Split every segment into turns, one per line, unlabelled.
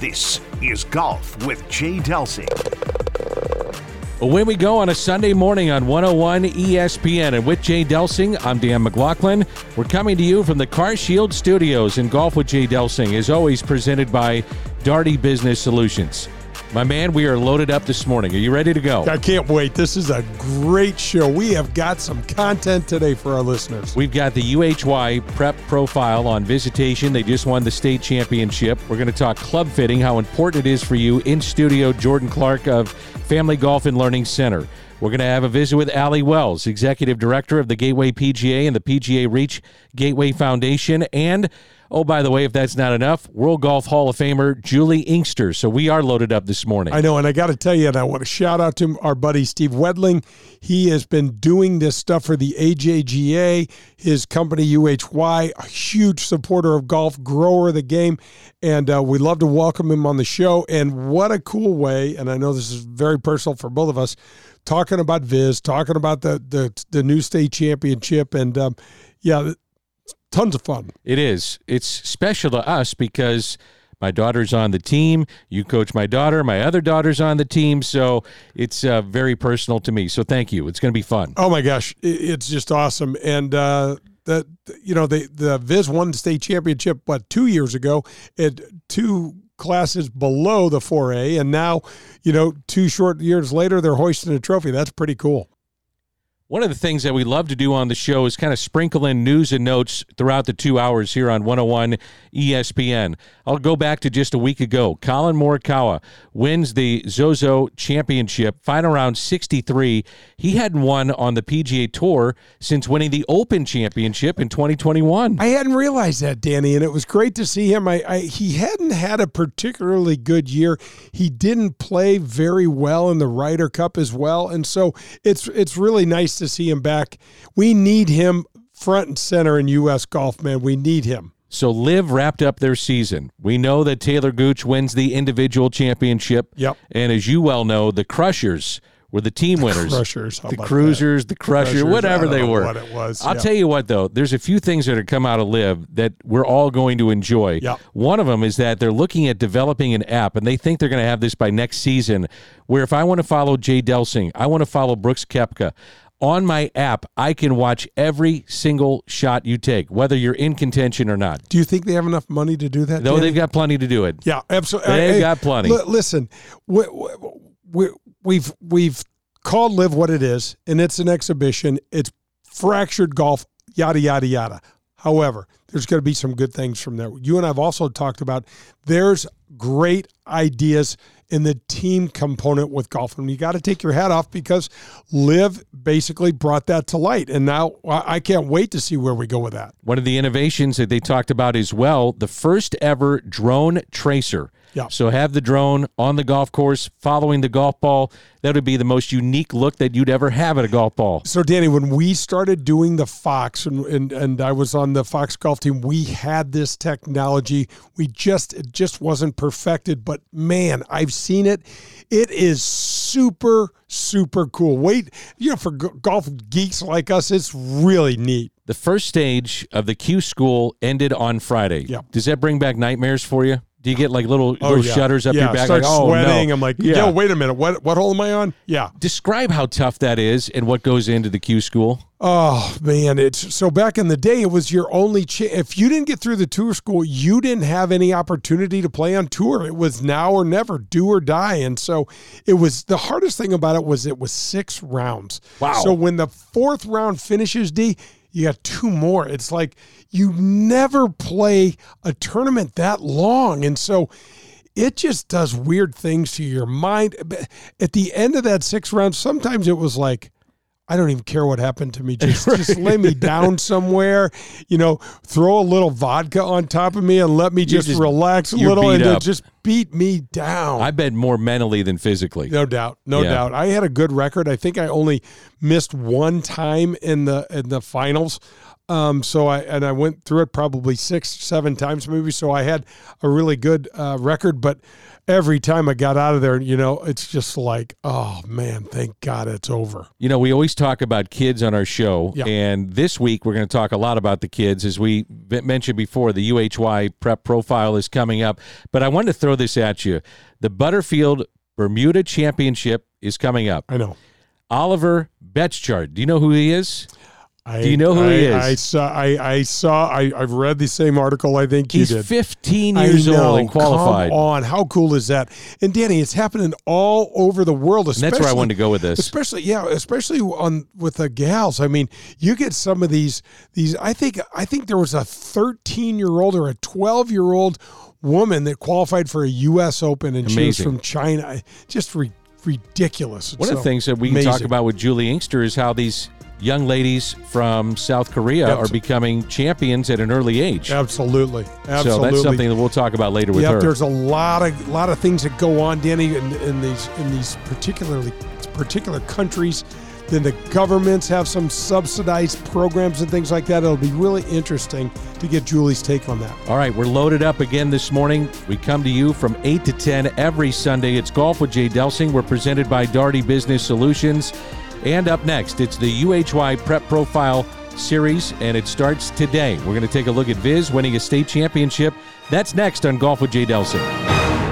This is Golf with Jay Delsing.
Away we go on a Sunday morning on 101 ESPN. And with Jay Delsing, I'm Dan McLaughlin. We're coming to you from the Car Shield Studios in Golf with Jay Delsing, as always presented by Daugherty Business Solutions. My man, we are loaded up this morning. Are you ready to go?
I can't wait. This is a great show. We have got some content today for our listeners.
We've got the UHY prep profile on visitation. They just won the state championship. We're going to talk club fitting, how important it is for you. In studio, Jordan Clark of Family Golf and Learning Center. We're going to have a visit with Ali Wells, Executive Director of the Gateway PGA and the PGA Reach Gateway Foundation, and Oh, by the way, if that's not enough, World Golf Hall of Famer Juli Inkster. So we are loaded up this morning.
I know, and I got to tell you, and I want to shout out to our buddy Steve Wedling. He has been doing this stuff for the AJGA, his company UHY, a huge supporter of golf, grower of the game, and uh, we love to welcome him on the show. And what a cool way! And I know this is very personal for both of us. Talking about Viz, talking about the the, the new state championship, and um, yeah, tons of fun.
It is. It's special to us because my daughter's on the team. You coach my daughter. My other daughter's on the team. So it's uh, very personal to me. So thank you. It's going to be fun.
Oh my gosh, it's just awesome. And uh, the you know the the Viz won the state championship what two years ago at two classes below the 4A, and now you know two short years later they're hoisting a trophy. That's pretty cool.
One of the things that we love to do on the show is kind of sprinkle in news and notes throughout the two hours here on 101 ESPN. I'll go back to just a week ago. Collin Morikawa wins the Zozo Championship, final round 63. He hadn't won on the PGA Tour since winning the Open Championship in 2021. I
hadn't realized that, Danny, and it was great to see him. I, I he hadn't had a particularly good year. He didn't play very well in the Ryder Cup as well, and so it's it's really nice to see him back. We need him front and center in U.S. golf, man. We need him.
So LIV wrapped up their season. We know that Talor Gooch wins the individual championship.
Yep.
And as you well know, the Crushers were the team
the
winners.
Crushers,
the Cruisers, the Crusher, the whatever they were.
What it was.
I'll tell you what though, there's a few things that have come out of LIV that we're all going to enjoy.
Yep.
One of them is that they're looking at developing an app, and they think they're going to have this by next season. Where if I want to follow Jay Delsing, I want to follow Brooks Koepka on my app, I can watch every single shot you take, whether you're in contention or not.
Do you think they have enough money to do that?
No, they've got plenty to do it.
Yeah, absolutely.
They've got plenty.
L- listen, we, we, we've we've called LIV what it is, and it's an exhibition. It's fractured golf, yada yada yada. However, there's going to be some good things from there. You and I've also talked about there's great ideas in the team component with golf. And you got to take your hat off because LIV basically brought that to light. And now I can't wait to see where we go with that.
One of the innovations that they talked about as well the first ever drone tracer.
Yeah.
So have the drone on the golf course following the golf ball. That would be the most unique look that you'd ever have at a golf ball.
So Danny, when we started doing the Fox and and, and I was on the Fox golf team, we had this technology. We just it just wasn't perfected, but man, I've seen it. It is super super cool. Wait, you know, for golf geeks like us, it's really neat.
The first stage of the Q school ended on Friday.
Yeah.
Does that bring back nightmares for you? Do you get like little
Oh,
little
yeah.
shudders up
yeah,
your back?
Start
like, oh
sweating.
no.
I'm like,
Yeah.
yo, wait a minute. What what hole am I on? Yeah.
Describe how tough that is and what goes into the Q school.
Oh man, it's so back in the day, it was your only chance. If you didn't get through the tour school, you didn't have any opportunity to play on tour. It was now or never, do or die. And so it was the hardest thing about it was it was six rounds.
Wow.
So when the fourth round finishes, D, you got two more. It's like you never play a tournament that long, and so it just does weird things to your mind. At the end of that six rounds, sometimes it was like, I don't even care what happened to me. Just, just lay me down somewhere, you know, throw a little vodka on top of me and let me just,
just-
relax a little and then just beat me down.
I bet more mentally than physically.
No doubt, no
Yeah.
doubt. I had a good record. I think I only missed one time in the in the finals. Um, so I and I went through it probably six, seven times maybe. So I had a really good uh, record. But every time I got out of there, you know, it's just like, oh man, thank God it's over.
You know, we always talk about kids on our show,
Yeah.
and this week we're going to talk a lot about the kids. As we mentioned before, the UHY prep profile is coming up. But I wanted to throw this at you. The Butterfield Bermuda Championship is coming up.
I know.
Oliver Betschart. Do you know who he is?
I,
Do you know who
I,
he is?
I saw. I, I saw. I, I've read the same article. I think
He's
you did.
15 years old and qualified.
Come on, how cool is that? And Danny, it's happening all over the world.
And that's where I wanted to go with this.
especially yeah especially on with the gals i mean you get some of these these i think i think there was a 13 year old or a 12 year old woman that qualified for a us open and she was from china just re- ridiculous
One of the things that we can talk about with Juli Inkster is how these young ladies from South Korea
Yep.
are becoming champions at an early age.
absolutely absolutely
So that's something that we'll talk about later with
Yep,
her.
there's a lot of lot of things that go on, Danny, in, in these in these particularly particular countries. Then the governments have some subsidized programs and things like that. It'll be really interesting to get Juli's take on that.
All right, we're loaded up again this morning. We come to you from 8 to 10 every Sunday. It's Golf with Jay Delsing. We're presented by Daugherty Business Solutions. And up next, it's the UHY Prep Profile Series, and it starts today. We're going to take a look at Viz winning a state championship. That's next on Golf with Jay Delsing.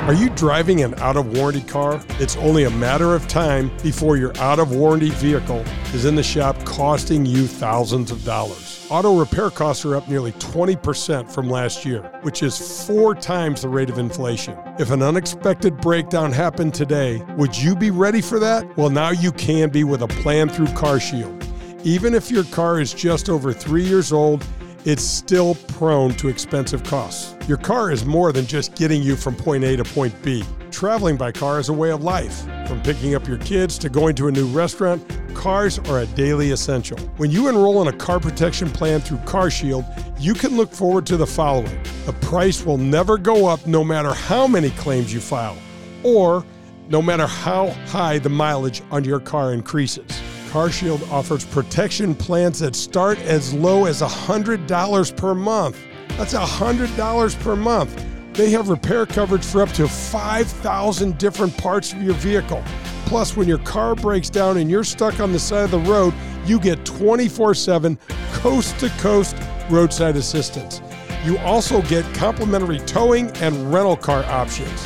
Are you driving an out of warranty car? It's only a matter of time before your out of warranty vehicle is in the shop costing you thousands of dollars. Auto repair costs are up nearly 20% from last year, which is four times the rate of inflation. If an unexpected breakdown happened today, would you be ready for that? Well, now you can be with a plan through CarShield. Even if your car is just over three years old, it's still prone to expensive costs. Your car is more than just getting you from point A to point B. Traveling by car is a way of life. From picking up your kids to going to a new restaurant, cars are a daily essential. When you enroll in a car protection plan through CarShield, you can look forward to the following. The price will never go up no matter how many claims you file, or no matter how high the mileage on your car increases. CarShield offers protection plans that start as low as $100 per month. That's $100 per month. They have repair coverage for up to 5,000 different parts of your vehicle. Plus, when your car breaks down and you're stuck on the side of the road, you get 24 7 coast to coast roadside assistance. You also get complimentary towing and rental car options.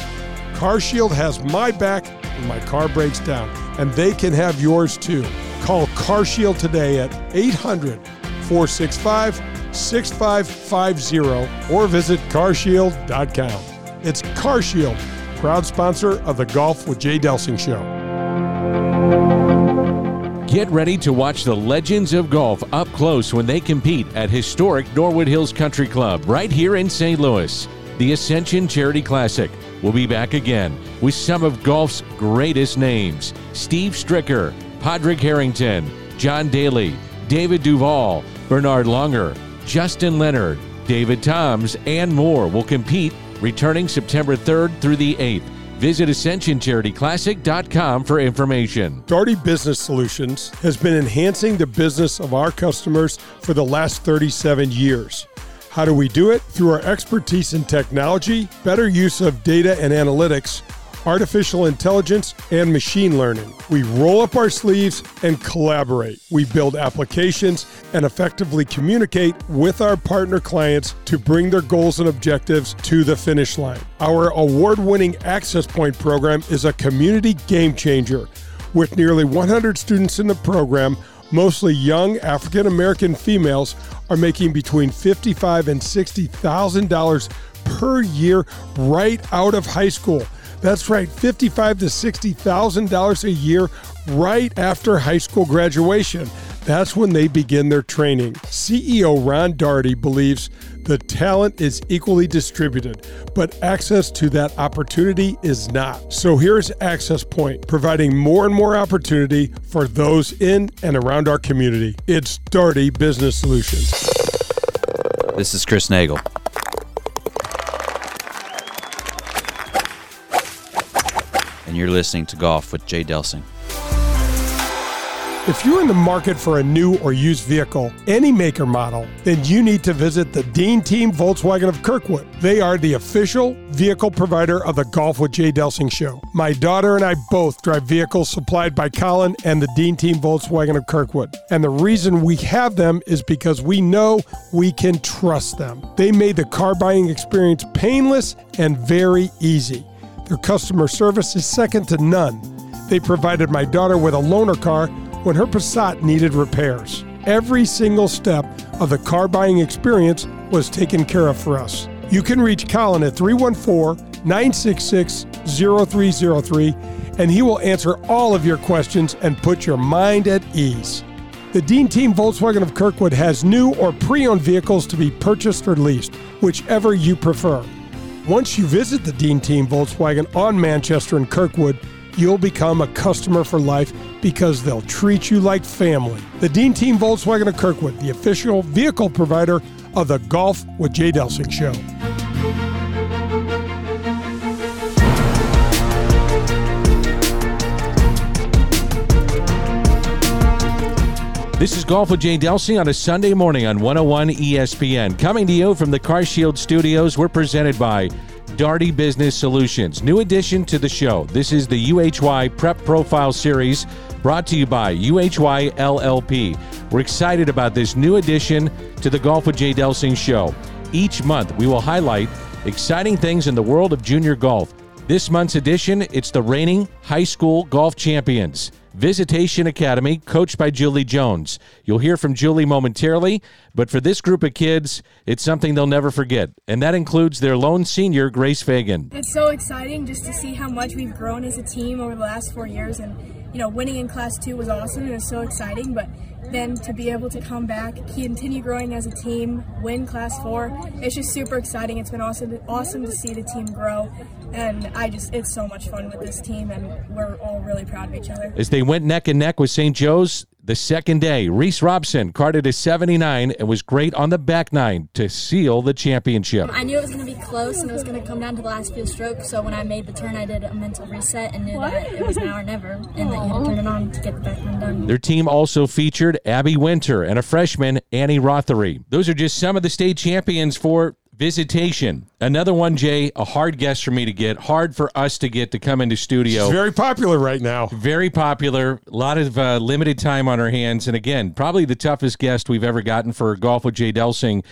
CarShield has my back when my car breaks down, and they can have yours too. Call CarShield today at 800 465 6550 or visit carshield.com. It's CarShield, proud sponsor of the Golf with Jay Delsing show.
Get ready to watch the legends of golf up close when they compete at historic Norwood Hills Country Club right here in St. Louis. The Ascension Charity Classic will be back again with some of golf's greatest names Steve Stricker, Padraig Harrington, John Daly, David Duval, Bernhard Langer, Justin Leonard, David Toms, and more will compete returning September 3rd through the 8th. Visit AscensionCharityClassic.com for information.
Daugherty Business Solutions has been enhancing the business of our customers for the last 37 years. How do we do it? Through our expertise in technology, better use of data and analytics, artificial intelligence, and machine learning. We roll up our sleeves and collaborate. We build applications and effectively communicate with our partner clients to bring their goals and objectives to the finish line. Our award winning Access Point program is a community game changer. With nearly 100 students in the program, mostly young African American females are making between $55 and $60,000 per year right out of high school. That's right, fifty-five to sixty thousand dollars a year right after high school graduation. That's when they begin their training. CEO Ron Daugherty believes the talent is equally distributed, but access to that opportunity is not. So here's Access Point, providing more and more opportunity for those in and around our community. It's Daugherty Business Solutions.
This is Chris Nagel. And you're listening to Golf with Jay Delsing.
If you're in the market for a new or used vehicle, any maker model, then you need to visit the Dean Team Volkswagen of Kirkwood. They are the official vehicle provider of the Golf with Jay Delsing show. My daughter and I both drive vehicles supplied by Colin and the Dean Team Volkswagen of Kirkwood. And the reason we have them is because we know we can trust them. They made the car buying experience painless and very easy. Their customer service is second to none. They provided my daughter with a loaner car when her Passat needed repairs. Every single step of the car buying experience was taken care of for us. You can reach Colin at 314 966 0303 and he will answer all of your questions and put your mind at ease. The Dean Team Volkswagen of Kirkwood has new or pre owned vehicles to be purchased or leased, whichever you prefer. Once you visit the Dean Team Volkswagen on Manchester and Kirkwood, you'll become a customer for life because they'll treat you like family. The Dean Team Volkswagen of Kirkwood, the official vehicle provider of the Golf with Jay Delsing show.
This is Golf with Jay Delsing on a Sunday morning on 101 ESPN. Coming to you from the Car Shield Studios, we're presented by Daugherty Business Solutions. New addition to the show. This is the UHY Prep Profile Series brought to you by UHY LLP. We're excited about this new addition to the Golf with Jay Delsing show. Each month, we will highlight exciting things in the world of junior golf. This month's edition, it's the reigning high school golf champions. Visitation Academy, coached by Julie Jones. You'll hear from Julie momentarily, but for this group of kids, it's something they'll never forget, and that includes their lone senior, Grace Fagan.
It's so exciting just to see how much we've grown as a team over the last four years, and you know, winning in Class Two was awesome. It was so exciting, but then to be able to come back, continue growing as a team, win Class Four, it's just super exciting. It's been awesome, awesome to see the team grow, and I just it's so much fun with this team, and we're all really proud of each other.
As they went neck and neck with St. Joe's, the second day, Reese Robson carded a 79 and was great on the back nine to seal the championship.
I knew it was going to be close and it was going to come down to the last few strokes. So when I made the turn, I did a mental reset and knew that it was now or never, and that you had to turn it on to get the back nine done.
Their team also featured Abby Winter and a freshman, Annie Rothery. Those are just some of the state champions for Visitation. Another one, Jay, a hard guest for me to get, hard for us to get to come into studio.
It's very popular right now.
Very popular. A lot of uh, limited time on our hands. And again, probably the toughest guest we've ever gotten for Golf with Jay Delsing.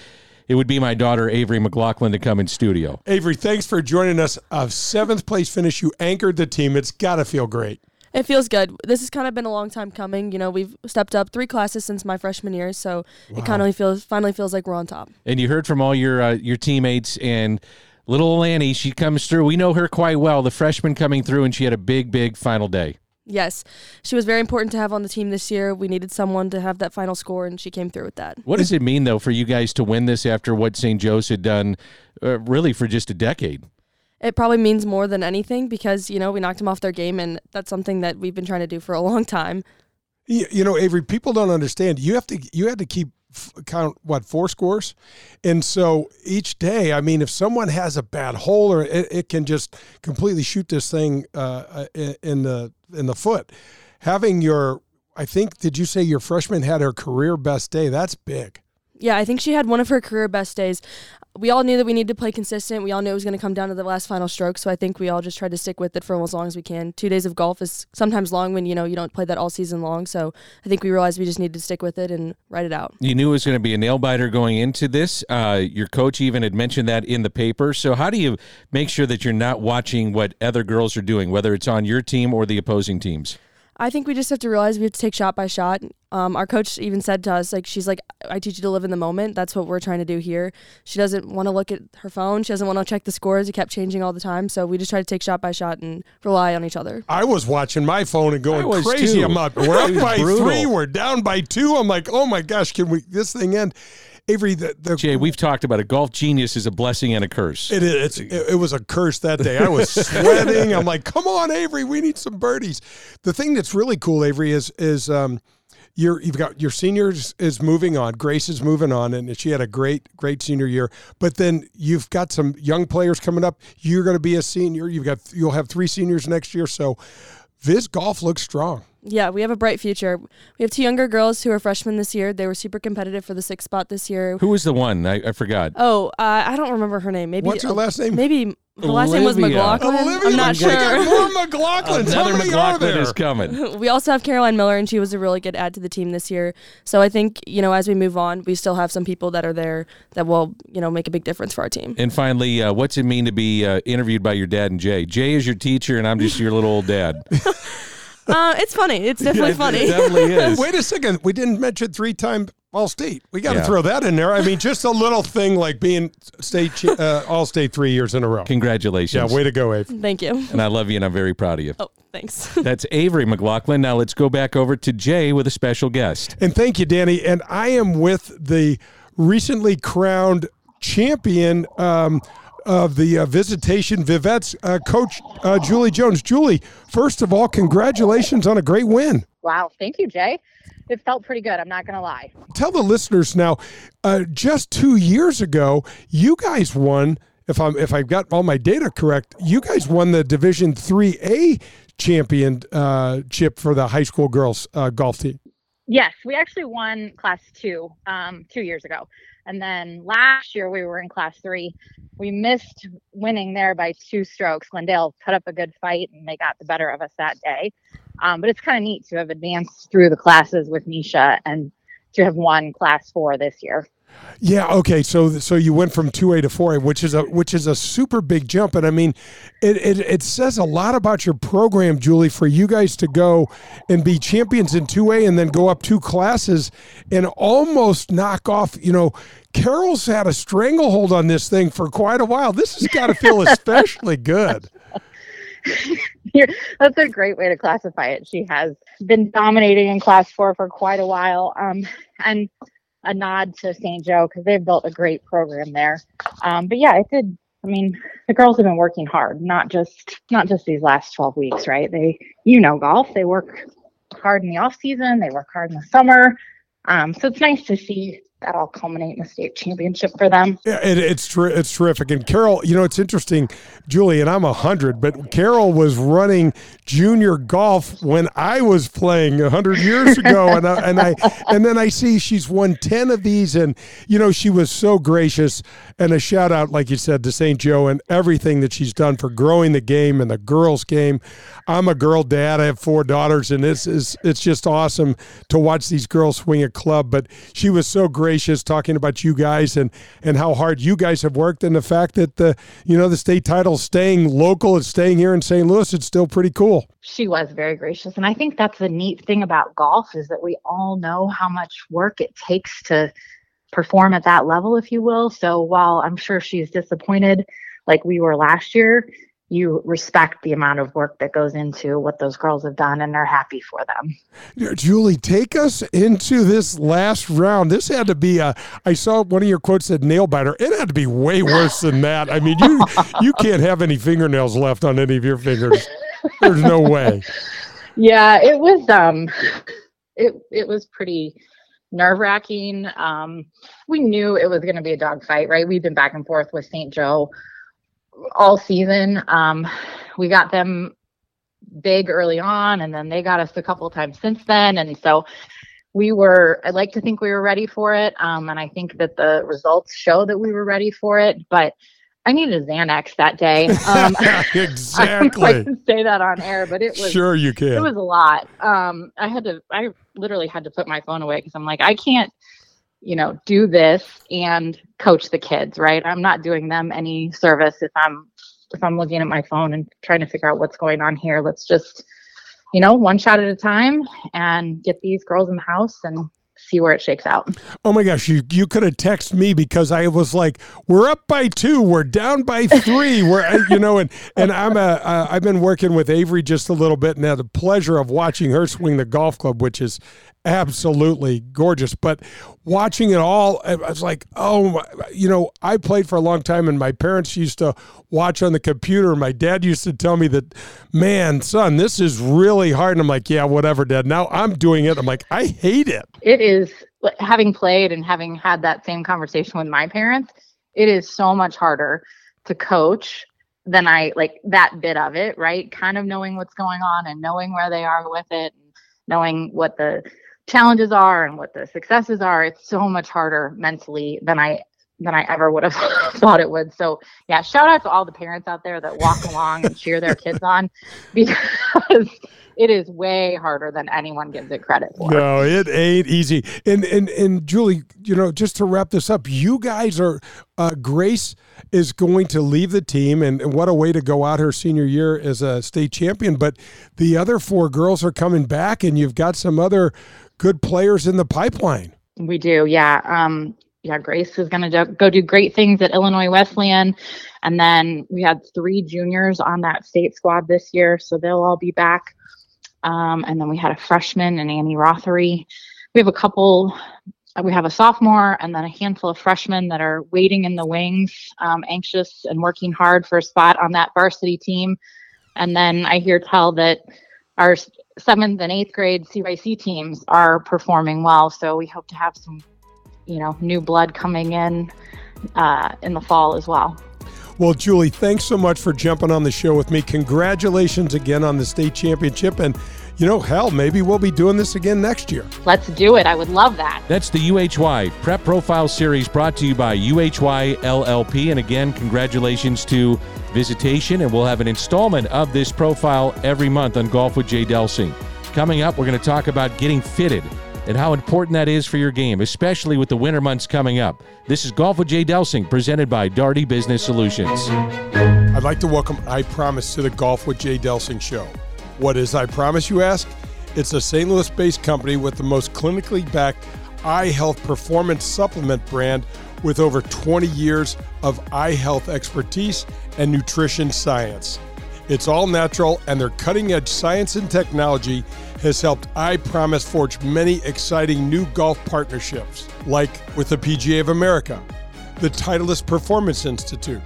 It would be my daughter, Avery McLaughlin, to come in studio.
Avery, thanks for joining us. A seventh place finish. You anchored the team. It's got to feel great.
It feels good. This has kind of been a long time coming. You know, we've stepped up three classes since my freshman year, so wow. it kind of feels finally feels like we're on top.
And you heard from all your uh, your teammates and little Lanny. She comes through. We know her quite well. The freshman coming through, and she had a big, big final day.
Yes, she was very important to have on the team this year. We needed someone to have that final score, and she came through with that.
What does it mean, though, for you guys to win this after what St. Joe's had done, uh, really for just a decade?
It probably means more than anything because you know we knocked them off their game, and that's something that we've been trying to do for a long time.
You know, Avery, people don't understand. You have to you had to keep count what four scores, and so each day. I mean, if someone has a bad hole, or it, it can just completely shoot this thing uh, uh in the in the foot. Having your, I think, did you say your freshman had her career best day? That's big.
Yeah, I think she had one of her career best days. We all knew that we needed to play consistent. We all knew it was going to come down to the last final stroke. So I think we all just tried to stick with it for as long as we can. Two days of golf is sometimes long when you know you don't play that all season long. So I think we realized we just needed to stick with it and write it out.
You knew it was going to be a nail biter going into this. Uh, your coach even had mentioned that in the paper. So how do you make sure that you're not watching what other girls are doing, whether it's on your team or the opposing teams?
I think we just have to realize we have to take shot by shot. Um, our coach even said to us, like, she's like, I teach you to live in the moment. That's what we're trying to do here. She doesn't want to look at her phone. She doesn't want to check the scores. It kept changing all the time. So we just try to take shot by shot and rely on each other.
I was watching my phone and going crazy.
Too.
I'm up. We're up by brutal. three. We're down by two. I'm like, oh my gosh, can we this thing end? Avery, the, the
Jay, we've talked about it. Golf genius is a blessing and a curse.
It is. It, it was a curse that day. I was sweating. I'm like, come on, Avery, we need some birdies. The thing that's really cool, Avery, is is um, you're, you've got your seniors is moving on. Grace is moving on, and she had a great, great senior year. But then you've got some young players coming up. You're going to be a senior. You've got you'll have three seniors next year. So, Viz golf looks strong.
Yeah, we have a bright future. We have two younger girls who are freshmen this year. They were super competitive for the sixth spot this year.
Who was the one? I, I forgot.
Oh, uh, I don't remember her name. Maybe
what's her last name?
Maybe her last name was McLaughlin.
Olivia
I'm not
sure.
sure.
More McLaughlin.
Another McLaughlin is coming.
we also have Caroline Miller, and she was a really good add to the team this year. So I think you know as we move on, we still have some people that are there that will you know make a big difference for our team.
And finally, uh, what's it mean to be uh, interviewed by your dad and Jay? Jay is your teacher, and I'm just your little old dad.
Uh, it's funny. It's definitely
Yeah,
funny.
It definitely is.
Wait a second. We didn't mention three time All State. We got to
Yeah.
throw that in there. I mean, just a little thing like being state uh, All State three years in a row.
Congratulations.
Yeah, way to go, Abe.
Thank you.
and I love you, and I'm very proud of you.
Oh, thanks.
That's Avery McLaughlin. Now let's go back over to Jay with a special guest.
And thank you, Danny. And I am with the recently crowned champion um, of the uh, Visitation Vivettes, uh, Coach uh, Julie Jones. Julie, first of all, congratulations on a great win.
Wow, thank you, Jay. It felt pretty good. I'm not going to lie.
Tell the listeners now, uh, just two years ago, you guys won. If I'm if I've got all my data correct, you guys won the Division Three A championship for the high school girls uh, golf team.
Yes, we actually won class two um, two years ago. And then last year we were in class three. We missed winning there by two strokes. Glendale put up a good fight and they got the better of us that day. Um, but it's kind of neat to have advanced through the classes with Nisha and to have won class four this year.
Yeah. Okay. So so you went from two A to four A, which is a which is a super big jump, and I mean, it, it it says a lot about your program, Julie, for you guys to go and be champions in two A and then go up two classes and almost knock off. You know, Carol's had a stranglehold on this thing for quite a while. This has got to feel especially good.
That's a great way to classify it. She has been dominating in class four for quite a while. Um, and a nod to St. Joe because they've built a great program there. Um, but yeah, it did. I mean, the girls have been working hard, not just not just these last 12 weeks, right? They, you know, golf. They work hard in the off season. They work hard in the summer. Um, so it's nice to see that all culminate in a state championship for them.
Yeah, it, it's ter- it's terrific. And Carol, you know, it's interesting, Julie, and I'm a hundred, but Carol was running junior golf when I was playing a hundred years ago, and I, and I and then I see she's won ten of these, and you know, she was so gracious. And a shout out, like you said, to St. Joe and everything that she's done for growing the game and the girls' game. I'm a girl dad. I have four daughters, and it's is it's just awesome to watch these girls swing a club. But she was so gracious talking about you guys and and how hard you guys have worked, and the fact that the you know the state title staying local and staying here in St. Louis, it's still pretty cool.
She was very gracious, and I think that's the neat thing about golf is that we all know how much work it takes to perform at that level, if you will. So while I'm sure she's disappointed, like we were last year, you respect the amount of work that goes into what those girls have done and they're happy for them.
Julie, take us into this last round. This had to be a. I saw one of your quotes said nail biter. It had to be way worse than that. I mean, you you can't have any fingernails left on any of your fingers. There's no way.
Yeah, it was um it it was pretty nerve wracking. Um we knew it was gonna be a dog fight, right? We've been back and forth with St. Joe all season. Um we got them big early on and then they got us a couple of times since then. And so we were, I'd like to think we were ready for it. Um, and I think that the results show that we were ready for it. But I needed a Xanax that day. Um,
exactly.
I can say that on air, but it was
sure you can.
It was a lot. Um, I had to. I literally had to put my phone away because I'm like, I can't, you know, do this and coach the kids. Right? I'm not doing them any service if I'm if I'm looking at my phone and trying to figure out what's going on here. Let's just, you know, one shot at a time and get these girls in the house and see where it shakes out.
Oh my gosh, you you could have texted me because I was like, we're up by two, we're down by three, we're you know, and and I'm a uh, I've been working with Avery just a little bit and had the pleasure of watching her swing the golf club, which is absolutely gorgeous. But watching it all, I was like, oh, you know, I played for a long time, and my parents used to watch on the computer. My dad used to tell me that, man, son, this is really hard. And I'm like, yeah, whatever, dad. Now I'm doing it. I'm like, I hate it.
It is having played and having had that same conversation with my parents. It is so much harder to coach than I like that bit of it, right? Kind of knowing what's going on and knowing where they are with it, knowing what the challenges are and what the successes are it's so much harder mentally than i than i ever would have thought it would so yeah shout out to all the parents out there that walk along and cheer their kids on because it is way harder than anyone gives it credit for.
No, it ain't easy. And and and Julie, you know, just to wrap this up, you guys are uh, Grace is going to leave the team, and, and what a way to go out her senior year as a state champion. But the other four girls are coming back, and you've got some other good players in the pipeline.
We do, yeah. Um, yeah, Grace is going to go do great things at Illinois Wesleyan. And then we had three juniors on that state squad this year, so they'll all be back. Um, and then we had a freshman and Annie Rothery. We have a couple, we have a sophomore and then a handful of freshmen that are waiting in the wings, um, anxious and working hard for a spot on that varsity team. And then I hear tell that our seventh and eighth grade CYC teams are performing well. So we hope to have some, you know, new blood coming in uh, in the fall as well.
Well, Julie, thanks so much for jumping on the show with me. Congratulations again on the state championship. And, you know, hell, maybe we'll be doing this again next year.
Let's do it. I would love that.
That's the UHY Prep Profile Series brought to you by UHY LLP. And again, congratulations to Visitation. And we'll have an installment of this profile every month on Golf with Jay Delsing. Coming up, we're going to talk about getting fitted and how important that is for your game, especially with the winter months coming up. This is Golf with Jay Delsing, presented by Daugherty Business Solutions.
I'd like to welcome EyePromise to the Golf with Jay Delsing show. What is EyePromise, you ask? It's a St. Louis based company with the most clinically backed eye health performance supplement brand with over 20 years of eye health expertise and nutrition science. It's all natural, and their cutting edge science and technology has helped EyePromise forge many exciting new golf partnerships, like with the PGA of America, the Titleist Performance Institute,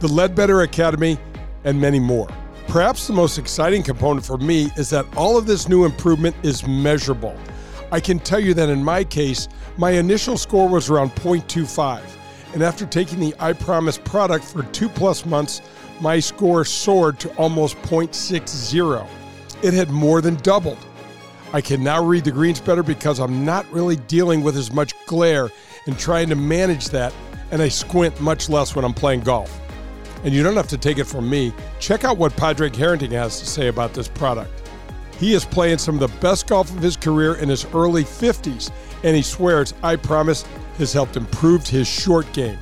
the Leadbetter Academy, and many more. Perhaps the most exciting component for me is that all of this new improvement is measurable. I can tell you that in my case, my initial score was around 0.25. And after taking the EyePromise product for two plus months, my score soared to almost 0.60. It had more than doubled. I can now read the greens better because I'm not really dealing with as much glare and trying to manage that, and I squint much less when I'm playing golf. And you don't have to take it from me. Check out what Padraig Harrington has to say about this product. He is playing some of the best golf of his career in his early 50s, and he swears EyePromise has helped improve his short game.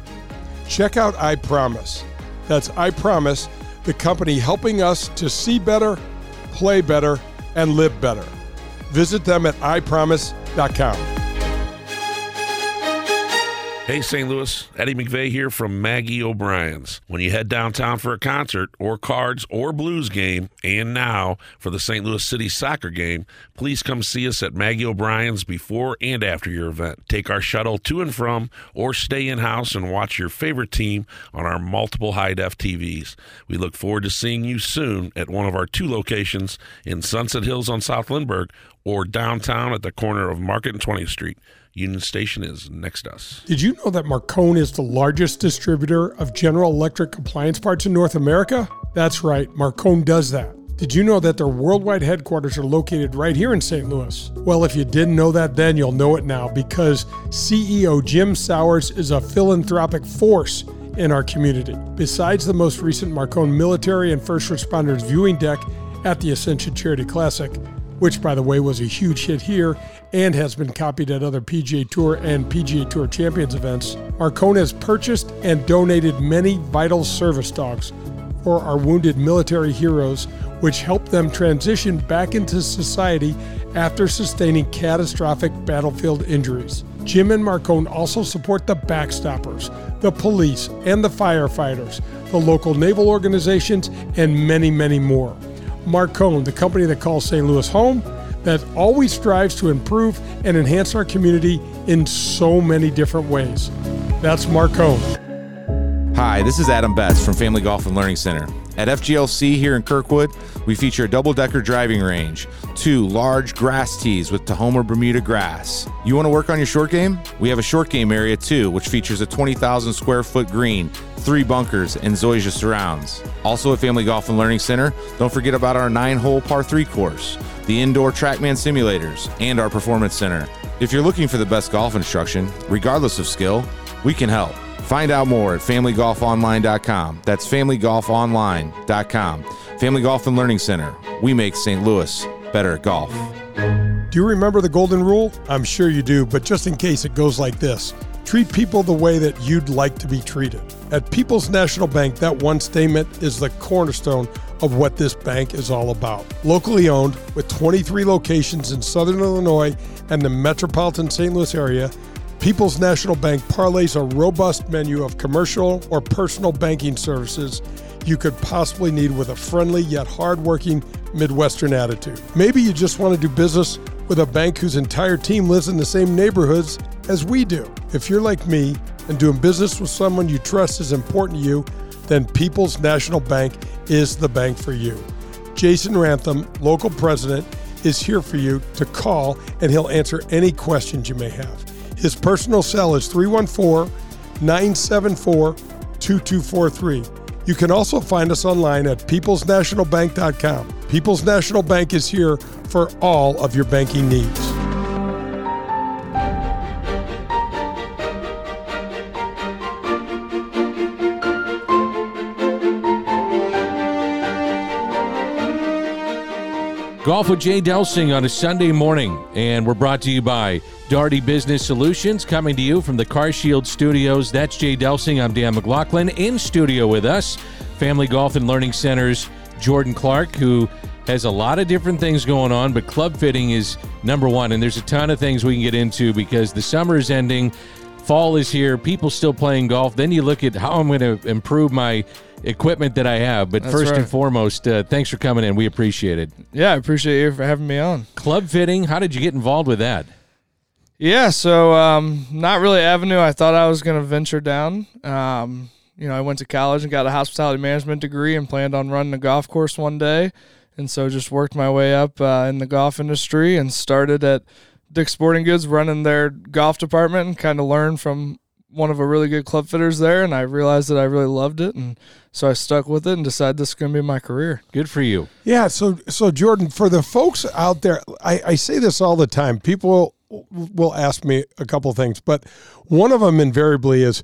Check out EyePromise. That's EyePromise, the company helping us to see better, play better, and live better. Visit them at eyepromise.com.
Hey, St. Louis, Eddie McVeigh here from Maggie O'Brien's. When you head downtown for a concert or cards or blues game, and now for the St. Louis City soccer game, please come see us at Maggie O'Brien's before and after your event. Take our shuttle to and from, or stay in house and watch your favorite team on our multiple high def TVs. We look forward to seeing you soon at one of our two locations in Sunset Hills on South Lindbergh or downtown at the corner of Market and 20th Street. Union Station is next to us.
Did you know that Marcone is the largest distributor of General Electric appliance parts in North America? That's right, Marcone does that. Did you know that their worldwide headquarters are located right here in St. Louis? Well, if you didn't know that then, you'll know it now because CEO Jim Souers is a philanthropic force in our community. Besides the most recent Marcone military and first responders viewing deck at the Ascension Charity Classic, which by the way was a huge hit here and has been copied at other PGA Tour and PGA Tour Champions events, Marcone has purchased and donated many vital service dogs for our wounded military heroes which helped them transition back into society after sustaining catastrophic battlefield injuries. Jim and Marcone also support the Backstoppers, the police, and the firefighters, the local naval organizations, and many, many more. Marcone, the company that calls St. Louis home, that always strives to improve and enhance our community in so many different ways. That's Marcone.
Hi, this is Adam Betts from Family Golf and Learning Center. At FGLC here in Kirkwood, we feature a double decker driving range, two large grass tees with Tahoma Bermuda grass. You want to work on your short game? We have a short game area too, which features a 20,000 square foot green, three bunkers, and Zoysia surrounds. Also a Family Golf and Learning Center, don't forget about our nine hole par three course, the indoor Trackman simulators, and our performance center. If you're looking for the best golf instruction, regardless of skill, we can help. Find out more at familygolfonline.com. That's familygolfonline.com. Family Golf and Learning Center. We make St. Louis better at golf.
Do you remember the golden rule? I'm sure you do, but just in case it goes like this treat people the way that you'd like to be treated. At People's National Bank, that one statement is the cornerstone of what this bank is all about. Locally owned, with 23 locations in Southern Illinois and the metropolitan St. Louis area, People's National Bank parlays a robust menu of commercial or personal banking services you could possibly need with a friendly yet hardworking Midwestern attitude. Maybe you just want to do business with a bank whose entire team lives in the same neighborhoods as we do. If you're like me and doing business with someone you trust is important to you, then People's National Bank is the bank for you. Jason Rantham, local president, is here for you to call and he'll answer any questions you may have. His personal cell is 314 974 2243. You can also find us online at peoplesnationalbank.com. People's National Bank is here for all of your banking needs.
Golf with Jay Delsing on a Sunday morning, and we're brought to you by Daugherty Business Solutions, coming to you from the Car Shield Studios. That's Jay Delsing. I'm Dan McLaughlin. In studio with us, Family Golf and Learning Center's Jordan Clark, who has a lot of different things going on, but club fitting is number one. And there's a ton of things we can get into because the summer is ending, fall is here, people still playing golf. Then you look at how I'm going to improve my equipment that I have. But
That's
first
right.
and foremost, uh, thanks for coming in. We appreciate it.
Yeah, I appreciate you for having me on.
Club fitting, how did you get involved with that?
Yeah, so um, not really avenue I thought I was going to venture down. Um, you know, I went to college and got a hospitality management degree and planned on running a golf course one day. And so just worked my way up uh, in the golf industry and started at Dick's Sporting Goods running their golf department and kind of learned from one of a really good club fitters there. And I realized that I really loved it. And so I stuck with it and decided this is going to be my career.
Good for you.
Yeah, so so Jordan, for the folks out there, I, I say this all the time. People will, ask me a couple things, but one of them invariably is,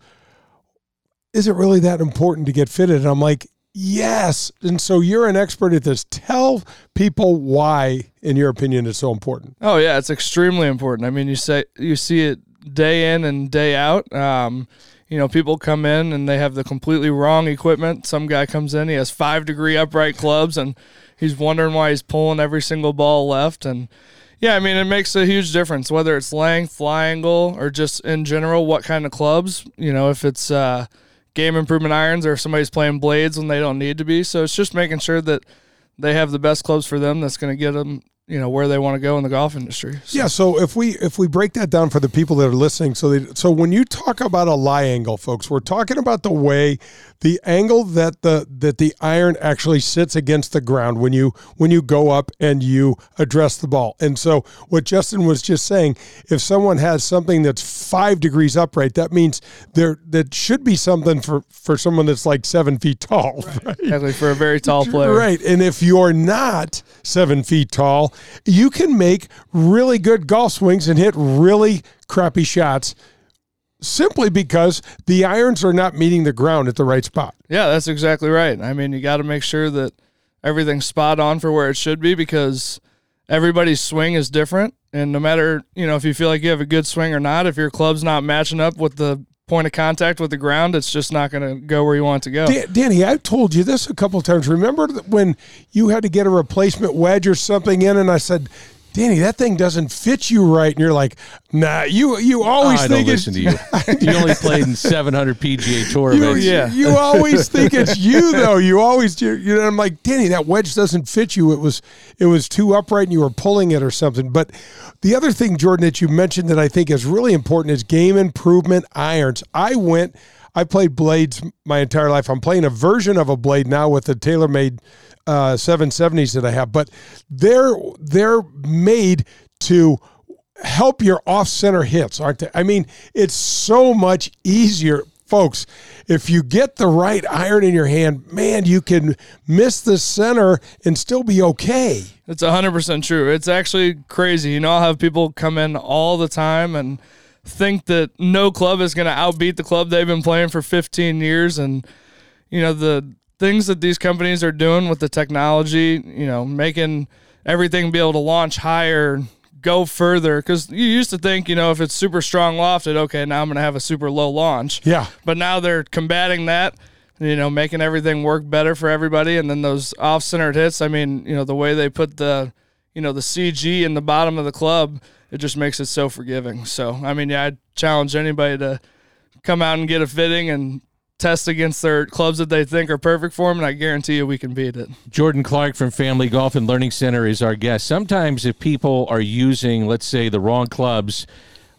"Is it really that important to get fitted?" And I'm like, "Yes." And so you're an expert at this. Tell people why, in your opinion, it's so important.
Oh yeah, it's extremely important. I mean, you say you see it day in and day out. Um, you know, people come in and they have the completely wrong equipment. Some guy comes in, he has five degree upright clubs, and he's wondering why he's pulling every single ball left. And yeah, I mean, it makes a huge difference whether it's length, lie angle, or just in general what kind of clubs. You know, if it's uh, game improvement irons or somebody's playing blades when they don't need to be. So it's just making sure that they have the best clubs for them. That's going to get them, you know, where they want to go in the golf industry.
Yeah, so if we if we break that down for the people that are listening, so they, so when you talk about a lie angle, folks, we're talking about the way the angle that the that the iron actually sits against the ground when you when you go up and you address the ball. And so what Justin was just saying, if someone has something that's five degrees upright, that means there that should be something for for someone that's like seven feet tall, right?
Exactly for a very tall player.
Right. And if you're not seven feet tall, you can make really good golf swings and hit really crappy shots simply because the irons are not meeting the ground at the right spot.
Yeah, that's exactly right. I mean, you got to make sure that everything's spot on for where it should be because everybody's swing is different. And no matter, you know, if you feel like you have a good swing or not, if your club's not matching up with the point of contact with the ground, it's just not going to go where you want it to go.
Dan- Danny, I've told you this a couple times. Remember when you had to get a replacement wedge or something in, and I said, Danny, that thing doesn't fit you right, and you're like, Nah, you you always
I
think
don't
it's
listen to you. You only played in 700 PGA Tour
you,
events.
you, you always think it's you though. You always you, you know. I'm like, Danny, that wedge doesn't fit you. It was it was too upright, and you were pulling it or something. But the other thing, Jordan, that you mentioned that I think is really important is game improvement irons. I went. I played blades my entire life. I'm playing a version of a blade now with the TaylorMade uh, 770s that I have, but they're they're made to help your off center hits, aren't they? I mean, it's so much easier, folks. If you get the right iron in your hand, man, you can miss the center and still be okay.
It's 100% true. It's actually crazy. You know, I'll have people come in all the time and think that no club is going to outbeat the club they've been playing for 15 years. And, you know, the things that these companies are doing with the technology, you know, making everything be able to launch higher, go further. Because you used to think, you know, if it's super strong lofted, okay, now I'm going to have a super low launch.
Yeah.
But now they're combating that, you know, making everything work better for everybody. And then those off centered hits, I mean, you know, the way they put the, you know, the CG in the bottom of the club, it just makes it so forgiving. So, I mean, yeah, I challenge anybody to come out and get a fitting and test against their clubs that they think are perfect for them, and I guarantee you we can beat it.
Jordan Clark from Family Golf and Learning Center is our guest. Sometimes, if people are using, let's say, the wrong clubs,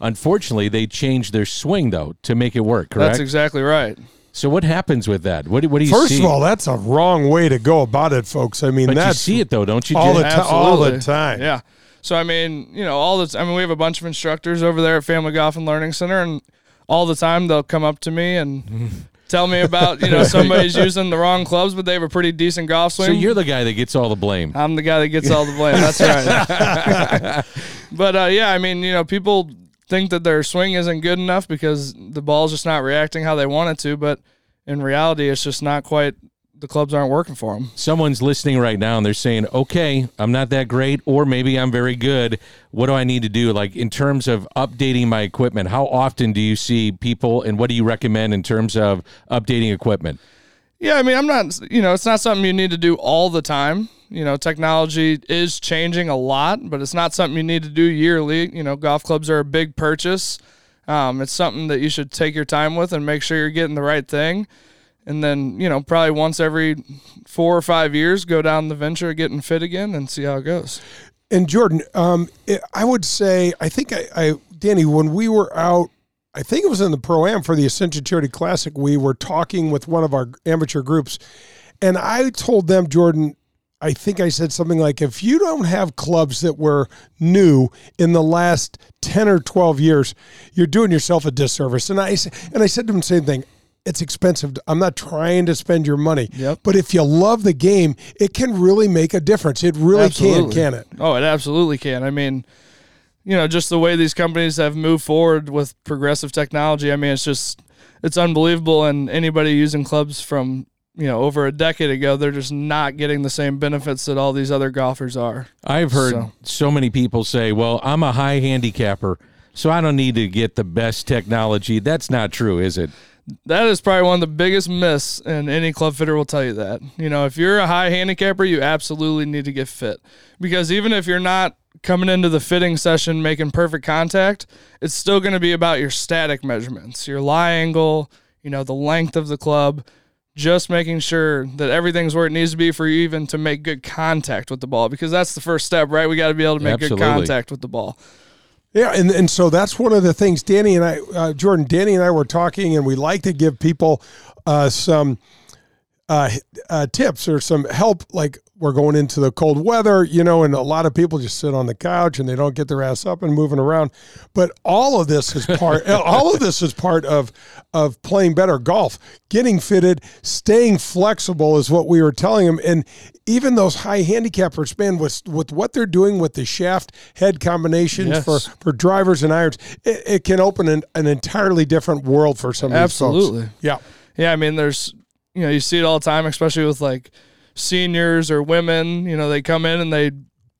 unfortunately, they change their swing though to make it work. Correct.
That's exactly right.
So what happens with that? What, do- what do you
First
see?
of all, that's a wrong way to go about it, folks. I mean,
but you
that's
see it though, don't you?
all
Jay?
the time. All the time.
Yeah. So I mean, you know, all the I mean, we have a bunch of instructors over there at Family Golf and Learning Center, and all the time they'll come up to me and tell me about you know somebody's using the wrong clubs, but they have a pretty decent golf swing.
So you're the guy that gets all the blame.
I'm the guy that gets all the blame. That's right. but uh, yeah, I mean, you know, people think that their swing isn't good enough because the ball's just not reacting how they want it to. But in reality, it's just not quite. The clubs aren't working for them.
Someone's listening right now and they're saying, "Okay, I'm not that great, or maybe I'm very good. What do I need to do? Like in terms of updating my equipment, how often do you see people, and what do you recommend in terms of updating equipment?"
Yeah, I mean, I'm not, you know, it's not something you need to do all the time. You know, technology is changing a lot, but it's not something you need to do yearly. You know, golf clubs are a big purchase. Um, it's something that you should take your time with and make sure you're getting the right thing. And then, you know, probably once every four or five years, go down the venture getting fit again and see how it goes.
And Jordan, um, I would say, I think I, I, Danny, when we were out, I think it was in the Pro Am for the Ascension Charity Classic, we were talking with one of our amateur groups, and I told them, Jordan, I think I said something like, if you don't have clubs that were new in the last 10 or 12 years, you're doing yourself a disservice. And I, and I said to him the same thing. It's expensive. I'm not trying to spend your money.
Yep.
But if you love the game, it can really make a difference. It really
Absolutely.
can, can it?
Oh, it absolutely can. I mean, you know, just the way these companies have moved forward with progressive technology. I mean, it's just it's unbelievable. And anybody using clubs from you know over a decade ago, they're just not getting the same benefits that all these other golfers are.
I've heard
So-
so. many people say, "Well, I'm a high handicapper, so I don't need to get the best technology." That's not true, is it?
That is probably one of the biggest myths, and any club fitter will tell you that. You know, if you're a high handicapper, you absolutely need to get fit. Because even if you're not coming into the fitting session making perfect contact, it's still going to be about your static measurements, your lie angle, you know, the length of the club, just making sure that everything's where it needs to be for you even to make good contact with the ball. Because that's the first step, right? We got to be able to make
Absolutely.
good contact with the ball.
Yeah, and, and so that's one of the things Danny and I, uh, Jordan, Danny and I were talking, and we like to give people uh, some uh, uh, tips or some help. Like we're going into the cold weather, you know, and a lot of people just sit on the couch and they don't get their ass up and moving around. But all of this is part. all of this is part of of playing better golf. Getting fitted, staying flexible is what we were telling them, and even those high handicappers, man, with with what they're doing with the shaft head combinations
Yes.
for for drivers and irons, it, it can open an, an entirely different world for some of these folks.
Absolutely.
Yeah.
Yeah, I mean, there's, you know, you see it all the time, especially with like seniors or women. You know, they come in and they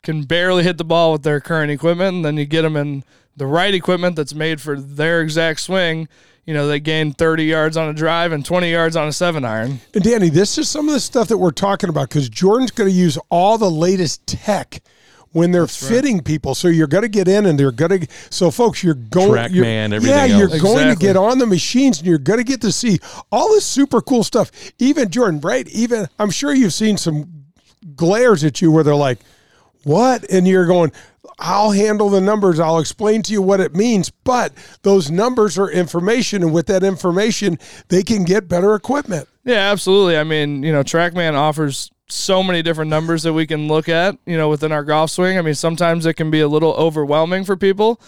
can barely hit the ball with their current equipment, and then you get them in the right equipment that's made for their exact swing. You know, they gain 30 yards on a drive and 20 yards on a seven iron.
And Danny, this is some of the stuff that we're talking about because Jordan's going to use all the latest tech when they're fitting people. So you're going to get in and they're going to. So folks, you're going.
TrackMan,
you're-
everything
Yeah, you're
else.
going to get on the machines and you're going to get to see all this super cool stuff. Even Jordan, right? Even I'm sure you've seen some glares at you where they're like, "What?" And you're going. I'll handle the numbers. I'll explain to you what it means. But those numbers are information, and with that information, they can get better equipment.
Yeah, absolutely. I mean, you know, TrackMan offers so many different numbers that we can look at, you know, within our golf swing. I mean, sometimes it can be a little overwhelming for people,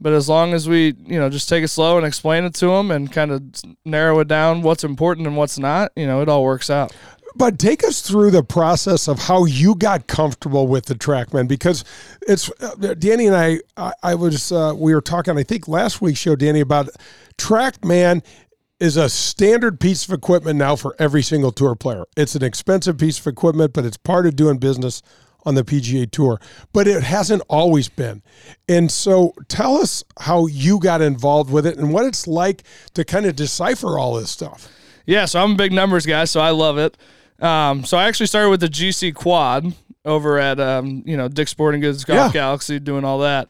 but as long as we, you know, just take it slow and explain it to them and kind of narrow it down what's important and what's not, you know, it all works out.
But take us through the process of how you got comfortable with the TrackMan because it's uh, Danny and I. I, I was uh, we were talking. I think last week's show, Danny, about TrackMan is a standard piece of equipment now for every single tour player. It's an expensive piece of equipment, but it's part of doing business on the PGA Tour. But it hasn't always been. And so, tell us how you got involved with it and what it's like to kind of decipher all this stuff.
Yeah, so I'm a big numbers guy, so I love it. Um, so I actually started with the GC Quad over at um, you know Dick Sporting Goods Golf
Yeah.
Galaxy, doing all that.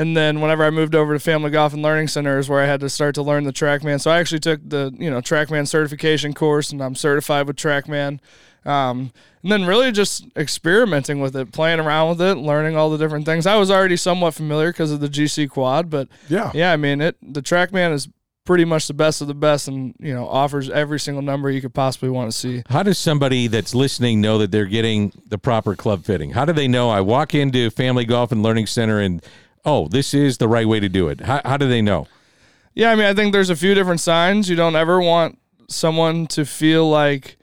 And then whenever I moved over to Family Golf and Learning Center is where I had to start to learn the TrackMan. So I actually took the you know TrackMan certification course, and I'm certified with TrackMan. Um, and then really just experimenting with it, playing around with it, learning all the different things. I was already somewhat familiar because of the GC Quad, but
Yeah.
yeah, I mean it. The TrackMan is pretty much the best of the best, and you know offers every single number you could possibly want to see.
How does somebody that's listening know that they're getting the proper club fitting? How do they know? I walk into Family Golf and Learning Center and oh, this is the right way to do it. How, how do they know?
Yeah, I mean, I think there's a few different signs. You don't ever want someone to feel like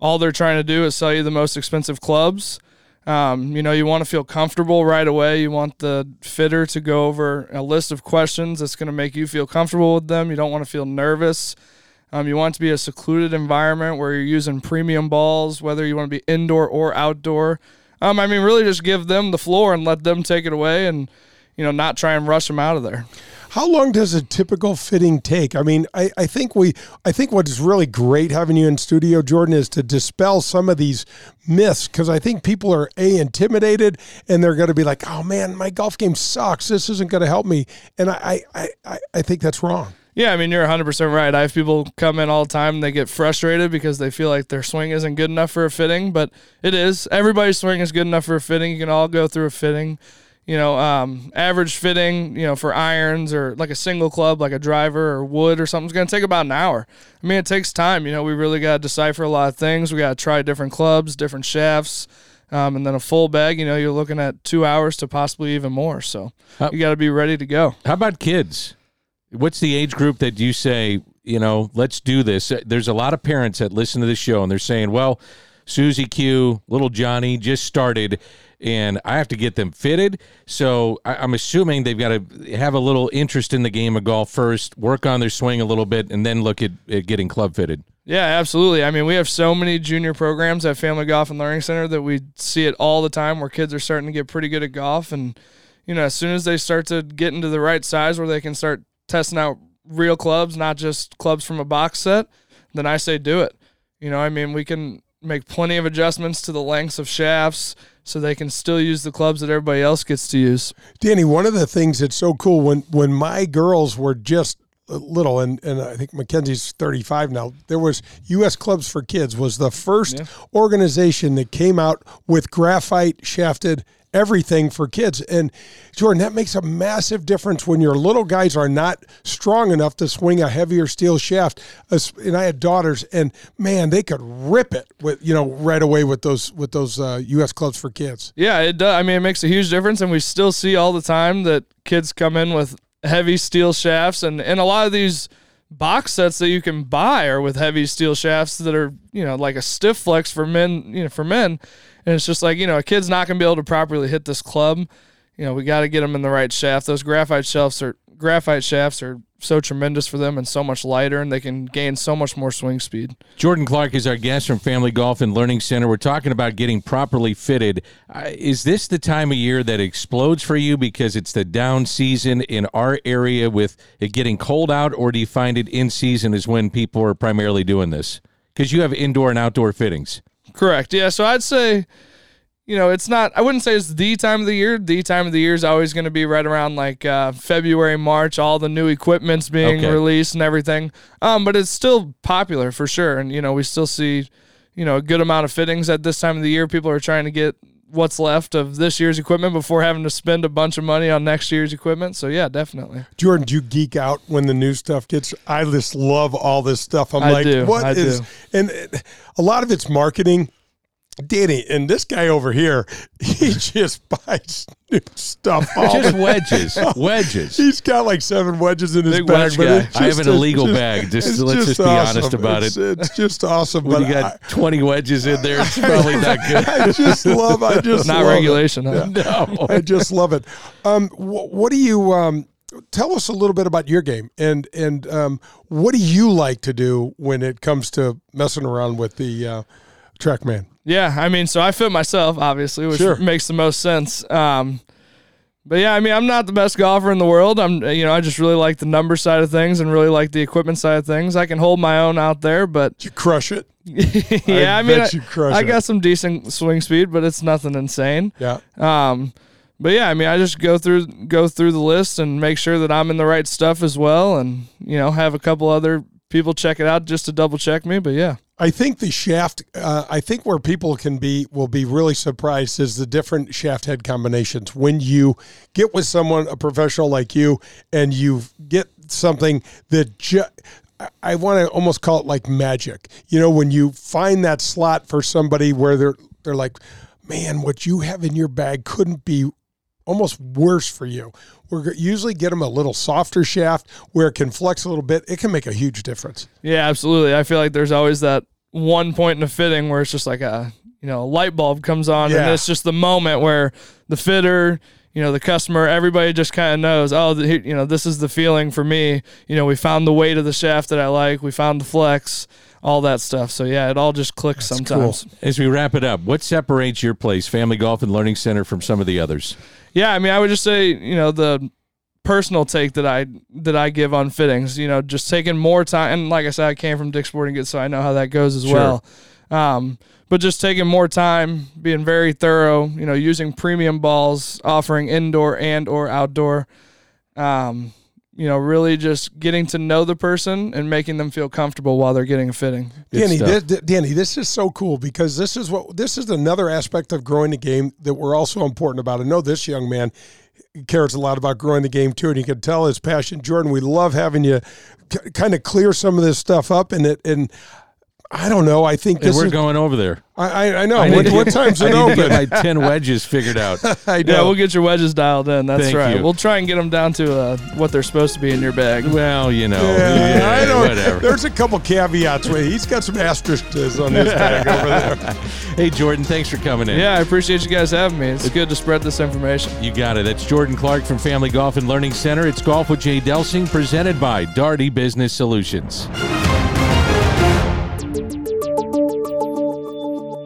all they're trying to do is sell you the most expensive clubs. Um, you know, you want to feel comfortable right away. You want the fitter to go over a list of questions that's going to make you feel comfortable with them. You don't want to feel nervous. Um, you want to be a secluded environment where you're using premium balls, whether you want to be indoor or outdoor. Um, I mean, really just give them the floor and let them take it away and, you know, not try and rush them out of there.
How long does a typical fitting take? I mean, I, I think we I think what is really great having you in studio, Jordan, is to dispel some of these myths because I think people are a intimidated and they're going to be like, oh man, my golf game sucks. This isn't going to help me, and I I, I I think that's wrong.
Yeah, I mean, you're 100% right. I have people come in all the time and they get frustrated because they feel like their swing isn't good enough for a fitting, but it is. Everybody's swing is good enough for a fitting. You can all go through a fitting. You know, um, average fitting, you know, for irons or like a single club, like a driver or wood or something's going to take about an hour. I mean, it takes time. You know, we really got to decipher a lot of things. We got to try different clubs, different shafts. Um, and then a full bag, you know, you're looking at two hours to possibly even more. So you got to be ready to go.
How about kids? What's the age group that you say, you know, let's do this? There's a lot of parents that listen to this show and they're saying, well, Susie Q, little Johnny just started and I have to get them fitted. So I, I'm assuming they've got to have a little interest in the game of golf first, work on their swing a little bit, and then look at, at getting club fitted.
Yeah, absolutely. I mean, we have so many junior programs at Family Golf and Learning Center that we see it all the time where kids are starting to get pretty good at golf. And, you know, as soon as they start to get into the right size where they can start testing out real clubs, not just clubs from a box set, then I say do it. You know, I mean, we can make plenty of adjustments to the lengths of shafts so they can still use the clubs that everybody else gets to use.
Danny, one of the things that's so cool when when my girls were just little and, and I think Mackenzie's 35 now there was US Clubs for Kids was the first organization that came out with graphite shafted everything for kids. And Jordan, that makes a massive difference when your little guys are not strong enough to swing a heavier steel shaft. And I had daughters, and man, they could rip it with you know right away with those with those uh, U.S. clubs for kids.
Yeah, it does. I mean, it makes a huge difference, and we still see all the time that kids come in with heavy steel shafts, and and a lot of these box sets that you can buy are with heavy steel shafts that are you know like a stiff flex for men, you know, for men, and it's just like you know a kid's not gonna be able to properly hit this club. You know, we got to get them in the right shaft. Those graphite shafts are graphite shafts are so tremendous for them and so much lighter, and they can gain so much more swing speed.
Jordan Clark is our guest from Family Golf and Learning Center. We're talking about getting properly fitted. Uh, is this the time of year that explodes for you because it's the down season in our area with it getting cold out, or do you find it in season is when people are primarily doing this? Because you have indoor and outdoor fittings.
Correct. Yeah. So I'd say, you know, it's not, I wouldn't say it's the time of the year. The time of the year is always going to be right around like uh, February, March, all the new equipment's being
Okay.
released and everything. Um, but it's still popular for sure. And, you know, we still see, you know, a good amount of fittings at this time of the year. People are trying to get what's left of this year's equipment before having to spend a bunch of money on next year's equipment. So, yeah, definitely.
Jordan, do you geek out when the new stuff gets? I just love all this stuff. I'm
I
like,
do,
what
I
is?
do.
And a lot of it's marketing. Danny and this guy over here, he just buys new stuff. all
Just wedges, wedges.
He's got like seven wedges in his
Big
bag. but it's
I have an illegal
it's
bag. Just- let's just be honest about
It's-
it.
It's just awesome.
When
but
you got 20 wedges in there, it's probably not good.
I, I just love. I just
Not regulation, huh?
No.
I just love it. Um, wh- what do you um, tell us a little bit about your game and and um, what do you like to do when it comes to messing around with the uh, TrackMan?
Yeah, I mean, so I fit myself, obviously, which
Sure.
makes the most sense. Um, but yeah, I mean, I'm not the best golfer in the world. I'm, you know, I just really like the number side of things and really like the equipment side of things. I can hold my own out there, but
You crush it.
yeah, I,
I
mean, I,
you crush
I got some decent swing speed, but it's nothing insane.
Yeah.
Um, but yeah, I mean, I just go through go through the list and make sure that I'm in the right stuff as well, and you know, have a couple other people check it out just to double check me. But yeah.
I think the shaft. Uh, I think where people can be will be really surprised is the different shaft head combinations. When you get with someone, a professional like you, and you get something that I want to almost call it like magic. You know, when you find that slot for somebody where they're they're like, man, what you have in your bag couldn't be almost worse for you. We're usually get them a little softer shaft where it can flex a little bit. It can make a huge difference.
Yeah, absolutely. I feel like there's always that one point in a fitting where it's just like a you know a light bulb comes on,
Yeah.
and it's just the moment where the fitter, you know, the customer, everybody just kind of knows. Oh, the, you know, this is the feeling for me. You know, we found the weight of the shaft that I like. We found the flex, all that stuff. So yeah, it all just clicks sometimes.
As we wrap it up, what separates your place, Family Golf and Learning Center, from some of the others?
Yeah, I mean, I would just say, you know, the personal take that I that I give on fittings, you know, just taking more time. And like I said, I came from Dick Sporting Goods, so I know how that goes as
Sure.
well. Um, but just taking more time, being very thorough, you know, using premium balls, offering indoor and or outdoor. Um, you know, really just getting to know the person and making them feel comfortable while they're getting a fitting.
Danny, this, Danny, this is so cool because this is what this is another aspect of growing the game that we're also important about. I know this young man cares a lot about growing the game too, and you can tell his passion. Jordan, we love having you k- kind of clear some of this stuff up, and it and I don't know. I think
And we're
is,
going over there.
I I, I know
I
what,
to
what
get-
time's
I
it open?
my 10 wedges figured out.
I know.
Yeah, we'll get your wedges dialed in. That's
Thank
right.
you.
We'll try and get them down to uh, what they're supposed to be in your bag.
Well, you know,
Yeah,
yeah,
I know.
whatever.
There's a couple caveats. With He's got some asterisks on his bag over there.
Hey, Jordan, thanks for coming in.
Yeah, I appreciate you guys having me. It's good to spread this information.
You got it. That's Jordan Clark from Family Golf and Learning Center. It's Golf with Jay Delsing, presented by Daugherty Business Solutions.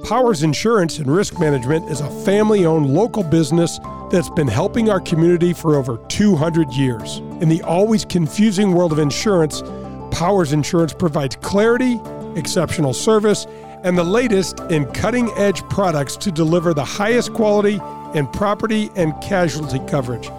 Powers Insurance and Risk Management is a family owned local business that's been helping our community for over 200 years. In the always confusing world of insurance, Powers Insurance provides clarity, exceptional service, and the latest in cutting edge products to deliver the highest quality in property and casualty coverage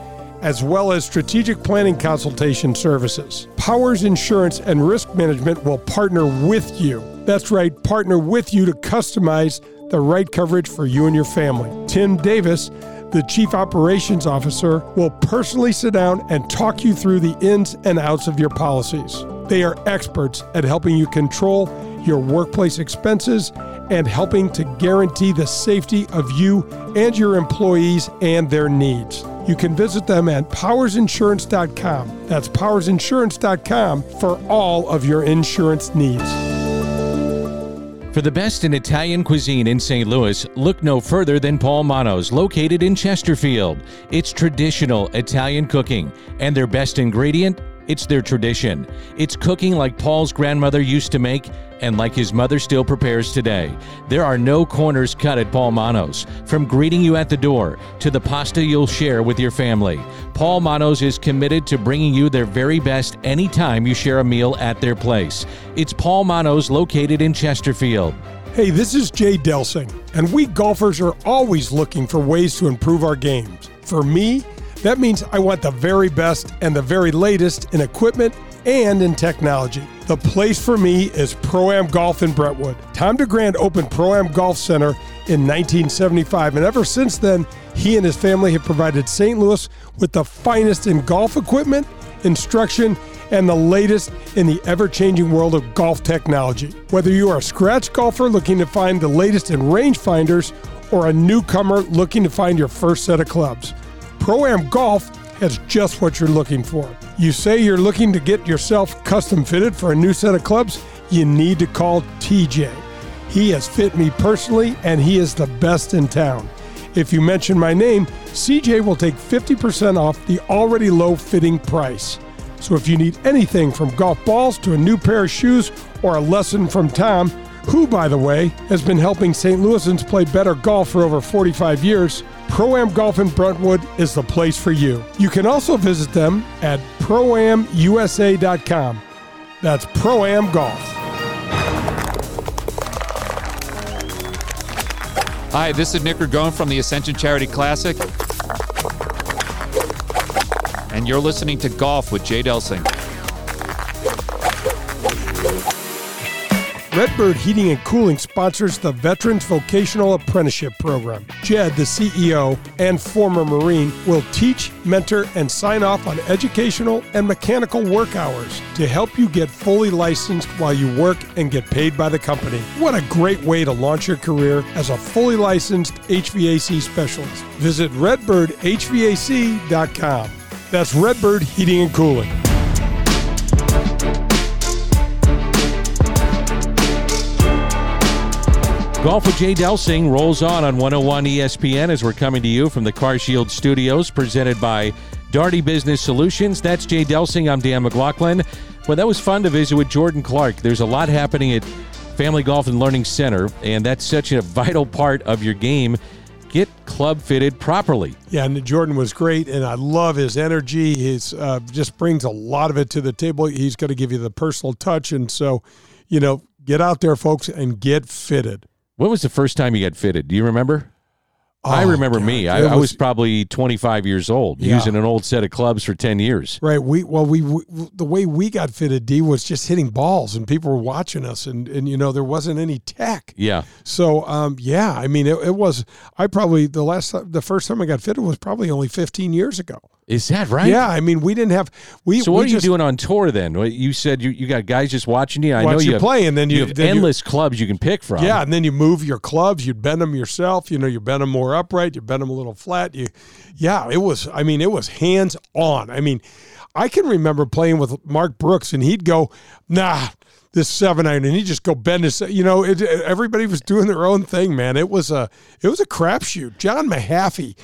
as well as strategic planning consultation services. Powers Insurance and Risk Management will partner with you. That's right, partner with you to customize the right coverage for you and your family. Tim Davis, The Chief Operations Officer will personally sit down and talk you through the ins and outs of your policies. They are experts at helping you control your workplace expenses and helping to guarantee the safety of you and your employees and their needs. You can visit them at powersinsurance.com. That's powersinsurance.com for all of your insurance needs.
For the best in Italian cuisine in St. Louis, look no further than Paul Manno's, located in Chesterfield. It's traditional Italian cooking, and their best ingredient? It's their tradition. It's cooking like Paul's grandmother used to make and like his mother still prepares today. There are no corners cut at Paul Manno's. From greeting you at the door to the pasta you'll share with your family, Paul Manno's is committed to bringing you their very best anytime you share a meal at their place. It's Paul Manno's located in Chesterfield.
Hey, this is Jay Delsing, and we golfers are always looking for ways to improve our games. For me, that means I want the very best and the very latest in equipment and in technology. The place for me is Pro Am Golf in Brentwood. Tom DeGrand opened Pro Am Golf Center in 1975, and ever since then, he and his family have provided St. Louis with the finest in golf equipment, instruction, and the latest in the ever changing world of golf technology. Whether you are a scratch golfer looking to find the latest in rangefinders or a newcomer looking to find your first set of clubs, Pro Am Golf has just what you're looking for. You say you're looking to get yourself custom fitted for a new set of clubs? You need to call TJ. He has fit me personally, and he is the best in town. If you mention my name, CJ will take 50% off the already low fitting price. So if you need anything from golf balls to a new pair of shoes or a lesson from Tom, who, by the way, has been helping St. Louisans play better golf for over 45 years, Pro Am Golf in Brentwood is the place for you. You can also visit them at proamusa.com. That's Pro Am Golf.
Hi, this is Nick Ragone from the Ascension Charity Classic. And you're listening to Golf with Jay Delsing.
Redbird Heating and Cooling sponsors the Veterans Vocational Apprenticeship Program. Jed, the CEO and former Marine, will teach, mentor, and sign off on educational and mechanical work hours to help you get fully licensed while you work and get paid by the company. What a great way to launch your career as a fully licensed HVAC specialist. Visit redbirdhvac.com. That's Redbird Heating and Cooling.
Golf with Jay Delsing rolls on on 101 ESPN as we're coming to you from the Car Shield Studios, presented by Daugherty Business Solutions. That's Jay Delsing. I'm Dan McLaughlin. Well, that was fun to visit with Jordan Clark. There's a lot happening at Family Golf and Learning Center, and that's such a vital part of your game. Get club fitted properly.
Yeah, and Jordan was great, and I love his energy. He's uh, just brings a lot of it to the table. He's going to give you the personal touch, and so, you know, get out there, folks, and get fitted.
When was the first time you got fitted? Do you remember?
Oh,
I remember
God.
me. I,
It
I was
was-
probably 25 years old,
Yeah.
using an old set of clubs for 10 years.
Right. We well, we, we the way we got fitted, D was just hitting balls, and people were watching us, and and you know there wasn't any tech.
Yeah.
So um, yeah, I mean it, it was. I probably the last time, the first time I got fitted was probably only 15 years ago.
Is that right?
Yeah. I mean we didn't have we.
So
we
what are you doing on tour then? You said you, you got guys just watching you. I know
you
you have,
play, and then you-
have
then you-
endless clubs you can pick from.
Yeah, and then you move your clubs. You bend them yourself. You know, you bend them more upright. You bend them a little flat. You, yeah, it was. I mean, it was hands on. I mean, I can remember playing with Mark Brooks, and he'd go, "Nah, this seven iron," and he'd just go bend his. You know, it, everybody was doing their own thing, man. It was a, it was a crapshoot. John Mahaffey.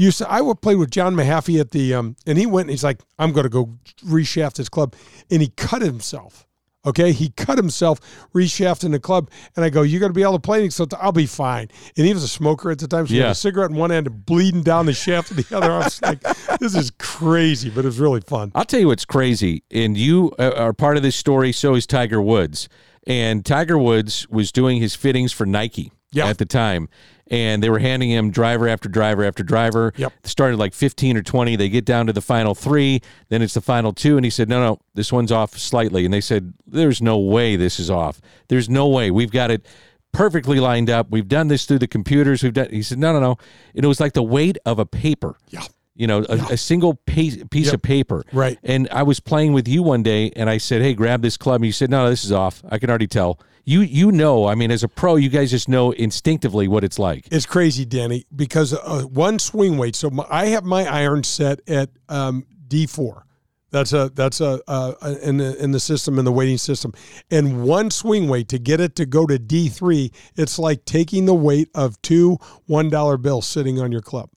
Used to, I would play with John Mahaffey at the, um, and he went and he's like, I'm going to go reshaft his club. And he cut himself. Okay, he cut himself reshafting the club, and I go, "You're going to be able to play." And he "I'll be fine." And he was a smoker at the time, so he
Yeah.
had a cigarette in one hand and bleeding down the shaft in the other. I was like, "This is crazy," but it was really fun.
I'll tell you what's crazy, and you uh, are part of this story. So is Tiger Woods, and Tiger Woods was doing his fittings for Nike
Yeah.
at the time, and they were handing him driver after driver after driver.
Yep.
They started like fifteen or twenty. They get down to the final three, then it's the final two, and he said, "No, no, this one's off slightly." And they said, "There's no way this is off. There's no way. We've got it." perfectly lined up. We've done this through the computers. We've done. He said, no, no, no. And it was like the weight of a paper.
Yeah.
You know, a, a single piece, piece
Yep.
of paper.
Right.
And I was playing with you one day, and I said, "Hey, grab this club." And you said, "No, no, this is off. I can already tell." You you know, I mean, as a pro, you guys just know instinctively what it's like.
It's crazy, Danny, because uh, one swing weight. So my, I have my iron set at um, D four. That's a that's a, uh in the in the system in the weighting system, and one swing weight to get it to go to D three. It's like taking the weight of two one dollar bills sitting on your club.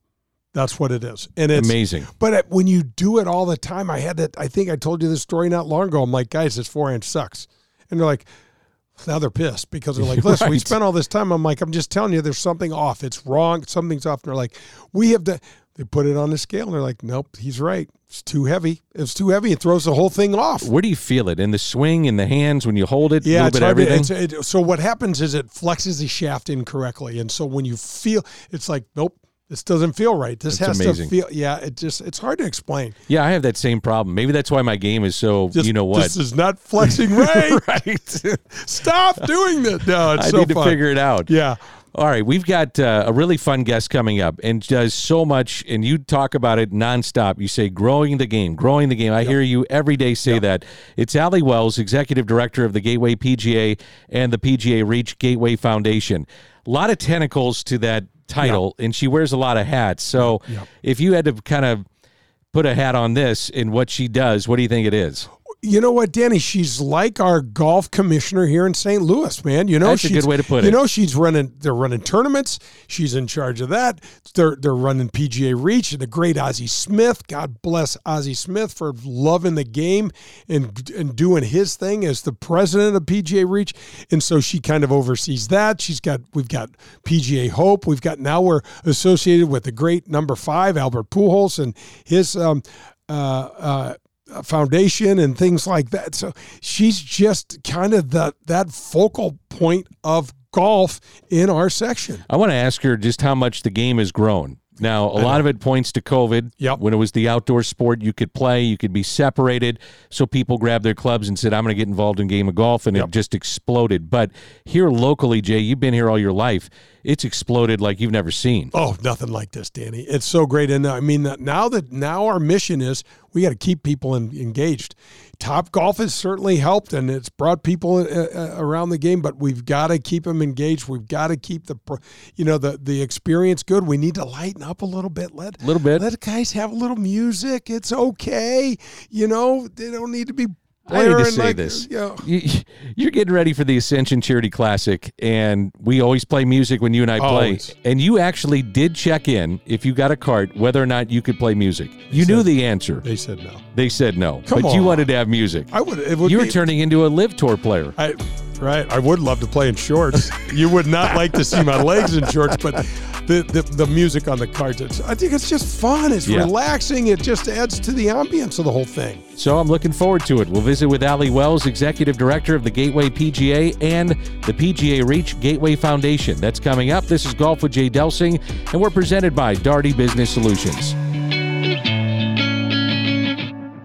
That's what it is, and it's
Amazing.
But uh, when you do it all the time, I had that. I think I told you this story not long ago. I'm like, guys, this four inch sucks, and they're like, now they're pissed because they're like, listen, we spent all this time. I'm like, I'm just telling you, there's something off. It's wrong. Something's off. And they're like, we have to. They put it on the scale, and they're like, nope, he's right. It's too heavy. It's too heavy. It throws the whole thing off.
Where do you feel it in the swing, in the hands when you hold it?
Yeah,
a
it's
little bit of
to-
everything.
it's- it- so what happens is it flexes the shaft incorrectly, and so when you feel, it's like, nope, this doesn't feel right. This
That's
has
amazing.
to feel. Yeah, it just it's hard to explain.
yeah, I have that same problem. Maybe that's why my game is so.
Just,
you know what?
This is not flexing right.
right.
Stop doing that. No, it's
I
so
need to figure it out.
Yeah.
All right, we've got uh, a really fun guest coming up and does so much, and you talk about it nonstop. You say growing the game, growing the game. I hear you every day say that. It's Ali Wells, executive director of the Gateway PGA and the PGA Reach Gateway Foundation. A lot of tentacles to that title, and she wears a lot of hats. So, if you had to kind of put a hat on this and what she does, what do you think it is?
You know what, Danny? She's like our golf commissioner here in St. Louis, man. You know,
That's a
she's,
good way to put
You
it.
know, she's running. They're running tournaments. She's in charge of that. They're they're running PGA Reach and the great Ozzie Smith. God bless Ozzie Smith for loving the game and and doing his thing as the president of PGA Reach. And so she kind of oversees that. She's got we've got PGA Hope. We've got now we're associated with the great number five Albert Pujols and his. Um, uh, uh, foundation and things like that. So she's just kind of the that focal point of golf in our section.
I want to ask her just how much the game has grown. Now, a lot of it points to COVID.
Yep.
When it was the outdoor sport, you could play, you could be separated. So people grabbed their clubs and said, I'm going to get involved in game of golf. And it just exploded. But here locally, Jay, you've been here all your life. It's exploded like you've never seen.
Oh, nothing like this, Danny. It's so great, and uh, I mean now that now our mission is we got to keep people in, engaged. Top golf has certainly helped, and it's brought people uh, uh, around the game. But we've got to keep them engaged. We've got to keep the, you know, the the experience good. We need to lighten up a little bit. Let
a little bit.
Let guys have a little music. It's okay. You know, they don't need to be.
I need to say
like,
this.
You
you're getting ready for the Ascension Charity Classic, and we always play music when you and I play. And you actually did check in, if you got a cart, whether or not you could play music. You knew the answer.
they said no.
They said no,
Come
but you wanted to have music.
I would. It would
you were
be-
turning into a LIV tour player.
I, right. I would love to play in shorts. you would not like to see my legs in shorts, but the, the, the music on the cards, I think it's just fun. It's
Yeah.
relaxing. It just adds to the ambience of the whole thing.
So I'm looking forward to it. We'll visit with Ali Wells, Executive Director of the Gateway PGA and the PGA Reach Gateway Foundation. That's coming up. This is Golf with Jay Delsing, and we're presented by Daugherty Business Solutions.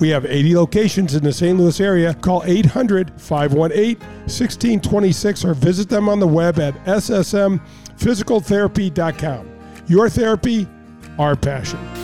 We have 80 locations in the St. Louis area. Call 800 518 1626 or visit them on the web at ssmphysicaltherapy.com. Your therapy, our passion.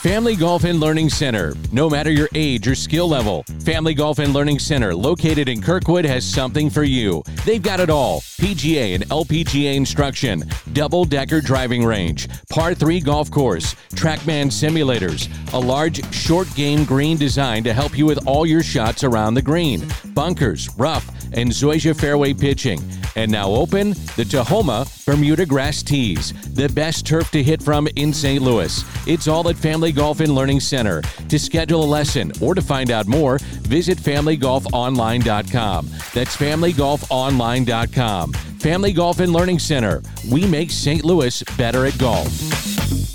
Family Golf and Learning Center. No matter your age or skill level, Family Golf and Learning Center, located in Kirkwood, has something for you. They've got it all PGA and LPGA instruction, double decker driving range, par 3 golf course, Trackman simulators, a large short game green design to help you with all your shots around the green, bunkers, rough, and Zoysia Fairway Pitching. And now open the Tahoma Bermuda Grass Tees, the best turf to hit from in St. Louis. It's all at Family Golf and Learning Center. To schedule a lesson or to find out more, visit FamilyGolfOnline.com. That's FamilyGolfOnline.com. Family Golf and Learning Center. We make St. Louis better at golf.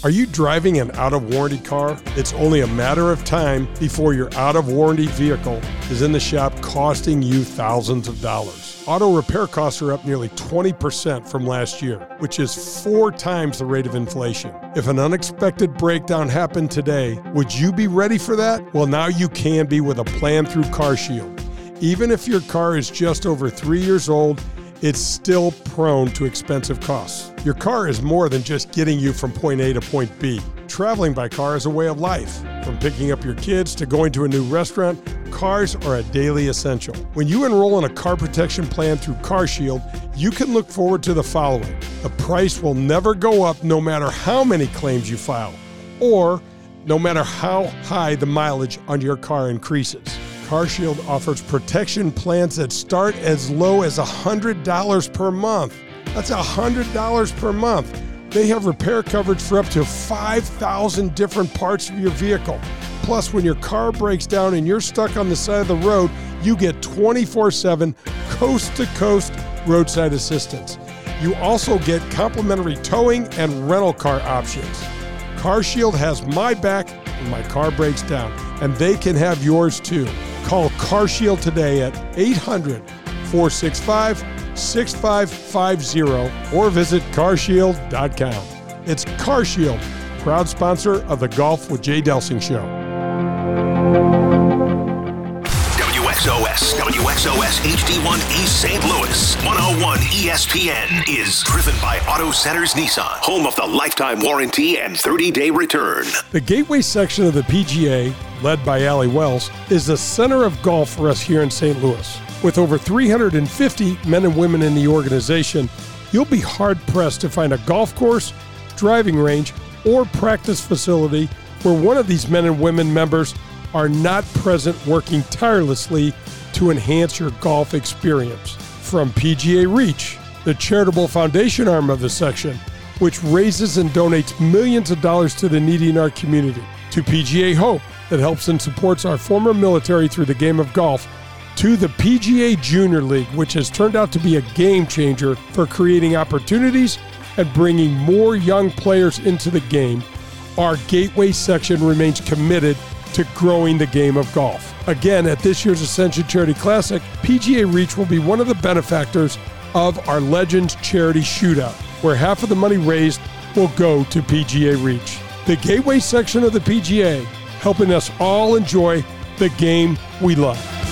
Are you driving an out of warranty car? It's only a matter of time before your out of warranty vehicle is in the shop costing you thousands of dollars. Auto repair costs are up nearly 20% from last year, which is four times the rate of inflation. If an unexpected breakdown happened today, would you be ready for that? Well, now you can be with a plan through CarShield. Even if your car is just over three years old, it's still prone to expensive costs. Your car is more than just getting you from point A to point B. Traveling by car is a way of life. From picking up your kids to going to a new restaurant, cars are a daily essential. When you enroll in a car protection plan through CarShield, you can look forward to the following the price will never go up no matter how many claims you file, or no matter how high the mileage on your car increases. CarShield offers protection plans that start as low as $100 per month. That's $100 per month. They have repair coverage for up to 5,000 different parts of your vehicle. Plus, when your car breaks down and you're stuck on the side of the road, you get 24 7 coast to coast roadside assistance. You also get complimentary towing and rental car options. CarShield has my back when my car breaks down, and they can have yours too. Call CarShield today at 800 465 6550 or visit carshield.com. It's CarShield, proud sponsor of the Golf with Jay Delsing show.
WXOS, WXOS HD1 East St. Louis, 101 ESPN is driven by Auto Centers Nissan, home of the lifetime warranty and 30 day return.
The Gateway section of the PGA, led by Ali Wells, is the center of golf for us here in St. Louis. With over 350 men and women in the organization, you'll be hard pressed to find a golf course, driving range, or practice facility where one of these men and women members are not present working tirelessly to enhance your golf experience. From PGA Reach, the charitable foundation arm of the section, which raises and donates millions of dollars to the needy in our community, to PGA Hope, that helps and supports our former military through the game of golf, to the PGA Junior League, which has turned out to be a game changer for creating opportunities and bringing more young players into the game. Our Gateway section remains committed to growing the game of golf. Again, at this year's Ascension Charity Classic, PGA Reach will be one of the benefactors of our Legends Charity Shootout, where half of the money raised will go to PGA Reach. The Gateway section of the PGA, helping us all enjoy the game we love.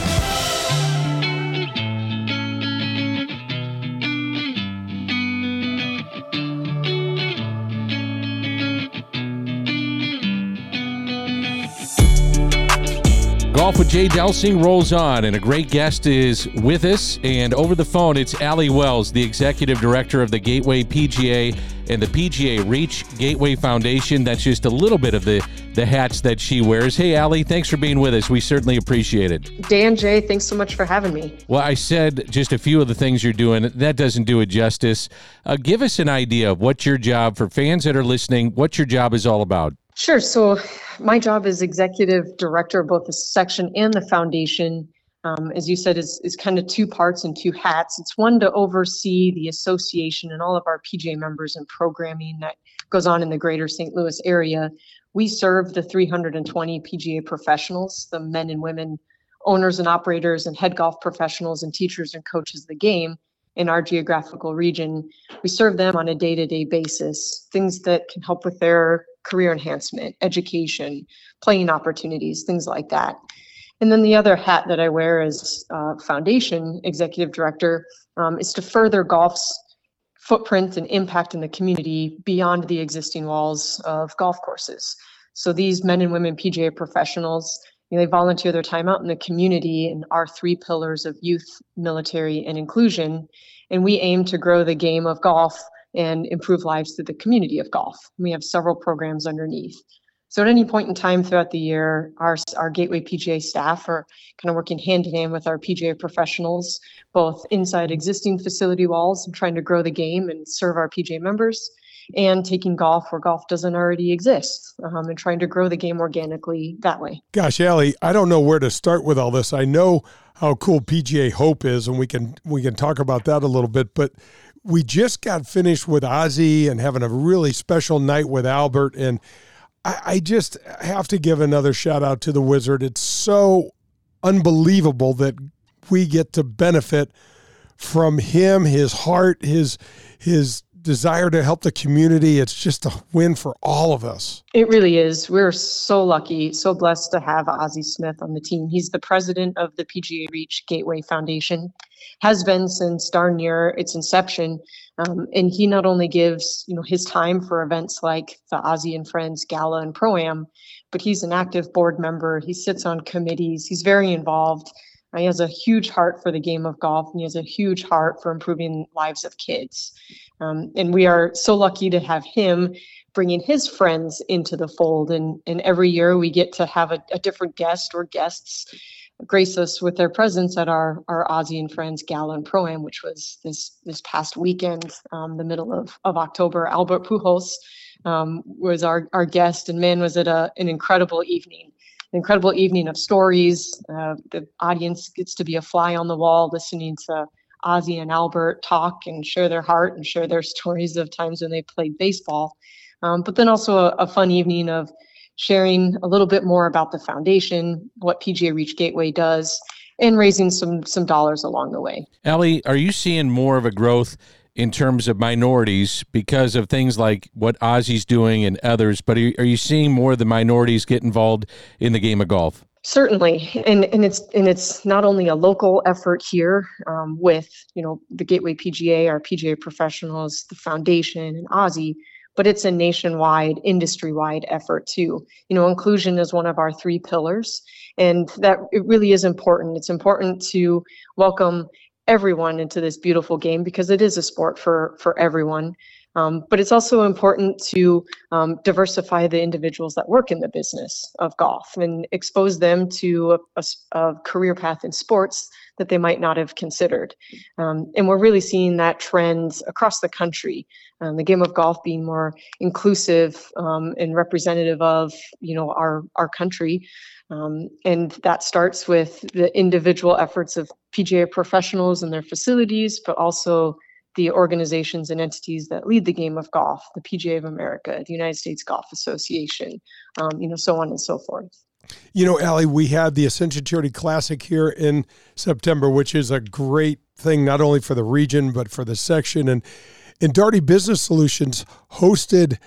Golf with Jay Delsing rolls on, and a great guest is with us. And over the phone, it's Ali Wells, the executive director of the Gateway PGA and the PGA Reach Gateway Foundation. That's just a little bit of the, the hats that she wears. Hey, Ali, thanks for being with us. We certainly appreciate it.
Dan, Jay, thanks so much for having me.
Well, I said just a few of the things you're doing. That doesn't do it justice. Uh, give us an idea of what your job, for fans that are listening, what your job is all about.
Sure. So, my job as executive director of both the section and the foundation, um, as you said, is, is kind of two parts and two hats. It's one to oversee the association and all of our PGA members and programming that goes on in the greater St. Louis area. We serve the 320 PGA professionals, the men and women owners and operators and head golf professionals and teachers and coaches of the game in our geographical region. We serve them on a day to day basis, things that can help with their career enhancement, education, playing opportunities, things like that. And then the other hat that I wear as uh, foundation executive director um, is to further golf's footprint and impact in the community beyond the existing walls of golf courses. So these men and women PGA professionals, you know, they volunteer their time out in the community in our three pillars of youth, military, and inclusion. And we aim to grow the game of golf and improve lives through the community of golf. We have several programs underneath. So at any point in time throughout the year, our, our Gateway PGA staff are kind of working hand in hand with our PGA professionals, both inside existing facility walls and trying to grow the game and serve our PGA members, and taking golf where golf doesn't already exist um, and trying to grow the game organically that way.
Gosh, Ali, I don't know where to start with all this. I know how cool PGA Hope is, and we can we can talk about that a little bit, but we just got finished with Ozzie and having a really special night with Albert and I, I just have to give another shout out to the Wizard. It's so unbelievable that we get to benefit from him, his heart, his his desire to help the community. It's just a win for all of us.
It really is. We're so lucky, so blessed to have Ozzie Smith on the team. He's the president of the PGA Reach Gateway Foundation, has been since darn near its inception. Um, and he not only gives you know his time for events like the Ozzie and Friends Gala and Pro Am, but he's an active board member. He sits on committees. He's very involved. He has a huge heart for the game of golf, and he has a huge heart for improving lives of kids. Um, and we are so lucky to have him bringing his friends into the fold. And, and every year we get to have a, a different guest or guests grace us with their presence at our our Ozzie and Friends Gala and Pro Am, which was this this past weekend, um, the middle of of October. Albert Pujols um, was our our guest, and man, was it a an incredible evening. An incredible evening of stories. Uh, the audience gets to be a fly on the wall, listening to Ozzie and Albert talk and share their heart and share their stories of times when they played baseball. Um, but then also a, a fun evening of sharing a little bit more about the foundation, what PGA Reach Gateway does, and raising some some dollars along the way.
Ali, are you seeing more of a growth in terms of minorities because of things like what Ozzie's doing and others? But are you, are you seeing more of the minorities get involved in the game of golf?
Certainly, and and it's and it's not only a local effort here um, with you know the Gateway PGA, our PGA professionals, the foundation, and Ozzie, but it's a nationwide, industry-wide effort too. You know, inclusion is one of our three pillars, and that it really is important. It's important to welcome everyone into this beautiful game because it is a sport for for everyone. Um, but it's also important to um, diversify the individuals that work in the business of golf and expose them to a, a, a career path in sports that they might not have considered. Um, and we're really seeing that trend across the country. Um, the game of golf being more inclusive um, and representative of you know our our country. Um, and that starts with the individual efforts of PGA professionals and their facilities, but also the organizations and entities that lead the game of golf, the PGA of America, the United States Golf Association, um, you know, so on and so forth.
You know, Ali, we had the Ascension Charity Classic here in September, which is a great thing not only for the region but for the section. And and Daugherty Business Solutions hosted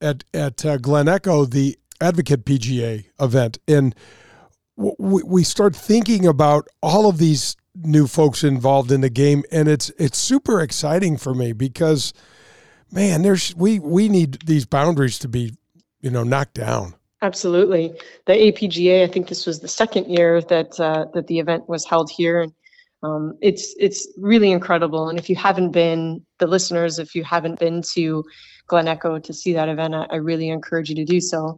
at at uh, Glen Echo the Advocate PGA event, and we start thinking about all of these new folks involved in the game, and it's it's super exciting for me because, man, there's we we need these boundaries to be, you know, knocked down.
Absolutely, the APGA. I think this was the second year that uh, that the event was held here, and um, it's it's really incredible. And if you haven't been, the listeners, if you haven't been to Glen Echo to see that event, I, I really encourage you to do so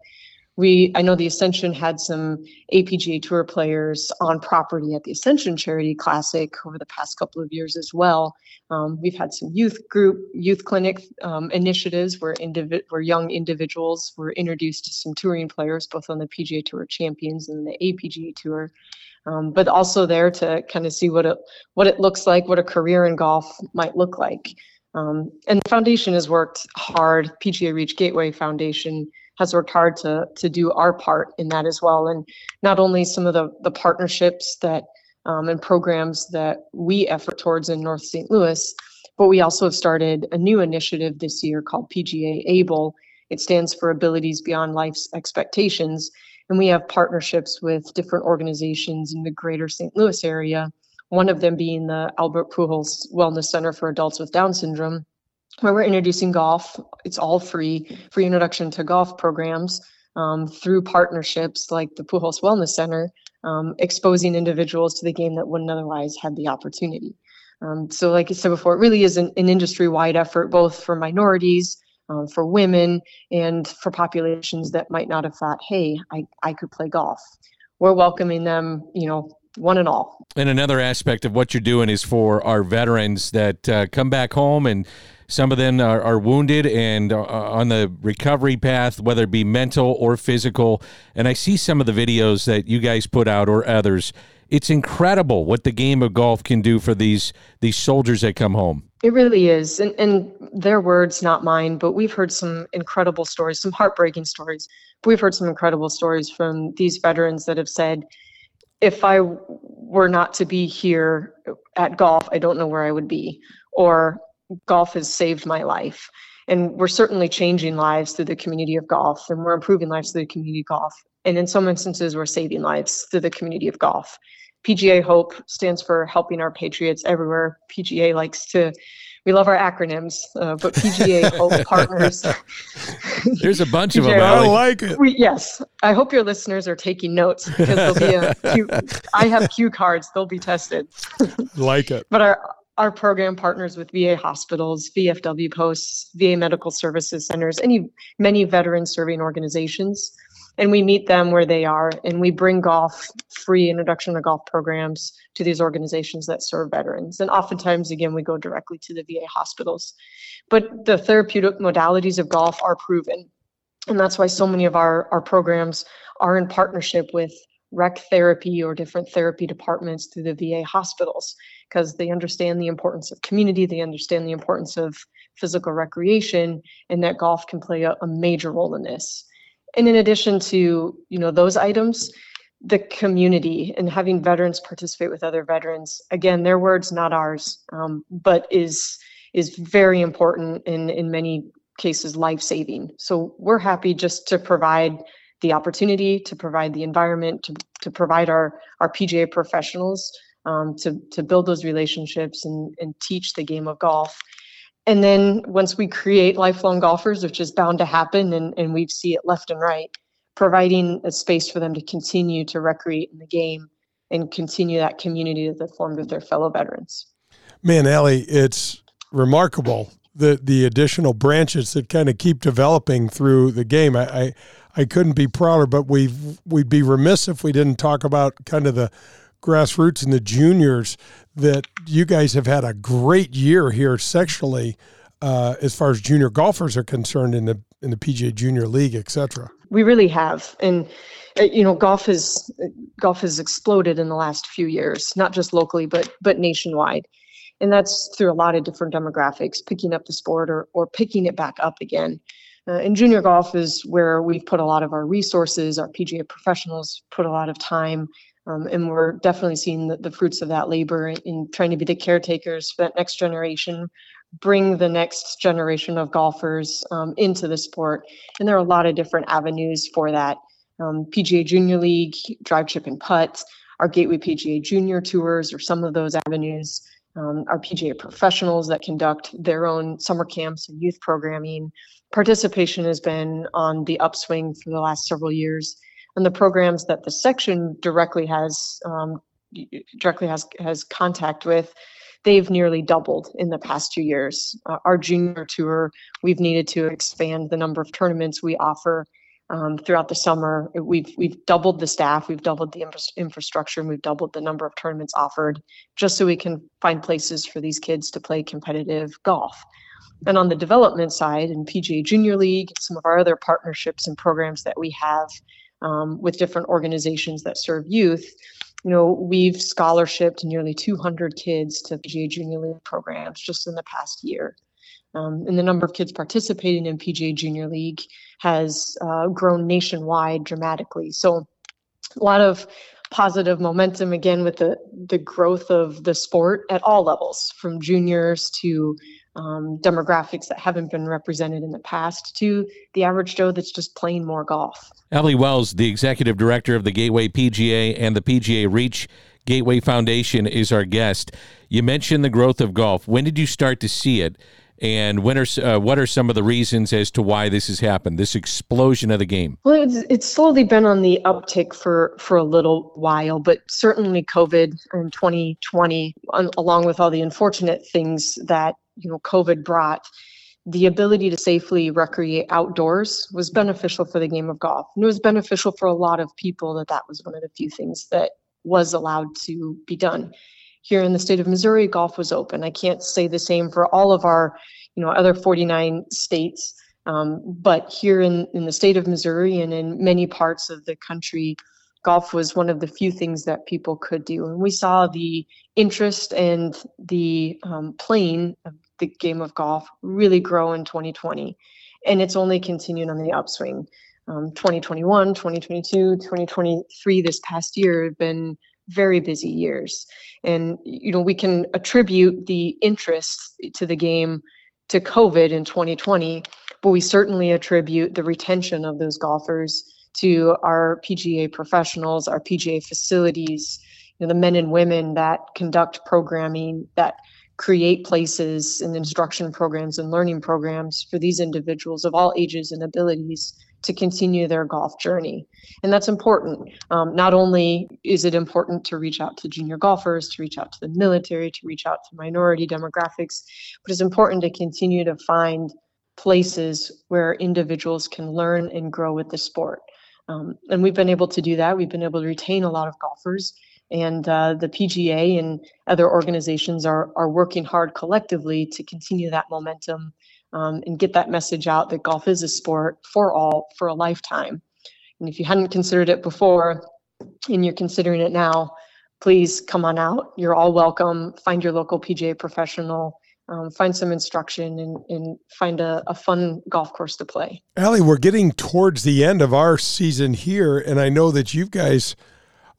we i know the ascension had some apga tour players on property at the ascension charity classic over the past couple of years as well. Um, we've had some youth group youth clinic um, initiatives where individ- where young individuals were introduced to some touring players both on the pga tour champions and the apga tour. Um, but also there to kind of see what it what it looks like what a career in golf might look like. Um, and the foundation has worked hard. Pga reach gateway foundation has worked hard to to do our part in that as well. And not only some of the the partnerships that um, and programs that we effort towards in North St. Louis, but we also have started a new initiative this year called PGA Able. It stands for Abilities Beyond Life's Expectations. And we have partnerships with different organizations in the greater St. Louis area, one of them being the Albert Pujols Wellness Center for Adults with Down Syndrome, where we're introducing golf. It's all free, free introduction to golf programs um, through partnerships like the Pujols Wellness Center, um, exposing individuals to the game that wouldn't otherwise have the opportunity. Um, so, like I said before, it really is an, an industry-wide effort, both for minorities, um, for women, and for populations that might not have thought, hey, I, I could play golf. We're welcoming them, you know, one and all.
And another aspect of what you're doing is for our veterans that uh, come back home and some of them are, are wounded and uh, on the recovery path, whether it be mental or physical. And I see some of the videos that you guys put out or others. It's incredible what the game of golf can do for these these soldiers that come home.
It really is. And, and their words, not mine, but we've heard some incredible stories, some heartbreaking stories. We've heard some incredible stories from these veterans that have said, if I were not to be here at golf, I don't know where I would be. Or golf has saved my life. And we're certainly changing lives through the community of golf, and we're improving lives through the community of golf. And in some instances, we're saving lives through the community of golf. PGA Hope stands for Helping Our Patriots Everywhere. PGA likes to, we love our acronyms, uh, but PGA Hope Partners.
There's a bunch of them.
PGA
Allie.
like it.
We, yes, I hope your listeners are taking notes because there'll be a cue, I have cue cards, they'll be tested.
Like it.
But our our program partners with VA hospitals, VFW posts, VA medical services centers, any many veteran serving organizations. And we meet them where they are and we bring golf, free introduction to golf programs to these organizations that serve veterans. And oftentimes, again, we go directly to the VA hospitals. But the therapeutic modalities of golf are proven. And that's why so many of our, our programs are in partnership with rec therapy or different therapy departments through the VA hospitals because they understand the importance of community, they understand the importance of physical recreation, and that golf can play a, a major role in this. And in addition to you know those items, the community and having veterans participate with other veterans again their words not ours um, but is is very important in in many cases life saving so we're happy just to provide the opportunity to provide the environment to, to provide our our pga professionals um, to to build those relationships and and teach the game of golf and then once we create lifelong golfers which is bound to happen and and we see it left and right providing a space for them to continue to recreate in the game and continue that community that they formed with their fellow veterans.
Man, Ali, it's remarkable the the additional branches that kind of keep developing through the game. I, I I couldn't be prouder, but we we'd be remiss if we didn't talk about kind of the grassroots and the juniors that you guys have had a great year here sectionally uh, as far as junior golfers are concerned in the in the PGA Junior League, et cetera.
We really have, and uh, you know, golf has golf has exploded in the last few years, not just locally, but but nationwide, and that's through a lot of different demographics, picking up the sport or or picking it back up again. Uh, and junior golf is where we've put a lot of our resources. Our PGA professionals put a lot of time, um, and we're definitely seeing the, the fruits of that labor in, in trying to be the caretakers for that next generation, bring the next generation of golfers um, into the sport. And there are a lot of different avenues for that. Um, PGA Junior League, Drive, Chip, and Putt, our Gateway PGA Junior Tours, or some of those avenues. Um, our PGA professionals that conduct their own summer camps and youth programming. Participation has been on the upswing for the last several years, and the programs that the section directly has um, directly has has contact with they've nearly doubled in the past two years. Uh, our junior tour, we've needed to expand the number of tournaments we offer um, throughout the summer. We've we've doubled the staff, we've doubled the infra- infrastructure, and we've doubled the number of tournaments offered, just so we can find places for these kids to play competitive golf. And on the development side, in PGA Junior League, some of our other partnerships and programs that we have um, with different organizations that serve youth, you know, we've scholarshiped nearly 200 kids to PGA Junior League programs just in the past year. Um, and the number of kids participating in PGA Junior League has uh, grown nationwide dramatically. So, a lot of positive momentum again with the the growth of the sport at all levels, from juniors to um, demographics that haven't been represented in the past to the average Joe that's just playing more golf.
Ali Wells, the executive director of the Gateway PGA and the PGA Reach Gateway Foundation, is our guest. You mentioned the growth of golf. When did you start to see it? And when are, uh, what are some of the reasons as to why this has happened, this explosion of the game?
Well, it's, it's slowly been on the uptick for, for a little while, but certainly COVID in 2020, along with all the unfortunate things that you know COVID brought, the ability to safely recreate outdoors was beneficial for the game of golf. And it was beneficial for a lot of people that that was one of the few things that was allowed to be done. Here in the state of Missouri, golf was open. I can't say the same for all of our, you know, other 49 states. Um, but here in, in the state of Missouri and in many parts of the country, golf was one of the few things that people could do. And we saw the interest and the um, playing of the game of golf really grow in 2020. And it's only continued on the upswing. Um, 2021, 2022, 2023, this past year have been very busy years. And, you know, we can attribute the interest to the game to COVID in 2020, but we certainly attribute the retention of those golfers to our PGA professionals, our PGA facilities, you know, the men and women that conduct programming, that create places and instruction programs and learning programs for these individuals of all ages and abilities to continue their golf journey. And that's important. Um, not only is it important to reach out to junior golfers, to reach out to the military, to reach out to minority demographics, but it's important to continue to find places where individuals can learn and grow with the sport. Um, and we've been able to do that. We've been able to retain a lot of golfers. And uh, the PGA and other organizations are, are working hard collectively to continue that momentum um, and get that message out that golf is a sport for all for a lifetime. And if you hadn't considered it before and you're considering it now, please come on out. You're all welcome. Find your local PGA professional um, find some instruction and, and find a, a, fun golf course to play.
Ali, we're getting towards the end of our season here, and I know that you guys,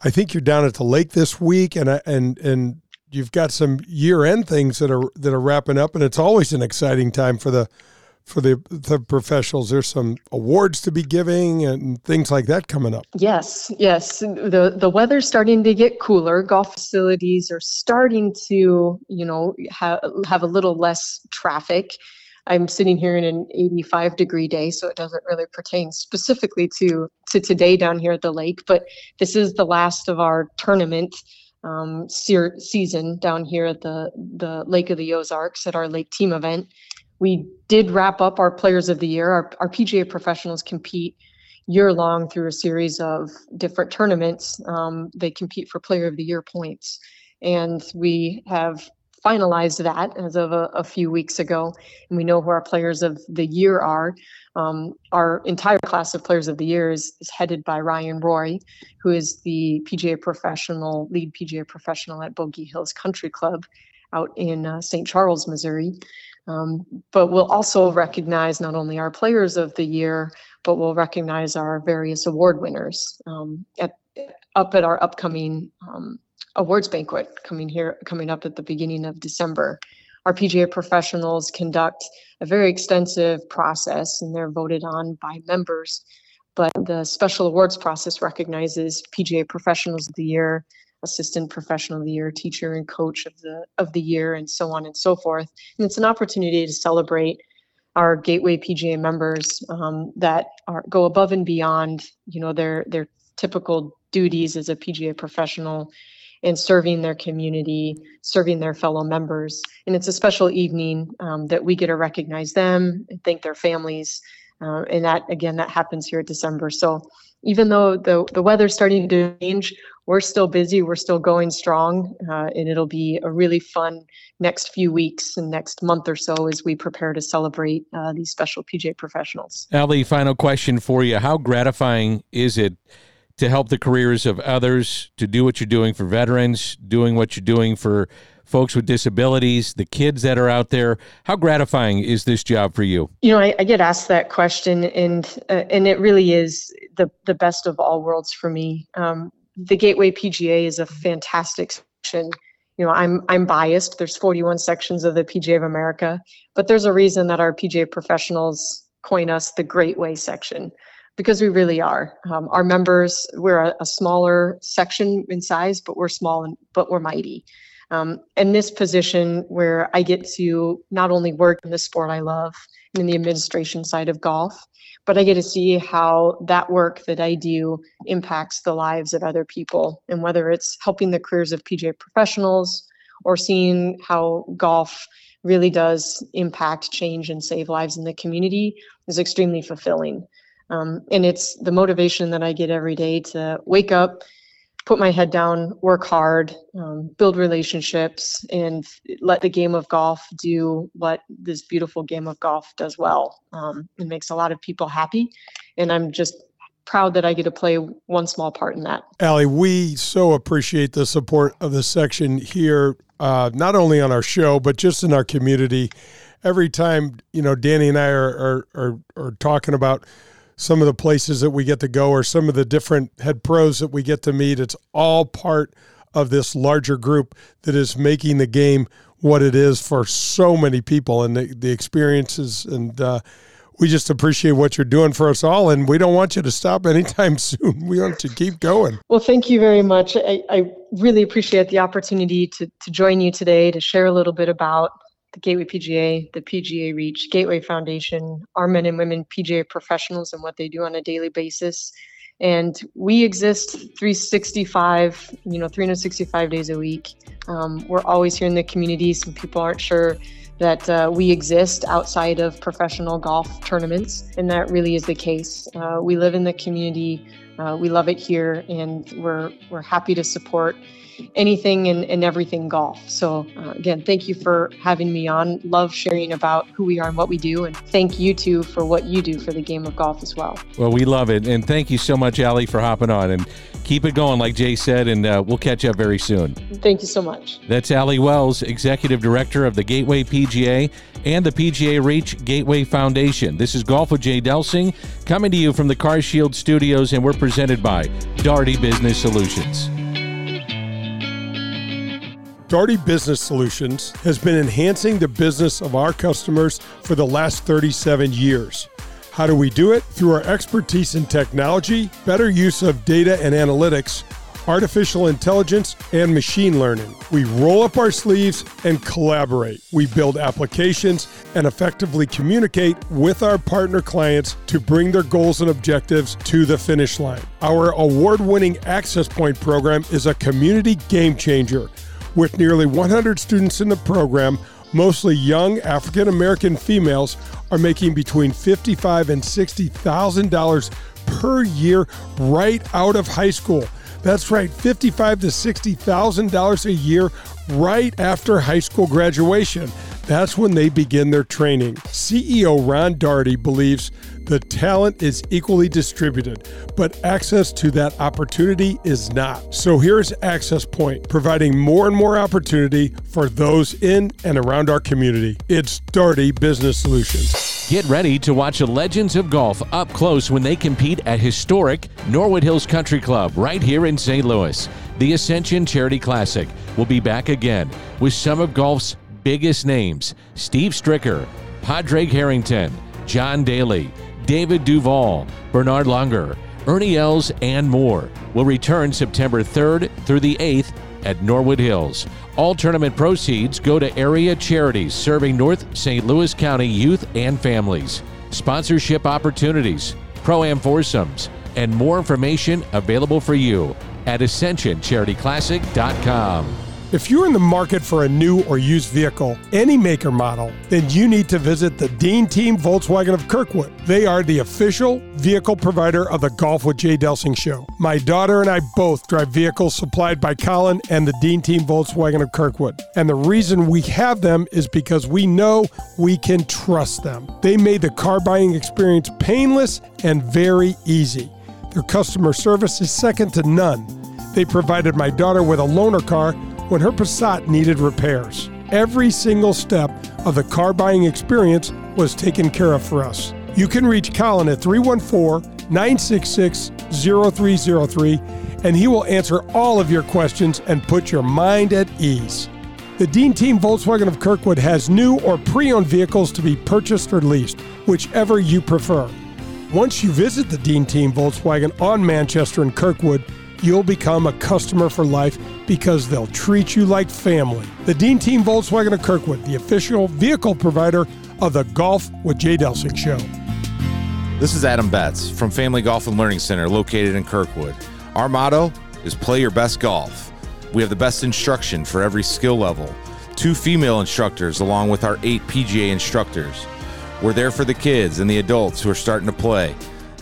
I think you're down at the lake this week, and and and you've got some year end things that are that are wrapping up, and it's always an exciting time for the for the the professionals. There's some awards to be giving and things like that coming up.
Yes, yes. The the weather's starting to get cooler. Golf facilities are starting to, you know, have have a little less traffic. I'm sitting here in an 85 degree day, so it doesn't really pertain specifically to to today down here at the lake. But this is the last of our tournament um, season down here at the the Lake of the Ozarks at our lake team event we did wrap up our players of the year. Our, our PGA professionals compete year long through a series of different tournaments. Um, they compete for player of the year points. And we have finalized that as of a, a, few weeks ago. And we know who our players of the year are. Um, our entire class of players of the year is, is headed by Ryan Roy, who is the PGA professional, lead PGA professional at Bogey Hills Country Club out in uh, St. Charles, Missouri. Um, but we'll also recognize not only our players of the year, but we'll recognize our various award winners um, at, up at our upcoming um, awards banquet coming here coming up at the beginning of December. Our PGA professionals conduct a very extensive process and they're voted on by members. But the special awards process recognizes PGA professionals of the year, assistant professional of the year, teacher and coach of the of the year, and so on and so forth. And it's an opportunity to celebrate our Gateway PGA members um, that are go above and beyond, you know, their their typical duties as a PGA professional and serving their community, serving their fellow members. And it's a special evening um, that we get to recognize them and thank their families. Uh, and that again, that happens here at December. So even though the the weather's starting to change, we're still busy. We're still going strong, uh, and it'll be a really fun next few weeks and next month or so as we prepare to celebrate uh, these special PGA professionals.
Ali, final question for you: How gratifying is it? To help the careers of others, to do what you're doing for veterans, doing what you're doing for folks with disabilities, the kids that are out there. How gratifying is this job for you?
You know, I, I get asked that question, and uh, and it really is the the best of all worlds for me. Um, the Gateway PGA is a fantastic section. You know, I'm I'm biased. There's 41 sections of the PGA of America, but there's a reason that our PGA professionals coin us the Great Way section because we really are. Um, our members, we're a, a, smaller section in size, but we're small and but we're mighty. Um, in this position where I get to not only work in the sport I love and in the administration side of golf, but I get to see how that work that I do impacts the lives of other people. And whether it's helping the careers of PGA professionals or seeing how golf really does impact change and save lives in the community is extremely fulfilling. Um, and it's the motivation that I get every day to wake up, put my head down, work hard, um, build relationships, and let the game of golf do what this beautiful game of golf does well. Um, it makes a lot of people happy, and I'm just proud that I get to play one small part in that.
Ali, we so appreciate the support of the section here, uh, not only on our show, but just in our community. Every time, you know, Danny and I are, are, are, are talking about some of the places that we get to go or some of the different head pros that we get to meet. It's all part of this larger group that is making the game what it is for so many people and the, the experiences. And uh, we just appreciate what you're doing for us all. And we don't want you to stop anytime soon. We want you to keep going.
Well, thank you very much. I, I really appreciate the opportunity to, to join you today to share a little bit about the Gateway PGA, the PGA Reach, Gateway Foundation, our men and women PGA professionals and what they do on a daily basis. And we exist 365, you know, 365 days a week. Um, we're always here in the community. Some people aren't sure that uh, we exist outside of professional golf tournaments, and that really is the case. Uh, we live in the community. Uh, we love it here, and we're we're happy to support anything and, and everything golf. So, uh, again, thank you for having me on. Love sharing about who we are and what we do. And thank you too for what you do for the game of golf as well.
Well, we love it. And thank you so much, Ali, for hopping on. And keep it going, like Jay said. And uh, we'll catch up very soon.
Thank you so much.
That's Ali Wells, Executive Director of the Gateway PGA and the PGA Reach Gateway Foundation. This is Golf with Jay Delsing coming to you from the CarShield Studios, and we're presented by Daugherty Business Solutions.
Daugherty Business Solutions has been enhancing the business of our customers for the last 37 years. How do we do it? Through our expertise in technology, better use of data and analytics, artificial intelligence, and machine learning. We roll up our sleeves and collaborate. We build applications and effectively communicate with our partner clients to bring their goals and objectives to the finish line. Our award winning Access Point program is a community game changer with nearly 100 students in the program, mostly young African American females, are making between 55 and $60,000 per year right out of high school. That's right, 55 to $60,000 a year right after high school graduation. That's when they begin their training. CEO Ron Daugherty believes the talent is equally distributed, but access to that opportunity is not. So here's Access Point, providing more and more opportunity for those in and around our community. It's Daugherty Business Solutions.
Get ready to watch the legends of golf up close when they compete at historic Norwood Hills Country Club right here in St. Louis. The Ascension Charity Classic will be back again with some of golf's biggest names Steve Stricker, Padraig Harrington, John Daly, David Duval, Bernhard Langer, Ernie Els, and more will return September 3rd through the 8th at Norwood Hills. All tournament proceeds go to area charities serving North St. Louis County youth and families. Sponsorship opportunities, pro am foursomes, and more information available for you at ascensioncharityclassic.com.
If you're in the market for a new or used vehicle, any maker model, then you need to visit the Dean Team Volkswagen of Kirkwood. They are the official vehicle provider of the Golf with Jay Delsing show. My daughter and I both drive vehicles supplied by Colin and the Dean Team Volkswagen of Kirkwood. And the reason we have them is because we know we can trust them. They made the car buying experience painless and very easy. Their customer service is second to none. They provided my daughter with a loaner car when her Passat needed repairs. Every single step of the car buying experience was taken care of for us. You can reach Colin at 314 966 0303 and he will answer all of your questions and put your mind at ease. The Dean Team Volkswagen of Kirkwood has new or pre owned vehicles to be purchased or leased, whichever you prefer. Once you visit the Dean Team Volkswagen on Manchester and Kirkwood, you'll become a customer for life because they'll treat you like family. The Dean Team Volkswagen of Kirkwood, the official vehicle provider of the Golf with Jay Delsing show.
This is Adam Betts from Family Golf and Learning Center located in Kirkwood. Our motto is play your best golf. We have the best instruction for every skill level two female instructors, along with our eight PGA instructors. We're there for the kids and the adults who are starting to play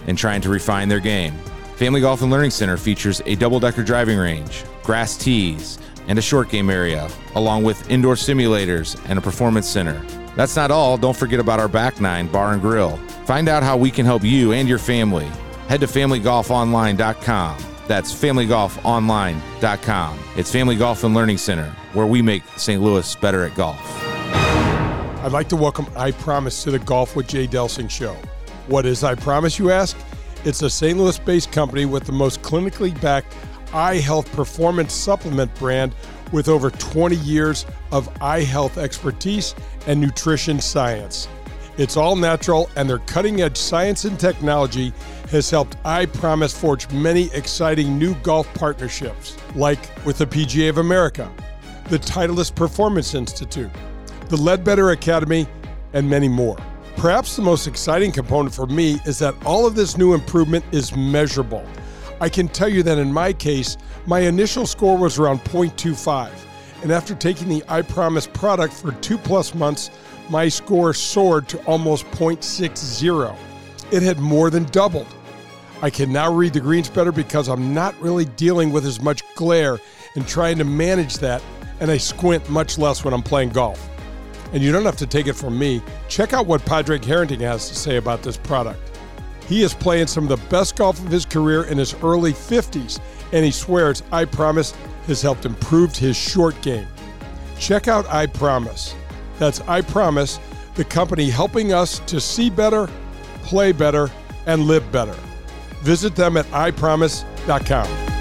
and trying to refine their game. Family Golf and Learning Center features a double decker driving range, grass tees, and a short game area, along with indoor simulators and a performance center. That's not all. Don't forget about our back nine bar and grill. Find out how we can help you and your family. Head to familygolfonline.com. That's familygolfonline.com. It's Family Golf and Learning Center, where we make St. Louis better at golf.
I'd like to welcome EyePromise to the Golf with Jay Delsing show. What is EyePromise, you ask? It's a St. Louis based company with the most clinically backed eye health performance supplement brand with over 20 years of eye health expertise and nutrition science. It's all natural, and their cutting edge science and technology has helped EyePromise forge many exciting new golf partnerships, like with the PGA of America, the Titleist Performance Institute, the Leadbetter Academy, and many more. Perhaps the most exciting component for me is that all of this new improvement is measurable. I can tell you that in my case, my initial score was around 0.25. And after taking the EyePromise product for two plus months, my score soared to almost 0.60. It had more than doubled. I can now read the greens better because I'm not really dealing with as much glare and trying to manage that, and I squint much less when I'm playing golf. And you don't have to take it from me. Check out what Padraig Harrington has to say about this product. He is playing some of the best golf of his career in his early 50s, and he swears EyePromise has helped improve his short game. Check out EyePromise. That's EyePromise, the company helping us to see better, play better, and live better. Visit them at eyepromise.com.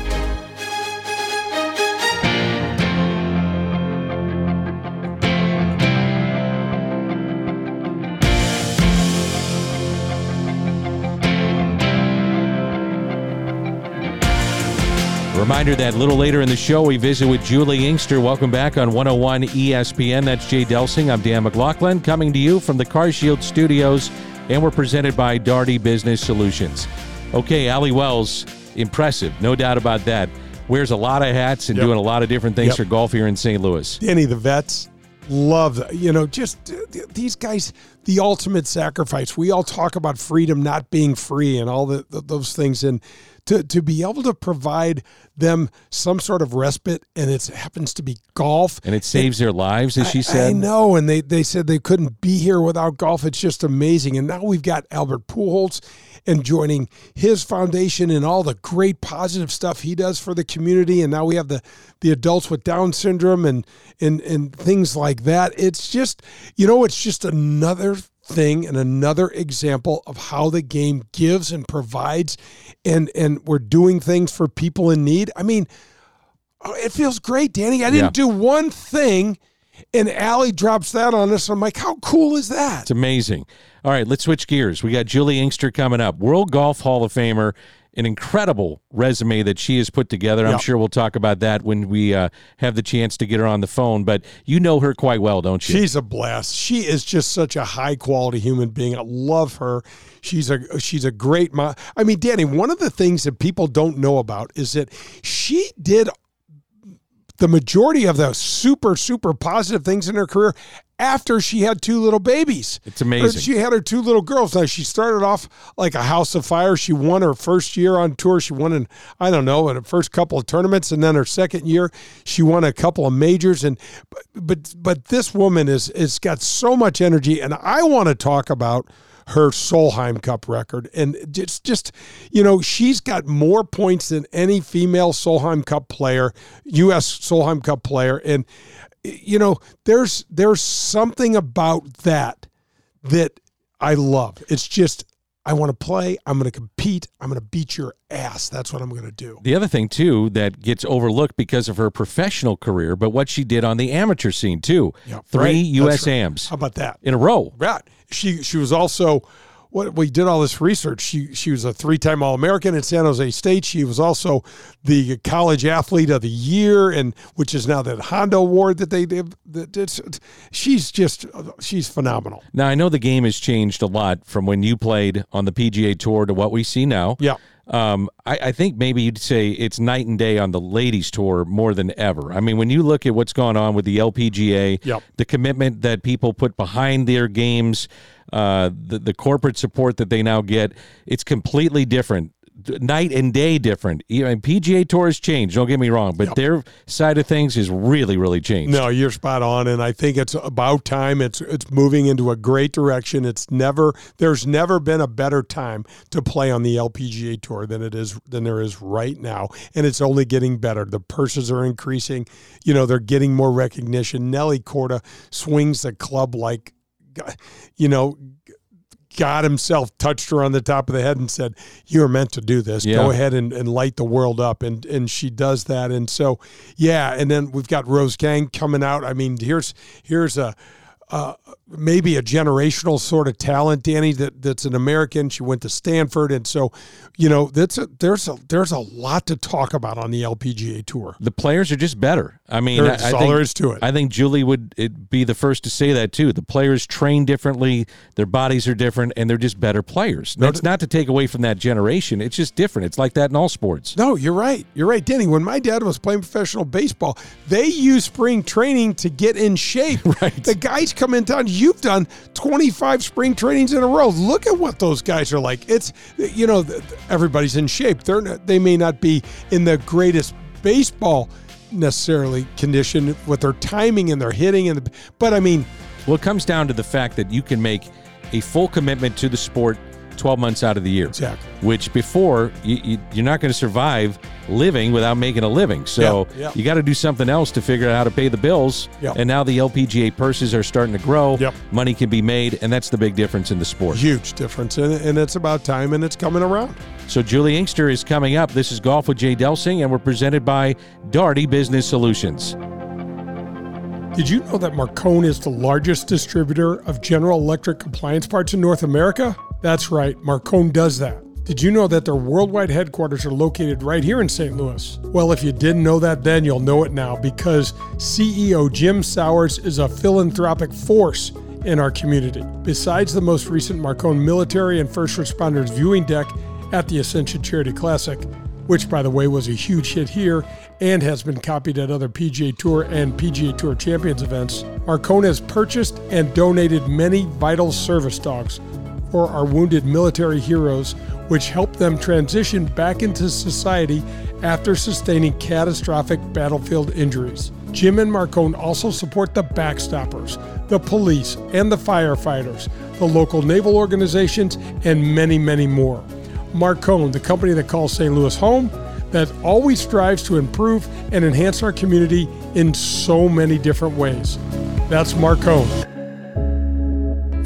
Reminder that a little later in the show, we visit with Juli Inkster. Welcome back on 101 ESPN. That's Jay Delsing. I'm Dan McLaughlin, coming to you from the CarShield Studios, and we're presented by Daugherty Business Solutions. Okay, Ali Wells, impressive, no doubt about that. Wears a lot of hats and
Yep.
doing a lot of different things
Yep.
for golf here in St. Louis.
Danny, the vets love. You know, just uh, these guys, the ultimate sacrifice. We all talk about freedom not being free and all the, th those things. And to, to be able to provide them some sort of respite, and it happens to be golf.
And it saves their lives, as she said.
I know, and they, they said they couldn't be here without golf. It's just amazing. And now we've got Albert Pujols and joining his foundation and all the great positive stuff he does for the community. And now we have the the adults with Down syndrome and and and things like that. It's just you know, it's just another thing and another example of how the game gives and provides and and we're doing things for people in need. I mean, oh, it feels great, Danny. I didn't
Yeah.
do one thing and Ali drops that on us. I'm like, how cool is that?
It's amazing. All right, let's switch gears. We got Juli Inkster coming up, World Golf Hall of Famer. An incredible resume that she has put together. I'm sure we'll talk about that when we uh, have the chance to get her on the phone. But you know her quite well, don't you?
She's a blast. She is just such a high quality human being. I love her. She's a she's a great mom. I mean, Danny, one of the things that people don't know about is that she did the majority of the super super positive things in her career after she had two little babies.
It's amazing.
She had her two little girls. Now she started off like a house of fire. She won her first year on tour. She won in I don't know in her first couple of tournaments, and then her second year she won a couple of majors. And but but, but this woman is is got so much energy, and I want to talk about her Solheim Cup record. And just, just you know, she's got more points than any female Solheim Cup player, U.S. Solheim Cup player. And you know, there's there's something about that that I love. It's just I want to play. I'm going to compete. I'm going to beat your ass. That's what I'm going to do.
The other thing too that gets overlooked because of her professional career, but what she did on the amateur scene too.
Yeah,
Three
right.
U.S.
Right.
AMs
How about that?
in a row.
Right. She she was also what we did all this research. She she was a three time All American at San Jose State. She was also the college athlete of the year, and which is now the Honda Award that they did. That it's, she's just she's phenomenal.
Now I know the game has changed a lot from when you played on the PGA Tour to what we see now.
Yeah.
Um, I, I think maybe you'd say it's night and day on the ladies' tour more than ever. I mean, when you look at what's going on with the LPGA,
Yep.
the commitment that people put behind their games, uh, the the corporate support that they now get, it's completely different. Night and day different. Even PGA Tour has changed. Don't get me wrong, but their side of things is really, really changed.
No, you're spot on, and I think it's about time. It's it's moving into a great direction. It's never there's never been a better time to play on the LPGA tour than it is than there is right now, and it's only getting better. The purses are increasing. You know, they're getting more recognition. Nelly Korda swings the club like, you know. God himself touched her on the top of the head and said, "You are meant to do this.
Yeah.
Go ahead and, and light the world up." And and she does that. And so, yeah. And then we've got Rose Zhang coming out. I mean, here's here's a uh, maybe a generational sort of talent, Danny. That that's an American. She went to Stanford, and so you know that's a, there's a there's a lot to talk about on the LPGA tour.
the players are just better. I mean,
That's
I,
all
think,
there is to it.
I think Juli would it be the first to say that too. The players train differently, their bodies are different, and they're just better players.
No
That's not to take away from that generation. It's just different. It's like that in all sports.
No, you're right. You're right, Danny. When my dad was playing professional baseball, they use spring training to get in shape. Right. The guys come in town. You've done 25 spring trainings in a row. Look at what those guys are like. It's you know everybody's in shape. They're not, they may not be in the greatest baseball necessarily condition with their timing and their hitting and the, but I mean
Well, it comes down to the fact that you can make a full commitment to the sport 12 months out of the year.
Exactly.
Which before, you, you, you're not going to survive living without making a living. So
Yeah, yeah.
you got to do something else to figure out how to pay the bills.
Yeah.
And now the LPGA purses are starting to grow.
Yep.
Money can be made, and that's the big difference in the sport.
huge difference and, and it's about time and it's coming around.
So Juli Inkster is coming up. This is Golf with Jay Delsing, and we're presented by Daugherty Business Solutions.
Did you know that Marcone is the largest distributor of General Electric appliance parts in North America? That's right, Marcone does that. Did you know that their worldwide headquarters are located right here in St. Louis? Well, if you didn't know that then, you'll know it now because CEO Jim Souers is a philanthropic force in our community. Besides the most recent Marcone military and first responders viewing deck at the Ascension Charity Classic, which by the way was a huge hit here and has been copied at other PGA Tour and PGA Tour Champions events, Marcone has purchased and donated many vital service dogs for our wounded military heroes, which help them transition back into society after sustaining catastrophic battlefield injuries. Jim and Marcone also support the backstoppers, the police, and the firefighters, the local naval organizations, and many, many more. Marcone, the company that calls St. Louis home, that always strives to improve and enhance our community in so many different ways. That's Marcone.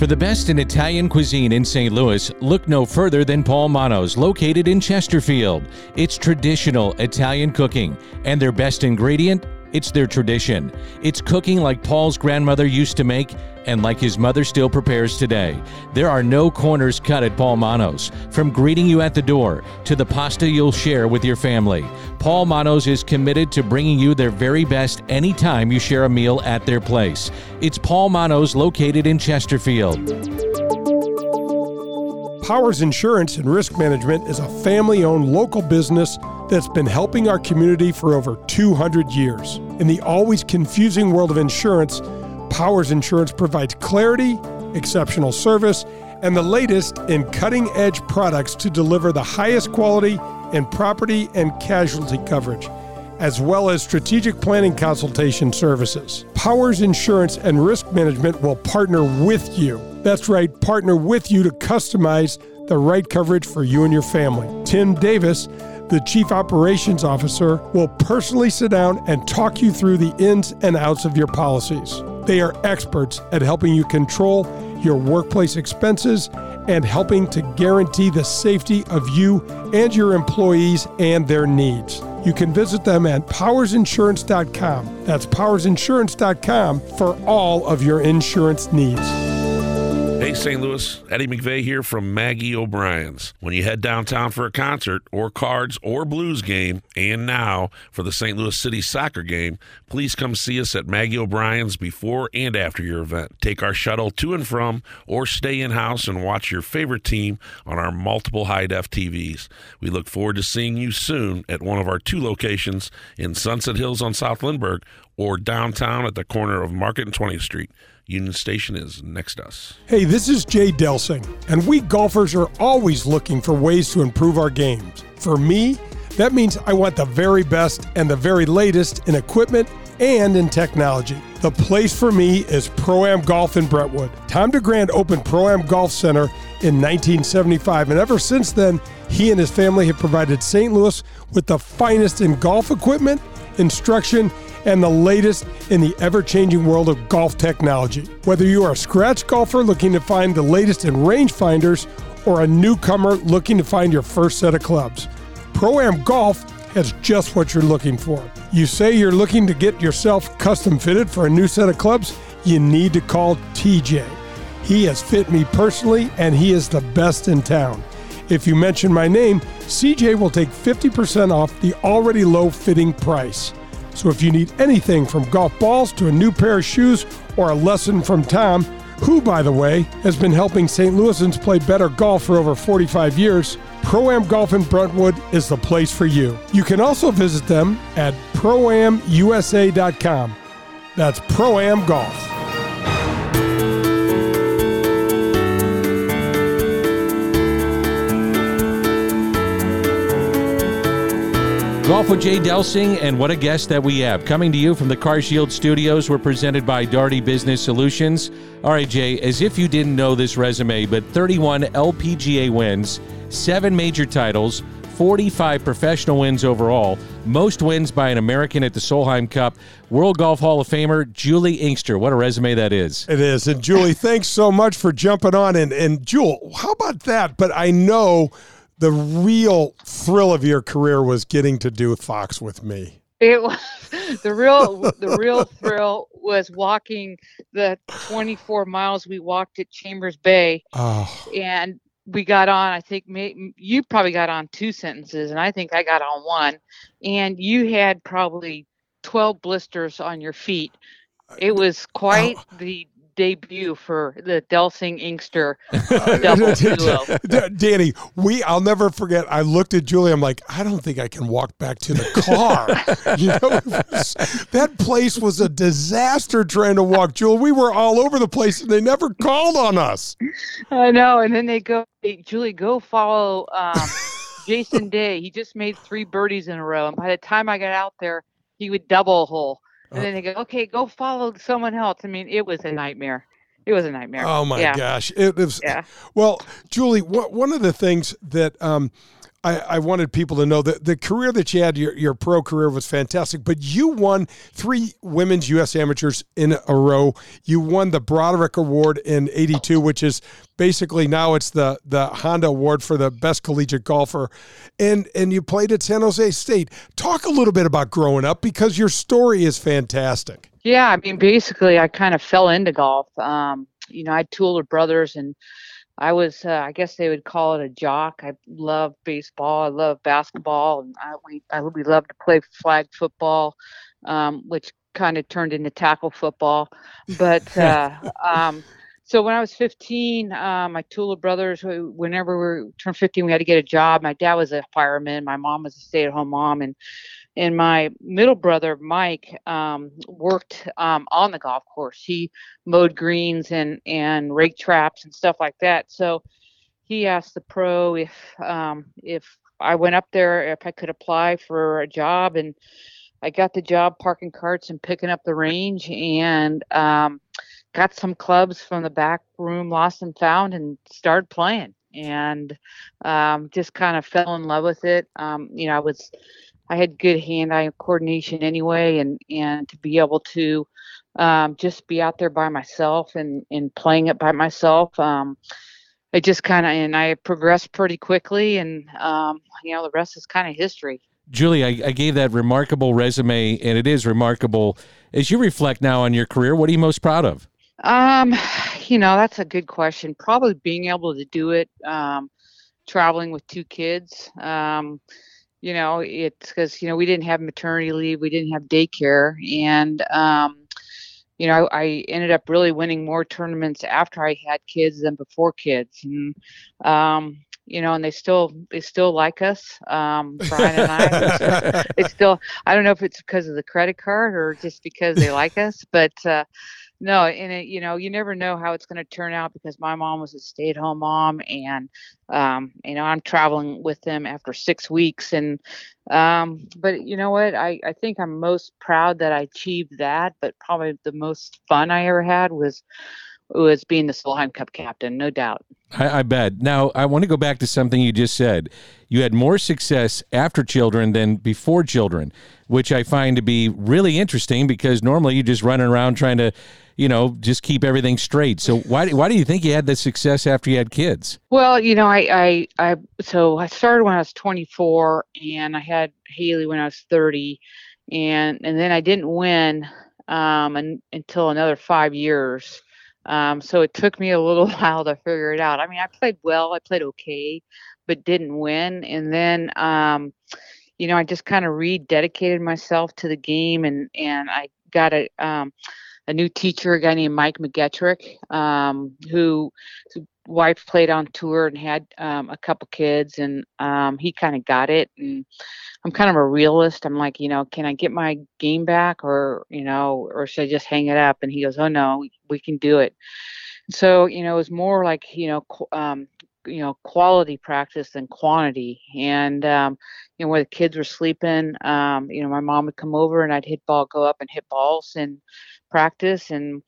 For the best in Italian cuisine in St. Louis, look no further than Paul Manno's, located in Chesterfield. It's traditional Italian cooking, and their best ingredient? It's their tradition. It's cooking like Paul's grandmother used to make and like his mother still prepares today. There are no corners cut at Paul Manno's. From greeting you at the door to the pasta you'll share with your family, Paul Manno's is committed to bringing you their very best anytime you share a meal at their place. It's Paul Manno's located in Chesterfield.
Powers Insurance and Risk Management is a family owned local business that's been helping our community for over 200 years. In the always confusing world of insurance, Powers Insurance provides clarity, exceptional service, and the latest in cutting edge products to deliver the highest quality in property and casualty coverage, as well as strategic planning consultation services. Powers Insurance and Risk Management will partner with you. That's right, partner with you to customize the right coverage for you and your family. Tim Davis, the Chief Operations Officer, will personally sit down and talk you through the ins and outs of your policies. They are experts at helping you control your workplace expenses and helping to guarantee the safety of you and your employees and their needs. You can visit them at powersinsurance.com. That's powersinsurance.com for all of your insurance needs.
Hey, St. Louis, Eddie McVeigh here from Maggie O'Brien's. When you head downtown for a concert or cards or blues game, and now for the St. Louis City soccer game, please come see us at Maggie O'Brien's before and after your event. Take our shuttle to and from, or stay in house and watch your favorite team on our multiple high def TVs. We look forward to seeing you soon at one of our two locations in Sunset Hills on South Lindbergh or downtown at the corner of Market and 20th Street. Union Station is next to us.
Hey, this is Jay Delsing, and we golfers are always looking for ways to improve our games. For me, that means I want the very best and the very latest in equipment and in technology. The place for me is Pro Am Golf in Brentwood. Tom DeGrand opened Pro Am Golf Center in 1975, and ever since then, he and his family have provided St. Louis with the finest in golf equipment, instruction, and the latest in the ever changing world of golf technology. Whether you are a scratch golfer looking to find the latest in rangefinders or a newcomer looking to find your first set of clubs, Pro Am Golf has just what you're looking for. You say you're looking to get yourself custom fitted for a new set of clubs? You need to call TJ. He has fit me personally, and he is the best in town. If you mention my name, CJ will take 50% off the already low fitting price. So if you need anything from golf balls to a new pair of shoes or a lesson from Tom, who, by the way, has been helping St. Louisans play better golf for over 45 years, Pro Am Golf in Brentwood is the place for you. You can also visit them at proamusa.com. That's Pro Am Golf.
Golf with Jay Delsing, and what a guest that we have. Coming to you from the CarShield Studios, we're presented by Daugherty Business Solutions. All right, Jay, as if you didn't know this resume, but 31 LPGA wins, seven major titles, 45 professional wins overall, most wins by an American at the Solheim Cup, World Golf Hall of Famer Juli Inkster. What a resume that is.
It is. And Juli, thanks so much for jumping on. And, and Jewel, how about that? But I know the real thrill of your career was getting to do Fox with me.
It was the real the real thrill was walking the 24 miles we walked at Chambers Bay,
Oh,
and we got on. I think may, you probably got on two sentences, and I think I got on one. And you had probably 12 blisters on your feet. It was quite the debut for the Delsing Inkster double duo.
Danny, we I'll never forget. I looked at Juli. I'm like, I don't think I can walk back to the car. you know, was- that place was a disaster trying to walk. Juli, we were all over the place, and they never called on us.
I know. And then they go, hey, Juli, go follow um, Jason Day. He just made three birdies in a row. And by the time I got out there, he would double hole. And then they go, okay, go follow someone else. I mean, it was a nightmare. It was a nightmare.
Oh my
Yeah.
gosh! It was
Yeah.
well, Juli. One of the things that um, I, I wanted people to know that the career that you had, your, your pro career was fantastic. But you won three women's U.S. amateurs in a row. You won the Broderick Award in '82, which is basically now it's the the Honda Award for the best collegiate golfer, and and you played at San Jose State. Talk a little bit about growing up because your story is fantastic.
Yeah, I mean, basically, I kind of fell into golf. Um, you know, I had two older brothers, and I was, uh, I guess they would call it a jock. I love baseball. I love basketball, and I we, I we love to play flag football, um, which kind of turned into tackle football. But uh, um, so when I was 15, uh, my Tula brothers, wh- whenever we turned 15, we had to get a job. My dad was a fireman. My mom was a stay-at-home mom, and and my middle brother Mike um, worked um, on the golf course. He mowed greens and and rake traps and stuff like that. So he asked the pro if um, if I went up there if I could apply for a job, and I got the job parking carts and picking up the range, and um, got some clubs from the back room, lost and found, and started playing. And um, just kind of fell in love with it. Um, you know, I was I had good hand-eye coordination anyway, and and to be able to um, just be out there by myself and and playing it by myself, um, I just kind of and I progressed pretty quickly, and um, you know the rest is kind of history.
Juli, I, I gave that remarkable resume, and it is remarkable. As you reflect now on your career, what are you most proud of?
Um, you know, that's a good question. Probably being able to do it, um, traveling with two kids. Um, you know, it's because you know we didn't have maternity leave, we didn't have daycare, and um, you know, I, I, ended up really winning more tournaments after I had kids than before kids, and um, you know, and they still they still like us, um, Brian and I. it's still, I don't know if it's because of the credit card or just because they like us, but uh, no, and it, you know, you never know how it's going to turn out because my mom was a stay-at-home mom, and um, you know, I'm traveling with them after six weeks, and um, but you know what? I I think I'm most proud that I achieved that, but probably the most fun I ever had was was being the Solheim Cup captain, no doubt.
I, I, bet. Now, I want to go back to something you just said. You had more success after children than before children, which I find to be really interesting because normally you're just running around trying to, you know, just keep everything straight. So why why do you think you had the success after you had kids?
Well, you know, I I, I so I started when I was 24, and I had Hayley when I was 30, and and then I didn't win um, and, until another five years um, so it took me a little while to figure it out. I mean, I played well, I played okay, but didn't win. And then, um, you know, I just kind of rededicated myself to the game, and and I got a um, a new teacher, a guy named Mike McGetrick, um, who whose wife played on tour and had um, a couple kids, and um, he kind of got it. And I'm kind of a realist. I'm like, you know, can I get my game back, or you know, or should I just hang it up? And he goes, oh no, we, we can do it. So you know, it was more like you know, um, you know, quality practice than quantity. And um, you know, where the kids were sleeping, um, you know, my mom would come over and I'd hit ball, go up and hit balls and practice, and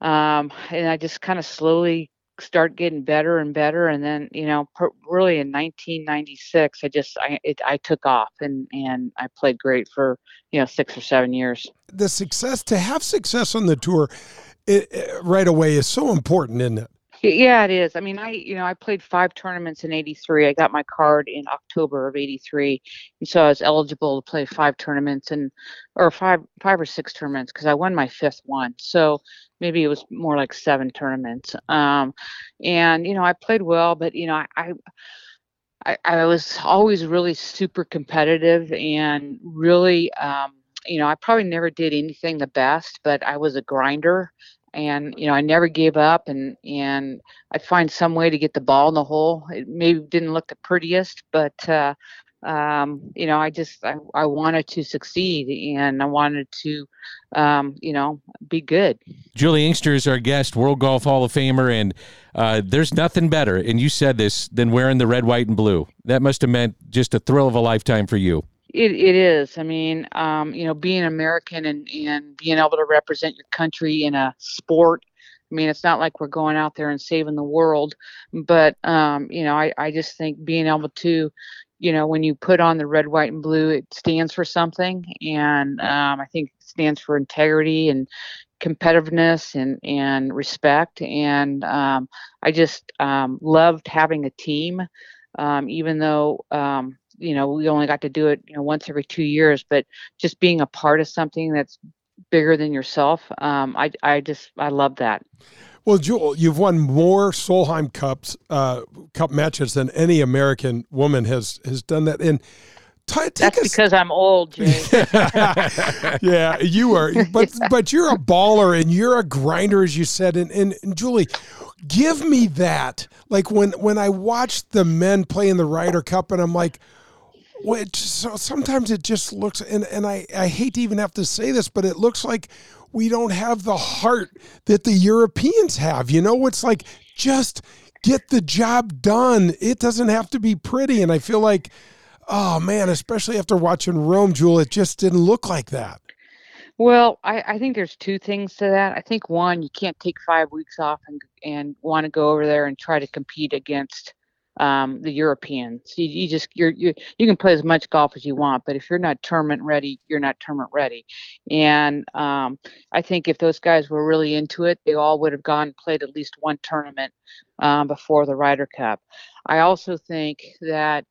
um, and I just kind of slowly start getting better and better. And then you know per, really in 1996 i just i it, i took off and and i played great for you know six or seven years.
The success to have success on the tour it, it, right away is so important isn't it
yeah, it is. I mean, I you know I played five tournaments in '83. I got my card in October of '83, so I was eligible to play five tournaments and or five five or six tournaments because I won my fifth one. So maybe it was more like seven tournaments. Um, and you know I played well, but you know I. I, I was always really super competitive and really um, you know, I probably never did anything the best, but I was a grinder and you know I never gave up and and I'd find some way to get the ball in the hole. It maybe didn't look the prettiest, but uh, um, you know I just I, I wanted to succeed and I wanted to um, you know be good.
Juli Inkster is our guest, World Golf Hall of Famer, and uh, there's nothing better. And you said this than wearing the red, white, and blue. That must have meant just a thrill of a lifetime for you.
It, it is. I mean, um, you know, being American and, and being able to represent your country in a sport. I mean, it's not like we're going out there and saving the world, but um, you know, I, I just think being able to, you know, when you put on the red, white, and blue, it stands for something, and um, I think it stands for integrity and competitiveness and and respect. And um, I just um, loved having a team, um, even though um, you know we only got to do it you know once every two years but just being a part of something that's bigger than yourself um, I, I just i love that.
Well jewel you've won more solheim cups uh, cup matches than any american woman has has done that. And
T- That's us- because I'm old,
yeah, you are, but but you're a baller and you're a grinder, as you said. And, and, and Juli, give me that. Like when when I watch the men play in the Ryder Cup, and I'm like, which so sometimes it just looks and, and I, I hate to even have to say this, but it looks like we don't have the heart that the Europeans have. You know, it's like just get the job done. It doesn't have to be pretty. And I feel like, oh man, especially after watching Rome, Jewel, it just didn't look like that.
Well, I, I think there's two things to that. I think one, you can't take five weeks off and and want to go over there and try to compete against um, the Europeans. You, you just you're, you you can play as much golf as you want, but if you're not tournament ready, you're not tournament ready. And um, I think if those guys were really into it, they all would have gone and played at least one tournament um, before the Ryder Cup. I also think that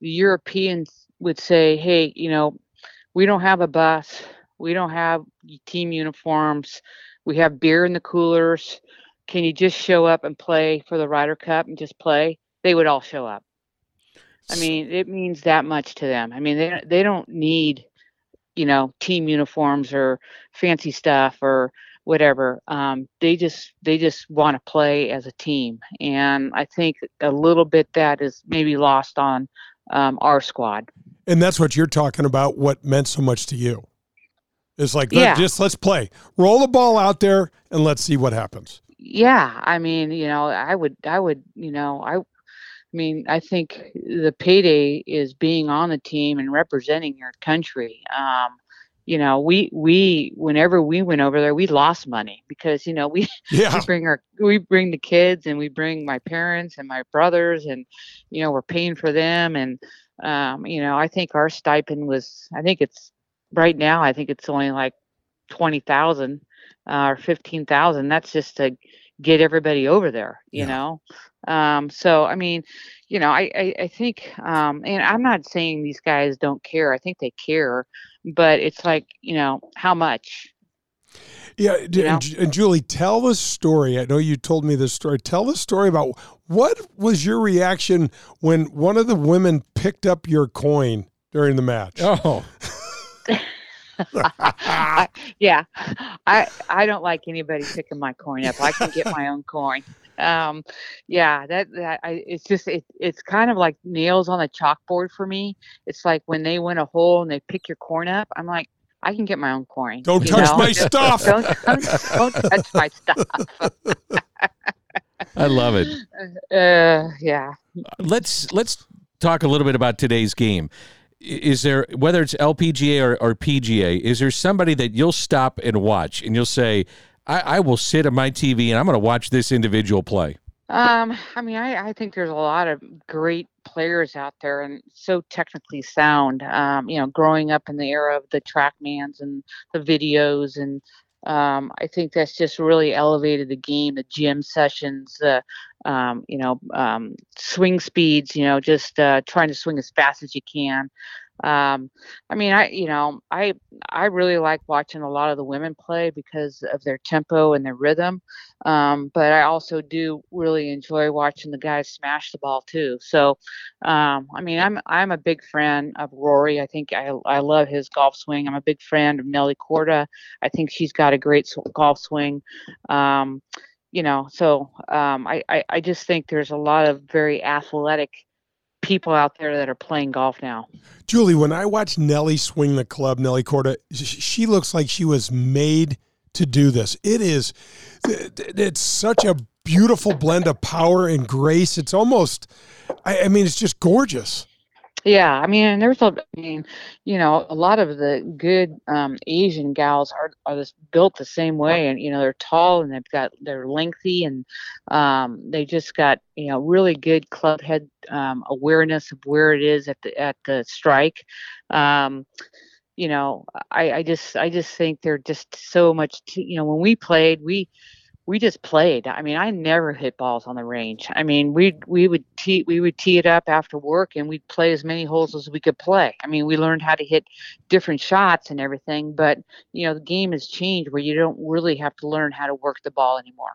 the Europeans would say, "Hey, you know, we don't have a bus, we don't have team uniforms, we have beer in the coolers." can you just show up and play for the Ryder Cup and just play? They would all show up. I mean, it means that much to them. I mean, they they don't need, you know, team uniforms or fancy stuff or whatever. Um, they just they just want to play as a team, and I think a little bit that is maybe lost on um, our squad.
And that's what you're talking about. What meant so much to you? It's like
Yeah.
just let's play, roll the ball out there, and let's see what happens.
Yeah, I mean, you know, I would, I would, you know, I, mean, I think the payday is being on the team and representing your country. Um, you know, we we whenever we went over there, we lost money because you know we
Yeah.
we bring our we bring the kids and we bring my parents and my brothers and you know we're paying for them and um, you know I think our stipend was I think it's right now I think it's only like twenty thousand uh, or fifteen thousand. That's just to get everybody over there, you know. Um, so I mean, you know, I I, I think, um, and I'm not saying these guys don't care. I think they care, but it's like you know how much.
Yeah, d-
You know?
and, and Juli, tell the story. I know you told me this story. Tell the story about what was your reaction when one of the women picked up your coin during the match.
Oh,
I, yeah, I I don't like anybody picking my corn up. I can get my own corn. Um, yeah, that that I it's just it it's kind of like nails on a chalkboard for me. It's like when they win a hole and they pick your corn up. I'm like, I can get my own coin.
Don't touch
know?
my stuff.
Don't, don't don't touch my stuff.
I love it.
Uh, yeah.
Let's let's talk a little bit about today's game. Is there whether it's LPGA or, or PGA? Is there somebody that you'll stop and watch and you'll say, I, I will sit at my TV and I'm going to watch this individual play?
Um, I mean, I, I think there's a lot of great players out there and so technically sound. Um, you know, growing up in the era of the TrackMans and the videos, and um, I think that's just really elevated the game. The gym sessions, the um, you know, um, swing speeds. You know, just uh, trying to swing as fast as you can. Um, I mean, I you know, I I really like watching a lot of the women play because of their tempo and their rhythm. Um, but I also do really enjoy watching the guys smash the ball too. So, um, I mean, I'm I'm a big fan of Rory. I think I I love his golf swing. I'm a big fan of Nelly Korda. I think she's got a great golf swing. Um, you know, so um, I, I I just think there's a lot of very athletic people out there that are playing golf now.
Juli, when I watch Nelly swing the club, Nelly Korda, she looks like she was made to do this. It is, it's such a beautiful blend of power and grace. It's almost, I, I mean, it's just gorgeous.
Yeah, I mean, and there's a, I mean, you know, a lot of the good um, Asian gals are are just built the same way, and you know, they're tall and they've got they're lengthy, and um, they just got you know really good club head um, awareness of where it is at the at the strike. Um, you know, I I just I just think they're just so much. Too, you know, when we played, we we just played. I mean, I never hit balls on the range. I mean, we we would tee we would tee it up after work and we'd play as many holes as we could play. I mean, we learned how to hit different shots and everything, but you know, the game has changed where you don't really have to learn how to work the ball anymore.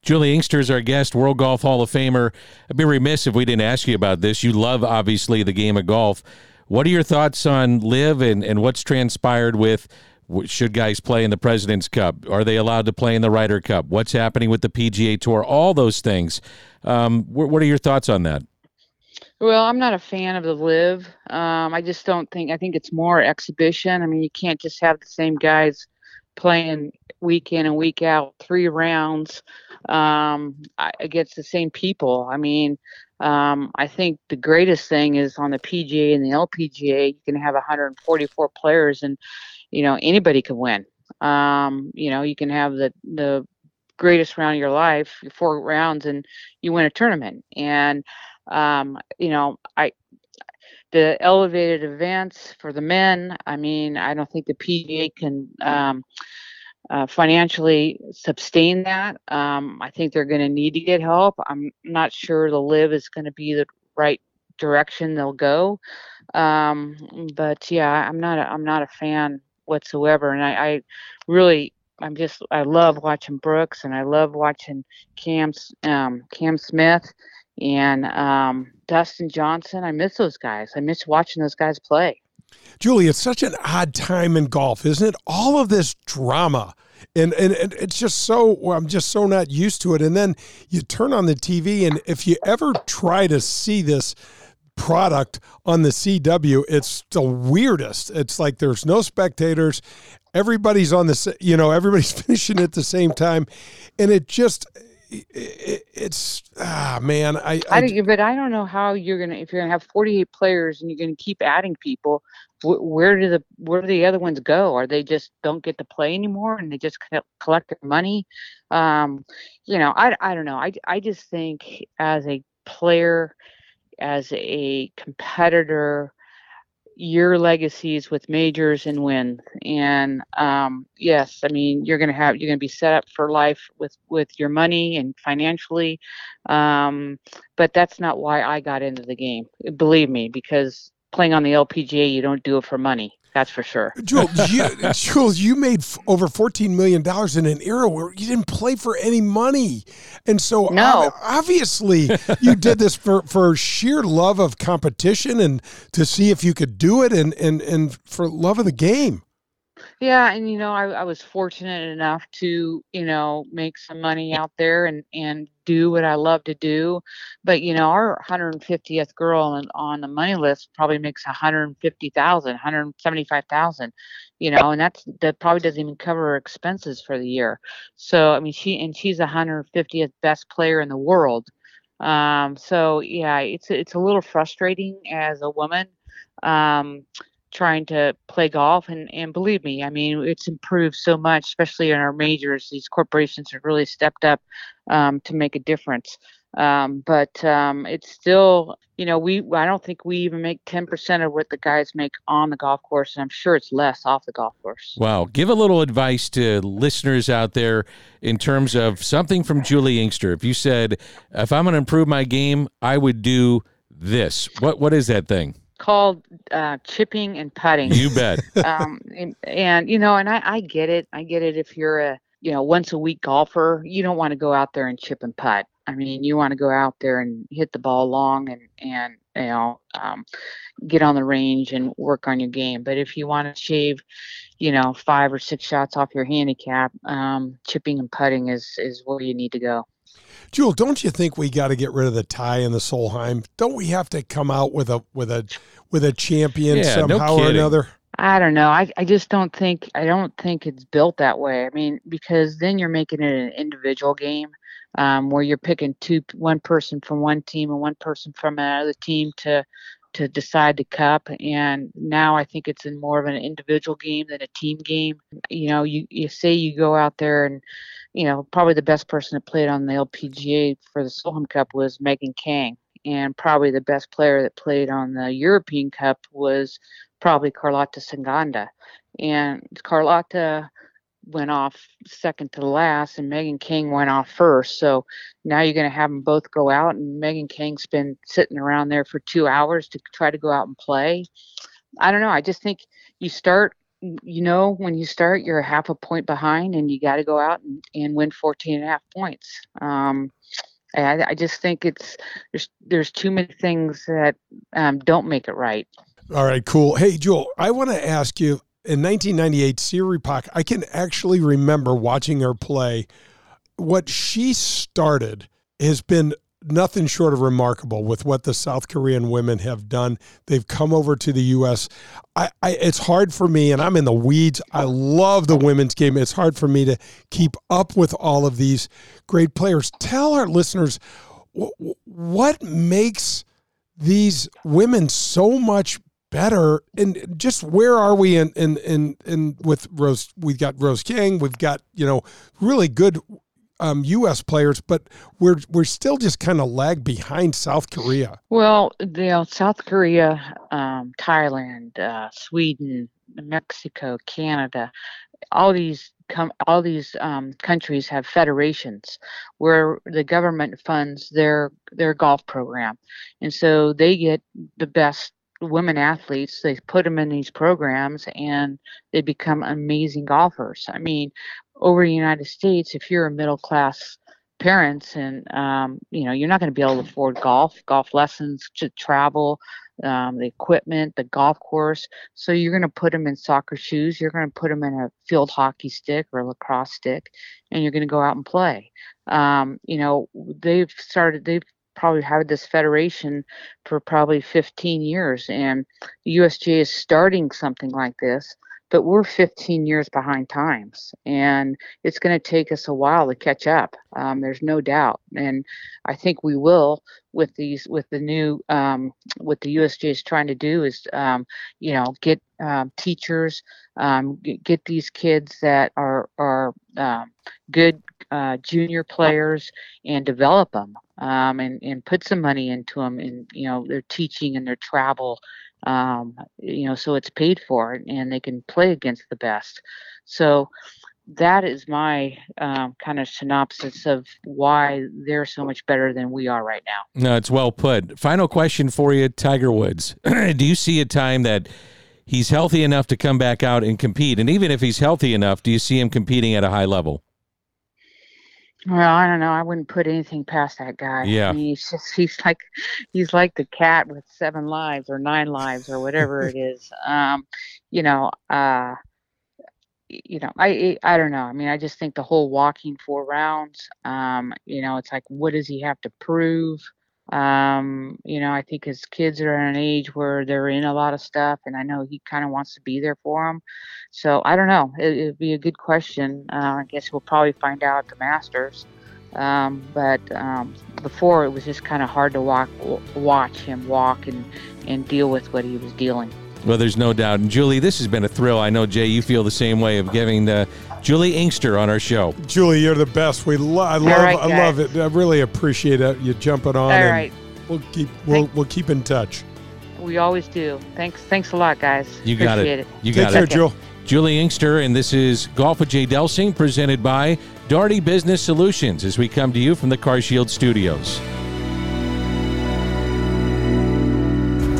Juli Inkster is our guest, World Golf Hall of Famer. I'd be remiss if we didn't ask you about this. You love, obviously, the game of golf. What are your thoughts on LIV and, and what's transpired with should guys play in the President's Cup? Are they allowed to play in the Ryder Cup? What's happening with the PGA Tour? All those things. Um, wh- what are your thoughts on that?
Well, I'm not a fan of the LIV. Um, I just don't think. I think it's more exhibition. I mean, you can't just have the same guys playing week in and week out, three rounds um, against the same people. I mean, um, I think the greatest thing is on the PGA and the LPGA. You can have 144 players, and you know anybody can win. Um, you know, you can have the the greatest round of your life, four rounds, and you win a tournament. And um, you know, I the elevated events for the men. I mean, I don't think the PGA can um, uh, financially sustain that. Um, I think they're going to need to get help. I'm not sure the LIV is going to be the right direction they'll go. Um, but yeah, I'm not a, I'm not a fan whatsoever, and I, I really I'm just I love watching Brooks and I love watching Cam um, Cam Smith and um, Dustin Johnson. I miss those guys. I miss watching those guys play.
Juli, it's such an odd time in golf, isn't it? All of this drama. And, and, and it's just so I'm just so not used to it. And then you turn on the TV, and if you ever try to see this product on the CW, it's the weirdest. It's like there's no spectators, everybody's on the you know everybody's finishing at the same time, and it just it, it's ah man I,
I, I but I don't know how you're gonna if you're gonna have 48 players and you're gonna keep adding people wh- where do the where do the other ones go? Are they just don't get to play anymore and they just collect their money? Um you know I, I don't know. I, I just think as a player as a competitor your legacies with majors and wins. And um, yes, I mean you're gonna have you're gonna be set up for life with with your money and financially. Um, but that's not why I got into the game. Believe me, because playing on the LPGA, you don't do it for money. That's for sure.
Jules, you, Jules, you made f- over $14 million in an era where you didn't play for any money. And so
no.
obviously you did this for, for sheer love of competition and to see if you could do it and, and, and for love of the game.
Yeah, and you know, I, I was fortunate enough to, you know, make some money out there and and do what I love to do. But you know, our 150th girl on, on the money list probably makes 150,000, 175,000. You know, and that's that probably doesn't even cover her expenses for the year. So I mean, she and she's 150th best player in the world. Um, so yeah, it's it's a little frustrating as a woman. Um, trying to play golf and and believe me i mean it's improved so much especially in our majors. These corporations have really stepped up um, to make a difference. Um, but um, it's still you know we i don't think we even make 10% of what the guys make on the golf course and i'm sure it's less off the golf course.
Wow. Give a little advice to listeners out there in terms of something from juli inkster if you said if i'm going to improve my game i would do this. What what is that thing
called uh, chipping and putting.
You bet.
um, and, and, you know, and I, I get it. I get it. If you're a you know once a week golfer, you don't want to go out there and chip and putt. I mean, you want to go out there and hit the ball long and and you know um, get on the range and work on your game. But if you want to shave, you know, five or six shots off your handicap, um, chipping and putting is is where you need to go.
Jewel, don't you think we got to get rid of the tie and the Solheim? Don't we have to come out with a with a with a champion
yeah,
somehow
no
or another?
I don't know. I, I just don't think I don't think it's built that way. I mean, because then you're making it an individual game, um, where you're picking two one person from one team and one person from another team to to decide the cup. And now I think it's in more of an individual game than a team game. You know, you you say you go out there and you know, probably the best person that played on the LPGA for the Solheim Cup was Megan Khang. And probably the best player that played on the European Cup was probably Carlota Ciganda. And Carlota went off second to last, and Megan Khang went off first. So now you're going to have them both go out, and Megan Khang's been sitting around there for two hours to try to go out and play. I don't know. I just think you start you know when you start you're half a point behind and you got to go out and, and win 14 and a half points um, I, I, just think it's there's there's too many things that um, don't make it right
all right cool hey Joel I want to ask you in 1998 Se Ri Pak I can actually remember watching her play what she started has been nothing short of remarkable with what the South Korean women have done. They've come over to the U.S. I, I, it's hard for me, and I'm in the weeds. I love the women's game. It's hard for me to keep up with all of these great players. Tell our listeners what makes these women so much better and just where are we in in in, in with rose we've got Rose Zhang we've got you know really good um, U.S. players, but we're we're still just kind of lag behind South Korea.
Well, you know, South Korea, um, Thailand, uh, Sweden, Mexico, Canada, all these all these um, countries have federations where the government funds their their golf program, and so they get the best women athletes they put them in these programs and they become amazing golfers. I mean over the United States, if you're a middle class parents and um, you know you're not going to be able to afford golf golf lessons to travel um, the equipment the golf course. So you're going to put them in soccer shoes you're going to put them in a field hockey stick or lacrosse stick and you're going to go out and play. Um, you know they've started they've probably had this federation for probably 15 years and usga is starting something like this but we're 15 years behind times and it's going to take us a while to catch up um, there's no doubt and i think we will with these with the new um, what the usj is trying to do is um, you know get um, teachers um, get, get, these kids that are are um, good uh, junior players and develop them um, and, and put some money into them and you know their teaching and their travel um, you know, so it's paid for and they can play against the best. So that is my um, kind of synopsis of why they're so much better than we are right now.
No, it's well put. Final question for you, Tiger Woods. Do you see a time that he's healthy enough to come back out and compete? And even if he's healthy enough, do you see him competing at a high level?
Well, I don't know. I wouldn't put anything past that guy.
Yeah.
He's just he's like he's like the cat with seven lives or nine lives or whatever it is. Um, you know, uh you know, I I don't know. I mean, I just think the whole walking four rounds, um, you know, it's like what does he have to prove? Um, you know, I think his kids are at an age where they're in a lot of stuff, and I know he kind of wants to be there for them. So I don't know. It, would be a good question. Uh, I guess we'll probably find out at the Masters. Um, but um, before it was just kind of hard to walk, watch him walk and, and deal with what he was dealing.
Well, there's no doubt. And Juli, this has been a thrill. I know Jay, you feel the same way of giving the Juli Inkster on our show.
Juli, you're the best. We lo- I love right, I love it. I really appreciate it. You jumping on. All
right.
We'll keep we'll, we'll keep in touch.
We always do. Thanks thanks a lot, guys.
You
appreciate
got
it. it.
You
Take
got
care,
it.
Jewel.
Juli Inkster, and this is Golf with Jay Delsing, presented by Daugherty Business Solutions, as we come to you from the CarShield Studios.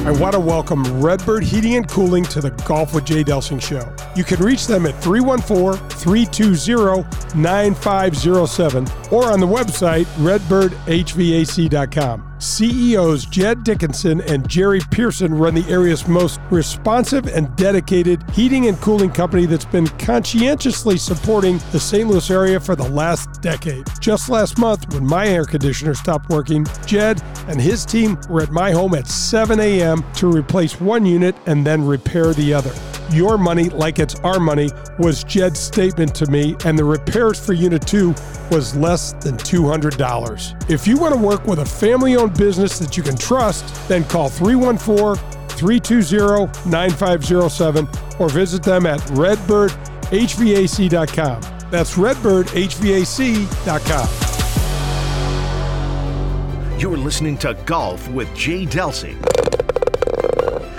I want to welcome Redbird Heating and Cooling to the Golf with Jay Delsing show. You can reach them at 314 320 9507 or on the website redbirdhvac.com. CEOs Jed Dickinson and Jerry Pearson run the area's most responsive and dedicated heating and cooling company that's been conscientiously supporting the St. Louis area for the last decade. Just last month, when my air conditioner stopped working, Jed and his team were at my home at 7 a.m. to replace one unit and then repair the other. Your money, like it's our money, was Jed's statement to me, and the repairs for Unit 2 was less than $200. If you want to work with a family owned business that you can trust, then call 314 320 9507 or visit them at redbirdhvac.com. That's redbirdhvac.com.
You're listening to Golf with Jay Delsing.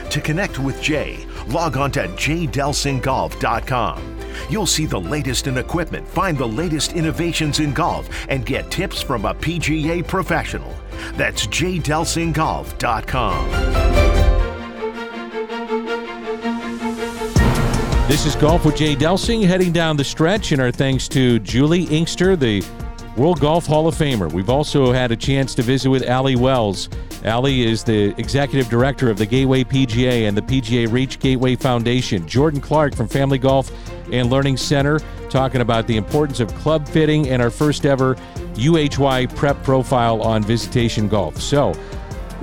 To connect with Jay, log on to jdelsinggolf.com. You'll see the latest in equipment, find the latest innovations in golf, and get tips from a PGA professional. That's jdelsinggolf.com.
This is Golf with Jay Delsing heading down the stretch, and our thanks to Juli Inkster, the World Golf Hall of Famer. We've also had a chance to visit with Ali Wells. Ali is the executive director of the Gateway PGA and the PGA Reach Gateway Foundation. Jordan Clark from Family Golf and Learning Center talking about the importance of club fitting and our first ever UHY prep profile on visitation golf. So,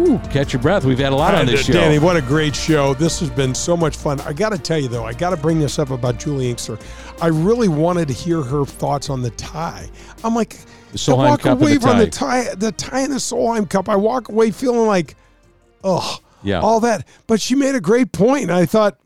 Ooh, catch your breath. We've had a lot on this uh, show.
Danny, what a great show. This has been so much fun. I got to tell you, though, I got to bring this up about Juli Inkster. I really wanted to hear her thoughts on the tie. I'm like,
the Solheim
I walk
Cup
away
the
from the tie, the tie in the Solheim Cup. I walk away feeling like, oh,
yeah.
all that. But she made a great point, and I thought,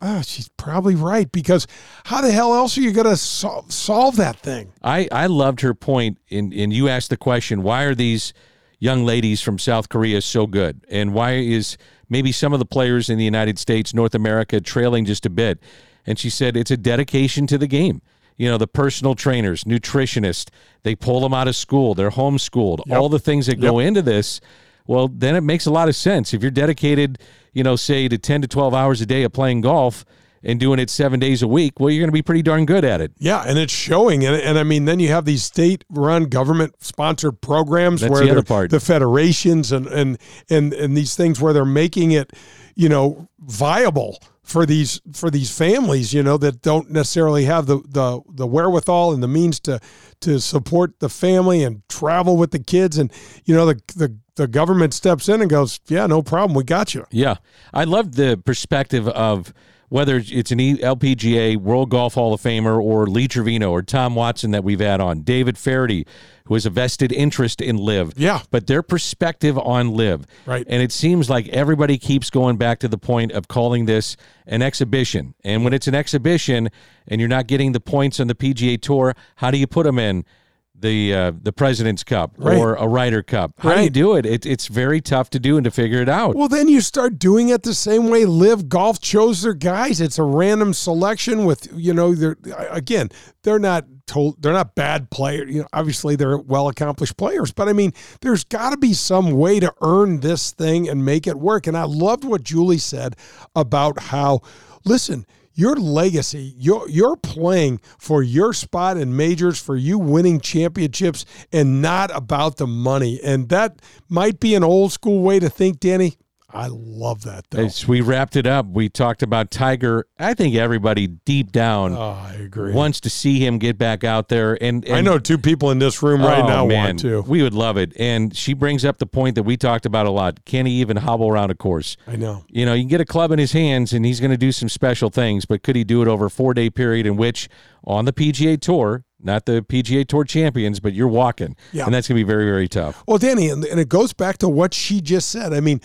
oh, she's probably right because how the hell else are you going to sol- solve that thing?
I, I loved her point, in, and you asked the question, why are these young ladies from South Korea so good? And why is maybe some of the players in the United States, North America, trailing just a bit? And she said it's a dedication to the game. You know, the personal trainers, nutritionists, they pull them out of school, they're homeschooled,
Yep.
all the things that go into this. Well, then it makes a lot of sense. If you're dedicated, you know, say to 10 to 12 hours a day of playing golf, and doing it seven days a week, well, you're going to be pretty darn good at it.
Yeah, and it's showing. And, and I mean, then you have these state-run, government-sponsored programs
That's
where
the
the federations and and and and these things where they're making it, you know, viable for these for these families, you know, that don't necessarily have the the the wherewithal and the means to to support the family and travel with the kids, and you know, the the the government steps in and goes, yeah, no problem, we got you.
Yeah. I love the perspective of whether it's an LPGA World Golf Hall of Famer or Lee Trevino or Tom Watson that we've had on, David Feherty, who has a vested interest in LIV.
Yeah.
But their perspective on LIV.
Right.
And it seems like everybody keeps going back to the point of calling this an exhibition. And when it's an exhibition and you're not getting the points on the PGA Tour, how do you put them in? The uh, the President's Cup
Right.
or a Ryder Cup. How do you do it? it? It's very tough to do and to figure it out.
Well, then you start doing it the same way LIV Golf chose their guys. It's a random selection with, you know, they're again, they're not told they're not bad players. You know, obviously they're well accomplished players, but I mean, there's got to be some way to earn this thing and make it work. And I loved what Juli said about how, listen, your legacy, you're, playing for your spot in majors, for you winning championships, and not about the money. And that might be an old school way to think, Danny. I love that, though.
As we wrapped it up, we talked about Tiger. I think everybody deep down
Oh, I agree.
wants to see him get back out there. And, and
I know two people in this room right
Oh,
now
man,
want to.
We would love it. And she brings up the point that we talked about a lot. Can he even hobble around a course?
I know.
You know, you can get a club in his hands and he's going to do some special things, but could he do it over a four day period in which on the PGA Tour, not the PGA Tour champions, but you're walking?
Yeah.
And that's going to be very, very tough.
Well, Danny, and, and it goes back to what she just said. I mean,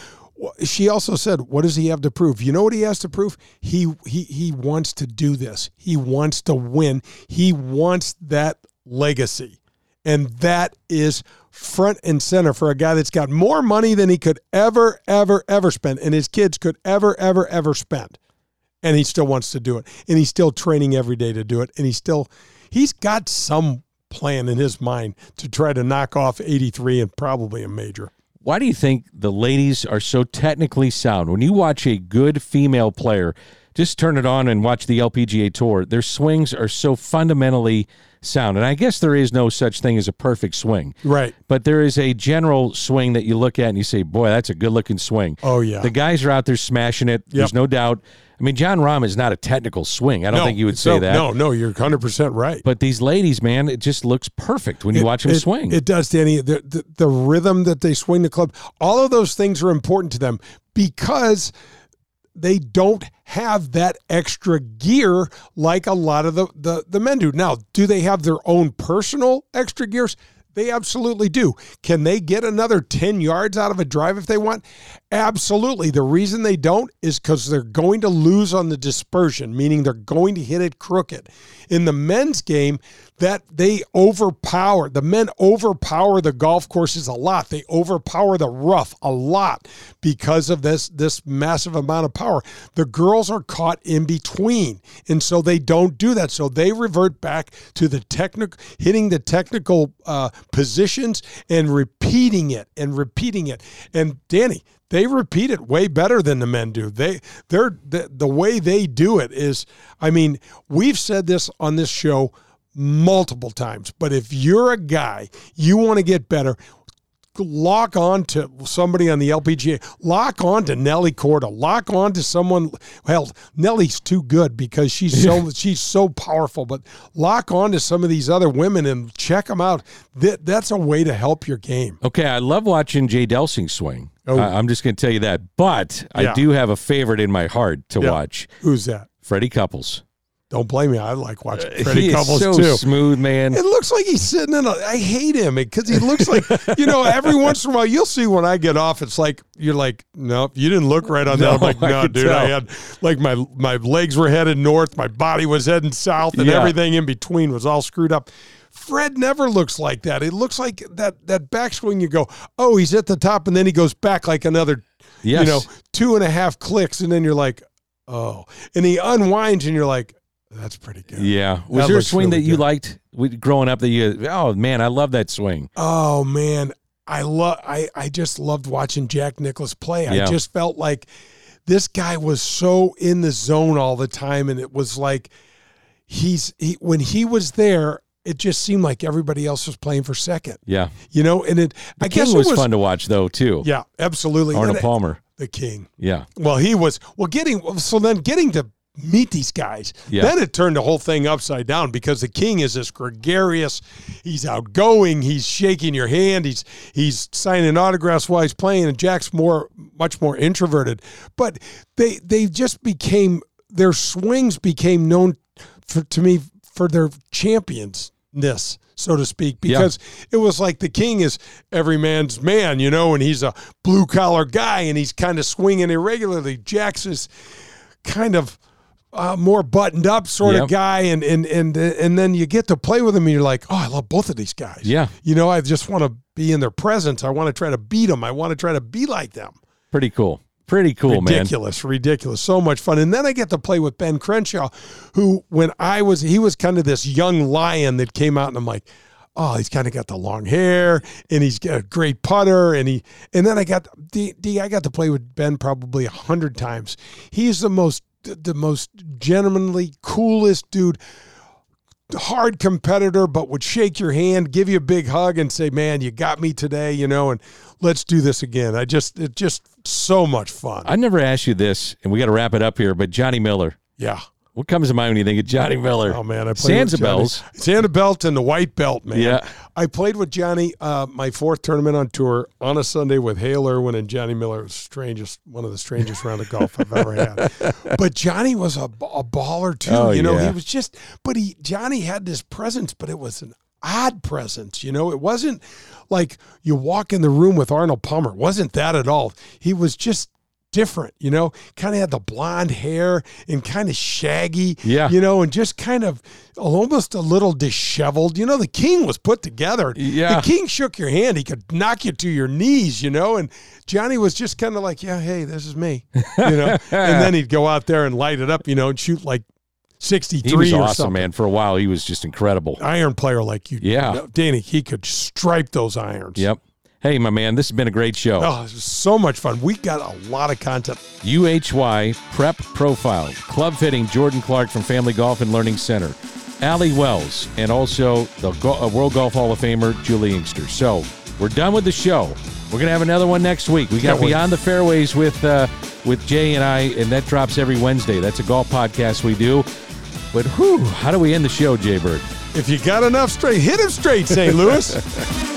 she also said, "What does he have to prove?" You know what he has to prove? He he he wants to do this. He wants to win. He wants that legacy, and that is front and center for a guy that's got more money than he could ever, ever, ever spend, and his kids could ever, ever, ever spend. And he still wants to do it, and he's still training every day to do it, and he's still he's got some plan in his mind to try to knock off 83 and probably a major.
Why do you think the ladies are so technically sound? When you watch a good female player, just turn it on and watch the LPGA Tour. Their swings are so fundamentally sound. And I guess there is no such thing as a perfect swing.
Right.
But there is a general swing that you look at and you say, boy, that's a good looking swing.
Oh, yeah.
The guys are out there smashing it. There's no doubt. I mean, Jon Rahm is not a technical swing. I don't
No,
think you would say
no-
that.
No, no, you're 100% right.
But these ladies, man, it just looks perfect when you
It-
watch them
it-
swing.
It does, Danny. The, the, the rhythm that they swing the club, all of those things are important to them because they don't have that extra gear like a lot of the, the, the men do. Now, do they have their own personal extra gears? They absolutely do. Can they get another 10 yards out of a drive if they want? Absolutely. The reason they don't is because they're going to lose on the dispersion, meaning they're going to hit it crooked. In the men's game, that they overpower, the men overpower the golf courses a lot. They overpower the rough a lot because of this, this massive amount of power. The girls are caught in between, and so they don't do that. So they revert back to the technical, hitting the technical uh, positions and repeating it and repeating it. And Danny, they repeat it way better than the men do. They they're the, the way they do it is I mean, we've said this on this show multiple times, but if you're a guy, you want to get better, lock on to somebody on the LPGA, lock on to Nelly Korda, lock on to someone. Well, Nelly's too good because she's so she's so powerful, but lock on to some of these other women and check them out. That that's a way to help your game.
Okay, I love watching Jay Delsing swing.
Oh.
I, am just going to tell you that. But I do have a favorite in my heart to
Yeah.
watch.
Who's that?
Freddie Couples.
Don't blame me. I like watching uh, Freddie
he
Couples
so
too.
smooth, man.
It looks like he's sitting in a. I hate him because he looks like you know. Every once in a while, you'll see when I get off. It's like you're like, nope, you didn't look right on that. I'm like, no,
could
dude. I had like my my legs were headed north, my body was heading south, and
Yeah.
everything in between was all screwed up. Fred never looks like that. It looks like that that backswing. You go, oh, he's at the top, and then he goes back like another,
Yes.
you know, two and a half clicks, and then you're like, oh, and he unwinds, and you're like, that's pretty good.
Yeah. Was
That
there a swing
really
that you
good.
liked growing up that you, oh, man, I love that swing?
Oh man, I love I I just loved watching Jack Nicklaus play. I just felt like this guy was so in the zone all the time, and it was like he's he when he was there. It just seemed like everybody else was playing for second.
Yeah.
You know, and it
The
I
King
guess it
was,
was
fun to watch though too.
Yeah, absolutely.
Arnold
And it-
Palmer.
the king.
Yeah.
Well, he was well getting so then getting to meet these guys.
Yeah.
Then it turned the whole thing upside down because the king is this gregarious, he's outgoing, he's shaking your hand, he's he's signing autographs while he's playing, and Jack's more much more introverted. But they they just became their swings became known for to me for their championsness. So to speak,
Yeah.
because it was like the king is every man's man, you know, and he's a blue collar guy and he's kind of swinging irregularly. Jack's is kind of uh, more buttoned up sort
Yep.
of guy, and and and and then you get to play with him, and you're like, oh, I love both of these guys.
Yeah.
you know, I just want to be in their presence. I want to try to beat them. I want to try to be like them.
Pretty cool. Pretty cool, man.
ridiculous, ridiculous, so much fun. And then I get to play with Ben Crenshaw, who when I was he was kind of this young lion that came out, and I'm like, oh, he's kind of got the long hair, and he's got a great putter, and he and then I got D, D I got to play with Ben probably a hundred times. He's the most the most gentlemanly, coolest dude hard competitor, but would shake your hand, give you a big hug, and say, "Man, you got me today," you know, and let's do this again. I just, it just so much fun.
I never asked you this, and we got to wrap it up here. But Johnny Miller,
Yeah.
What comes to mind when you think of Johnny Miller?
Oh man, I played with
Sansa
Johnny. Sansabelt and the white belt, man.
Yeah.
I played with Johnny uh, my fourth tournament on tour on a Sunday with Hale Irwin and Johnny Miller. It was strangest, one of the strangest round of golf I've ever had. But Johnny was a, a baller too.
Oh,
you know,
yeah.
he was just, but he Johnny had this presence, but it was an odd presence. You know, it wasn't like you walk in the room with Arnold Palmer. It wasn't that at all. He was just different, you know, kind of had the blonde hair and kind of shaggy,
Yeah.
you know, and just kind of almost a little disheveled. You know, the king was put together.
Yeah.
The king shook your hand. He could knock you to your knees, you know, and Johnny was just kind of like, yeah, hey, this is me, you know, and then he'd go out there and light it up, you know, and shoot like 63
He was
or
awesome,
something.
man. For a while, he was just incredible.
Iron player like you.
Yeah.
Danny, he could stripe those irons.
Yep. Hey, my man, this has been a great show.
Oh, this is so much fun. We got a lot of content.
UHY Prep Profile, Club Fitting, Jordan Clark from Family Golf and Learning Center, Ali Wells, and also the uh, World Golf Hall of Famer, Juli Inkster. So we're done with the show. We're going to have another one next week. We got. Beyond the Fairways with, uh, with Jay and I, and that drops every Wednesday. That's a golf podcast we do. But whew, how do we end the show, Jay Bird?
If you got enough straight, hit him straight, St. Louis.